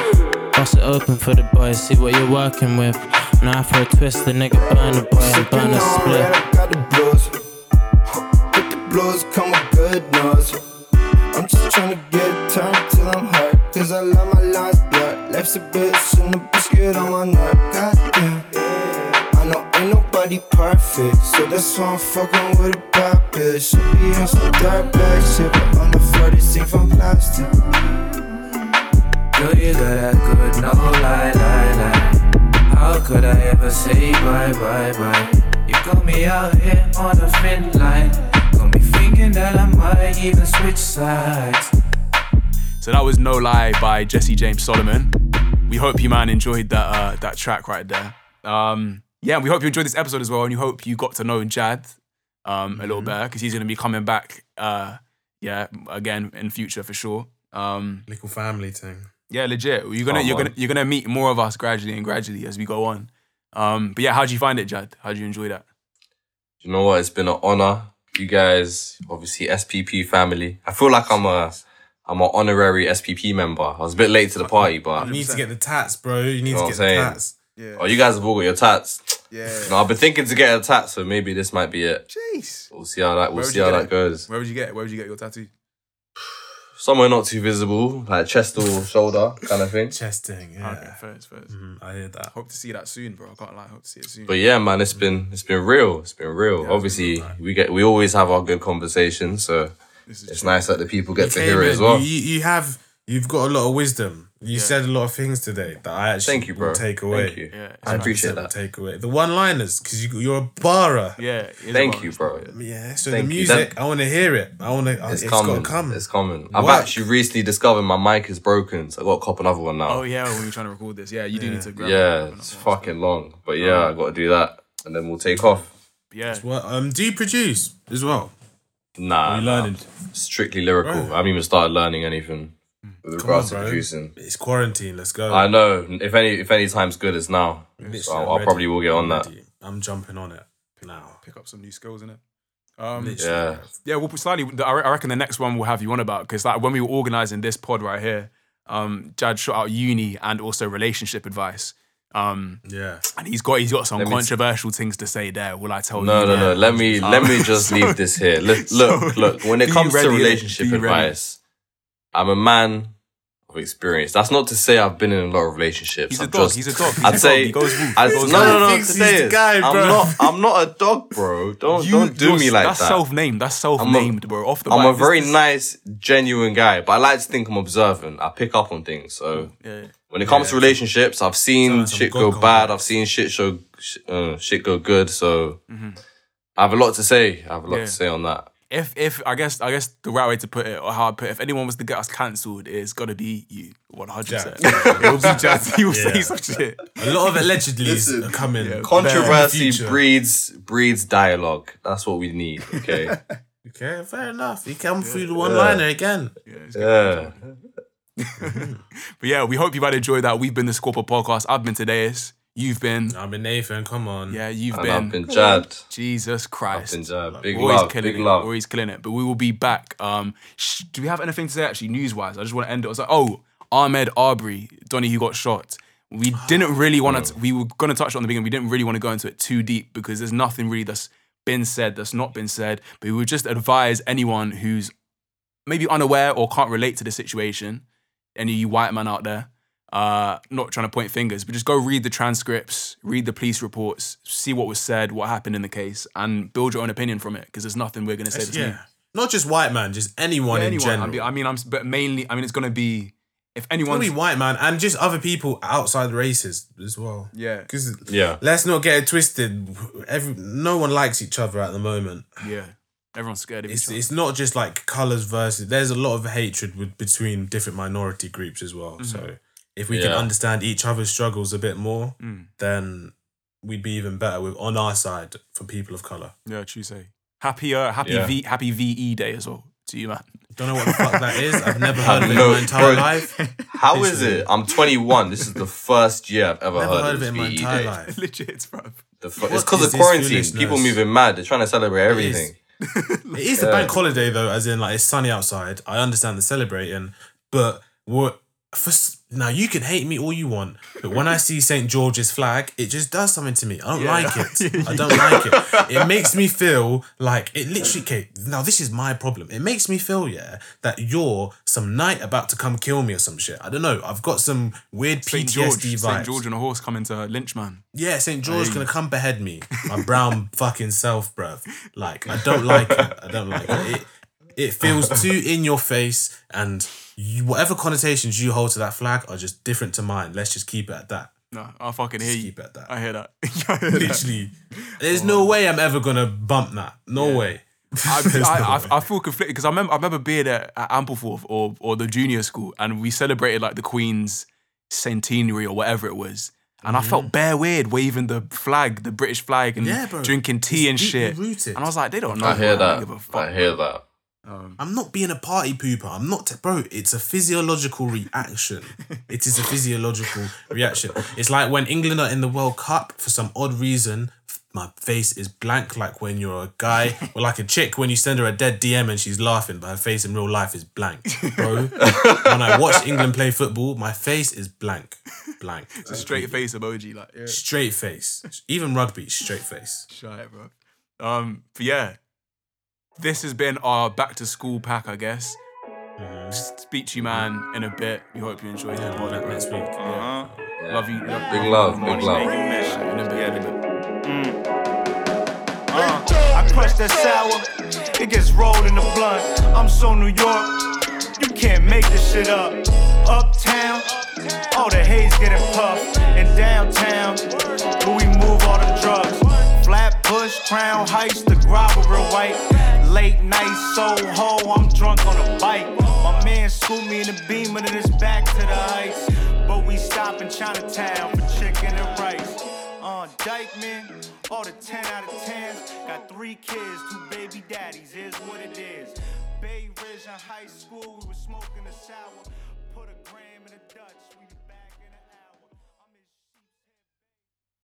[SPEAKER 9] Bust it open for the boys, see what you're working with. Now for a twist, the nigga burn a boy and burn a split.
[SPEAKER 10] I got the blues. With the blues come with good news. I'm just tryna get it turned till I'm hurt. Cause I love my last blood. Left a bitch and a biscuit on my neck. Goddamn. I know ain't nobody perfect. So that's why I'm fucking with a bad bitch. I be on some dirt bag shit, but on the furthest thing from plastic.
[SPEAKER 7] Girl, you got that good, no lie, lie, lie. How could I ever say bye, bye, bye? You got me out here on a thin line. Got me thinking that I might even switch sides.
[SPEAKER 1] So that was No Lie by Jesse James Solomon. We hope you man enjoyed that uh, that track right there. Um, yeah, we hope you enjoyed this episode as well, and you hope you got to know Jad um, a little better because he's gonna be coming back. Uh, yeah, again in future for sure. Um,
[SPEAKER 2] Little family thing.
[SPEAKER 1] yeah, legit. You're gonna
[SPEAKER 3] Come
[SPEAKER 1] you're
[SPEAKER 3] on.
[SPEAKER 1] gonna you're gonna meet more of us gradually and gradually as we go on. Um, but yeah, how'd you find it, Jad? How'd you enjoy that?
[SPEAKER 3] You know what? It's been an honor. You guys, obviously SPP family. I feel like I'm a, I'm an honorary SPP member. I was a bit late to the party, but
[SPEAKER 2] You need to get the tats, bro. You need
[SPEAKER 3] know
[SPEAKER 2] to get the tats.
[SPEAKER 11] Yeah.
[SPEAKER 3] oh, you guys have all got your tats.
[SPEAKER 11] Yeah.
[SPEAKER 3] No, I've been thinking to get a tat, so maybe this might be it.
[SPEAKER 11] Jeez.
[SPEAKER 3] We'll see how that. We'll
[SPEAKER 1] Where would
[SPEAKER 3] see
[SPEAKER 1] you
[SPEAKER 3] how
[SPEAKER 1] get
[SPEAKER 3] that
[SPEAKER 1] it?
[SPEAKER 3] goes.
[SPEAKER 1] Where would you get? Where would you get your tattoo?
[SPEAKER 3] Somewhere not too visible, like chest or shoulder kind of thing.
[SPEAKER 2] Chesting, yeah.
[SPEAKER 1] Okay, first, first.
[SPEAKER 2] Mhm, I hear that.
[SPEAKER 1] Hope to see that soon, bro. I can't lie. Hope to see it soon.
[SPEAKER 3] But yeah, man, it's been it's been real. It's been real. Obviously, we get we always have our good conversations, so it's
[SPEAKER 1] true.
[SPEAKER 3] nice that the people get
[SPEAKER 2] You
[SPEAKER 3] to hear it
[SPEAKER 2] in,
[SPEAKER 3] as well.
[SPEAKER 2] You, you you have you've got a lot of wisdom. You said a lot of things today that I actually
[SPEAKER 3] Thank you, bro.
[SPEAKER 2] will take away.
[SPEAKER 3] Thank you.
[SPEAKER 1] Yeah,
[SPEAKER 3] I appreciate that.
[SPEAKER 2] Take away the one liners because you you're a barra.
[SPEAKER 1] Yeah.
[SPEAKER 3] Thank you, bro.
[SPEAKER 2] Yeah, so
[SPEAKER 3] Thank
[SPEAKER 2] the music,
[SPEAKER 3] That-
[SPEAKER 2] I want to hear it. I want to.
[SPEAKER 3] It's,
[SPEAKER 2] it's
[SPEAKER 3] coming.
[SPEAKER 2] got to come.
[SPEAKER 3] It's coming. I've actually recently discovered my mic is broken, so I got to cop another one now.
[SPEAKER 1] Oh yeah, when you're trying to record this, yeah, you do need to grab.
[SPEAKER 3] yeah,
[SPEAKER 1] it.
[SPEAKER 3] it's fucking long, but yeah, I got to do that, and then we'll take off.
[SPEAKER 1] Yeah.
[SPEAKER 2] What um do you produce as well?
[SPEAKER 3] Nah,
[SPEAKER 2] you
[SPEAKER 3] nah.
[SPEAKER 2] learning?
[SPEAKER 3] strictly lyrical.
[SPEAKER 2] Bro.
[SPEAKER 3] I haven't even started learning anything with
[SPEAKER 2] Come
[SPEAKER 3] regards
[SPEAKER 2] on,
[SPEAKER 3] to
[SPEAKER 2] bro.
[SPEAKER 3] producing.
[SPEAKER 2] It's quarantine. Let's go.
[SPEAKER 3] I know. If any, if any time's good, it's now.
[SPEAKER 2] Literally,
[SPEAKER 3] So
[SPEAKER 2] I'm
[SPEAKER 3] I'll, I'll
[SPEAKER 2] ready.
[SPEAKER 3] probably will get on that.
[SPEAKER 2] ready. I'm jumping on it now.
[SPEAKER 1] Pick up some new skills in it. Um,
[SPEAKER 2] Literally,
[SPEAKER 3] Yeah.
[SPEAKER 2] bro.
[SPEAKER 1] yeah, well, slightly. I re- I reckon the next one we'll have you on about because like when we were organizing this pod right here, um, Jad shot out uni and also relationship advice. Um,
[SPEAKER 2] Yeah.
[SPEAKER 1] and he's got he's got some
[SPEAKER 3] Let me-
[SPEAKER 1] controversial things to say there. Will I tell
[SPEAKER 3] No,
[SPEAKER 1] you?
[SPEAKER 3] no,
[SPEAKER 1] man?
[SPEAKER 3] no. Let me let me *laughs* just leave this here. Look, look, *laughs* look. When it
[SPEAKER 1] be
[SPEAKER 3] comes
[SPEAKER 1] ready,
[SPEAKER 3] to relationship
[SPEAKER 1] Be ready.
[SPEAKER 3] advice, I'm a man of experience. That's not to say I've been in a lot of relationships.
[SPEAKER 1] He's a
[SPEAKER 3] I've
[SPEAKER 1] dog.
[SPEAKER 3] Just,
[SPEAKER 1] He's a dog. He's
[SPEAKER 3] I'd
[SPEAKER 1] a
[SPEAKER 3] say
[SPEAKER 1] dog. He goes wolf.
[SPEAKER 3] I'd- no, no, no.
[SPEAKER 2] He's the guy,
[SPEAKER 3] I'm not. I'm not a dog, bro. Don't
[SPEAKER 1] You-
[SPEAKER 3] don't do
[SPEAKER 1] you're-
[SPEAKER 3] me like that.
[SPEAKER 1] that's
[SPEAKER 3] that.
[SPEAKER 1] self-named. That's self-named, bro. Off the
[SPEAKER 3] I'm a
[SPEAKER 1] bat,
[SPEAKER 3] very
[SPEAKER 1] this- this-
[SPEAKER 3] nice, genuine guy, but I like to think I'm observant. I pick up on things. So
[SPEAKER 1] Yeah.
[SPEAKER 3] when it comes to relationships, I've seen
[SPEAKER 2] Sounds like
[SPEAKER 3] shit
[SPEAKER 2] some
[SPEAKER 3] go
[SPEAKER 2] God
[SPEAKER 3] bad. I've seen shit show sh- uh, shit go good. So I have a lot to say. I have a lot
[SPEAKER 1] Yeah.
[SPEAKER 3] to say on that.
[SPEAKER 1] If if I guess I guess the right way to put it or how I put it, if anyone was to get us cancelled, it's got to be you. One hundred percent. It will be Jazz. He will *laughs* say
[SPEAKER 2] Yeah.
[SPEAKER 1] some shit.
[SPEAKER 2] A lot of allegedly are coming.
[SPEAKER 1] yeah,
[SPEAKER 3] Controversy
[SPEAKER 2] in the future.
[SPEAKER 3] breeds breeds dialogue. That's what we need. Okay. *laughs*
[SPEAKER 2] Okay, fair enough. He come through the one liner again.
[SPEAKER 3] yeah. *laughs*
[SPEAKER 1] But yeah, we hope you've had enjoyed that. We've been the Scorpio podcast. I've been Tadeus. You've been
[SPEAKER 2] I've been Nathan. Come on.
[SPEAKER 1] yeah. You've
[SPEAKER 3] And
[SPEAKER 1] been,
[SPEAKER 3] I've been Jad.
[SPEAKER 1] Jesus Christ.
[SPEAKER 3] I've
[SPEAKER 1] Christ.
[SPEAKER 3] been Jad. Big
[SPEAKER 1] always
[SPEAKER 3] love.
[SPEAKER 1] killing
[SPEAKER 3] Big
[SPEAKER 1] it.
[SPEAKER 3] love.
[SPEAKER 1] Always killing it. But we will be back. Um, sh- do we have anything to say actually news wise? I just want to end it. I was like, oh, Ahmaud Arbery, Donny, who got shot. We *gasps* didn't really want to. We were going to touch on it in the beginning. We didn't really want to go into it too deep because there's nothing really that's been said that's not been said. But we would just advise anyone who's maybe unaware or can't relate to the situation, any of you white man out there, uh, not trying to point fingers, but just go read the transcripts, read the police reports, see what was said, what happened in the case, and build your own opinion from it. Because there's nothing we're gonna say that's
[SPEAKER 2] yeah.
[SPEAKER 1] new.
[SPEAKER 2] Not just white man, just anyone
[SPEAKER 1] Yeah,
[SPEAKER 2] in
[SPEAKER 1] anyone.
[SPEAKER 2] general.
[SPEAKER 1] I mean, I mean, I'm, but mainly, I mean, it's gonna be if
[SPEAKER 2] It's gonna be white man and just other people outside races as well.
[SPEAKER 1] yeah,
[SPEAKER 2] Because
[SPEAKER 3] Yeah.
[SPEAKER 2] let's not get it twisted. Every no one likes each other at the moment.
[SPEAKER 1] yeah, everyone's scared of
[SPEAKER 2] It's
[SPEAKER 1] each other.
[SPEAKER 2] it's not just like colors versus. There's a lot of hatred with, between different minority groups as well.
[SPEAKER 1] Mm-hmm.
[SPEAKER 2] So if we can understand each other's struggles a bit more,
[SPEAKER 1] Mm.
[SPEAKER 2] then we'd be even better with on our side for people of color.
[SPEAKER 1] Yeah, true say. Happy, uh, happy
[SPEAKER 3] Yeah.
[SPEAKER 1] V, happy VE day as well to you, man.
[SPEAKER 2] Don't know what the fuck that is. I've never heard of it in
[SPEAKER 3] No,
[SPEAKER 2] my entire
[SPEAKER 3] bro.
[SPEAKER 2] life. *laughs*
[SPEAKER 3] How is it? I'm 21. This is the first year I've ever
[SPEAKER 2] Never
[SPEAKER 3] heard,
[SPEAKER 2] heard
[SPEAKER 3] of
[SPEAKER 2] of it
[SPEAKER 3] this
[SPEAKER 2] in my
[SPEAKER 3] VE
[SPEAKER 2] entire
[SPEAKER 3] day.
[SPEAKER 2] life. *laughs*
[SPEAKER 1] Legit, bro.
[SPEAKER 3] The fu-
[SPEAKER 2] What
[SPEAKER 3] it's because of
[SPEAKER 2] this
[SPEAKER 3] quarantine. People moving mad. They're trying to celebrate everything. *laughs*
[SPEAKER 2] It is a bank holiday though, as in like it's sunny outside. I understand the celebrating, but what for s- now you can hate me all you want, but when I see St George's flag, it just does something to me. I don't
[SPEAKER 1] Yeah.
[SPEAKER 2] like it. I don't like it. It makes me feel like it literally. Okay, now this is my problem. It makes me feel yeah that you're some knight about to come kill me or some shit. I don't know. I've got some weird
[SPEAKER 1] St.
[SPEAKER 2] PTSD
[SPEAKER 1] George,
[SPEAKER 2] vibes.
[SPEAKER 1] St. George and a horse coming to lynch man.
[SPEAKER 2] Yeah, St. George gonna come behead me. My brown *laughs* fucking self, bruv. Like, I don't like it. I don't like it. It, it feels too in your face, and you, whatever connotations you hold to that flag are just different to mine. Let's just keep it at that.
[SPEAKER 1] No, I fucking hear
[SPEAKER 2] Just
[SPEAKER 1] you.
[SPEAKER 2] keep it at that.
[SPEAKER 1] I hear that. *laughs* I hear that.
[SPEAKER 2] Literally, *laughs* there's no way I'm ever gonna bump that. No way. *laughs*
[SPEAKER 1] I,
[SPEAKER 2] There's no
[SPEAKER 1] I. I, I feel conflicted because I remember I remember being at, at Ampleforth or or the junior school and we celebrated like the Queen's centenary or whatever it was. And I felt bare weird waving the flag, the British flag, and
[SPEAKER 2] Mm-hmm. Yeah,
[SPEAKER 1] drinking tea and
[SPEAKER 2] It's deeply
[SPEAKER 1] shit.
[SPEAKER 2] rooted.
[SPEAKER 1] And I was like, they don't know.
[SPEAKER 3] I hear
[SPEAKER 1] bro. I don't
[SPEAKER 3] that.
[SPEAKER 1] give a fuck,
[SPEAKER 3] I hear that.
[SPEAKER 2] I'm not being a party pooper. I'm not, bro. It's a physiological reaction. *laughs* it is a physiological reaction. It's like when England are in the World Cup for some odd reason. My face is blank, like when you're a guy *laughs* or like a chick when you send her a dead DM and she's laughing, but her face in real life is blank, bro. *laughs* when I watch England play football, my face is blank, blank,
[SPEAKER 1] It's a straight face emoji, like yeah.
[SPEAKER 2] straight face. Even rugby, straight face.
[SPEAKER 1] Shy, bro. Um, but yeah, this has been our back to school pack, I guess. Mm-hmm. Speak to you, man, in a bit. We hope you enjoyed it.
[SPEAKER 2] Yeah, ne- next week.
[SPEAKER 1] Yeah. Uh-huh. Love you.
[SPEAKER 3] Big love, big love.
[SPEAKER 1] In a bit. In a bit.
[SPEAKER 11] Uh, I crush that sour, it gets rolled in the blunt. I'm so New York, you can't make this shit up. Uptown, all the haze getting puffed. And downtown, where we move all the drugs. Flatbush, Crown Heights, the grobber real white. Late night Soho, I'm drunk on a bike. My man scooped me in the beam, and it's back to the heights. But we stop in Chinatown for chicken and rice. On Uh, Dyckman, all the 10 out of 10s. Got three kids, two baby daddies, is what it is. Bay Ridge in high school, we were smoking the sour.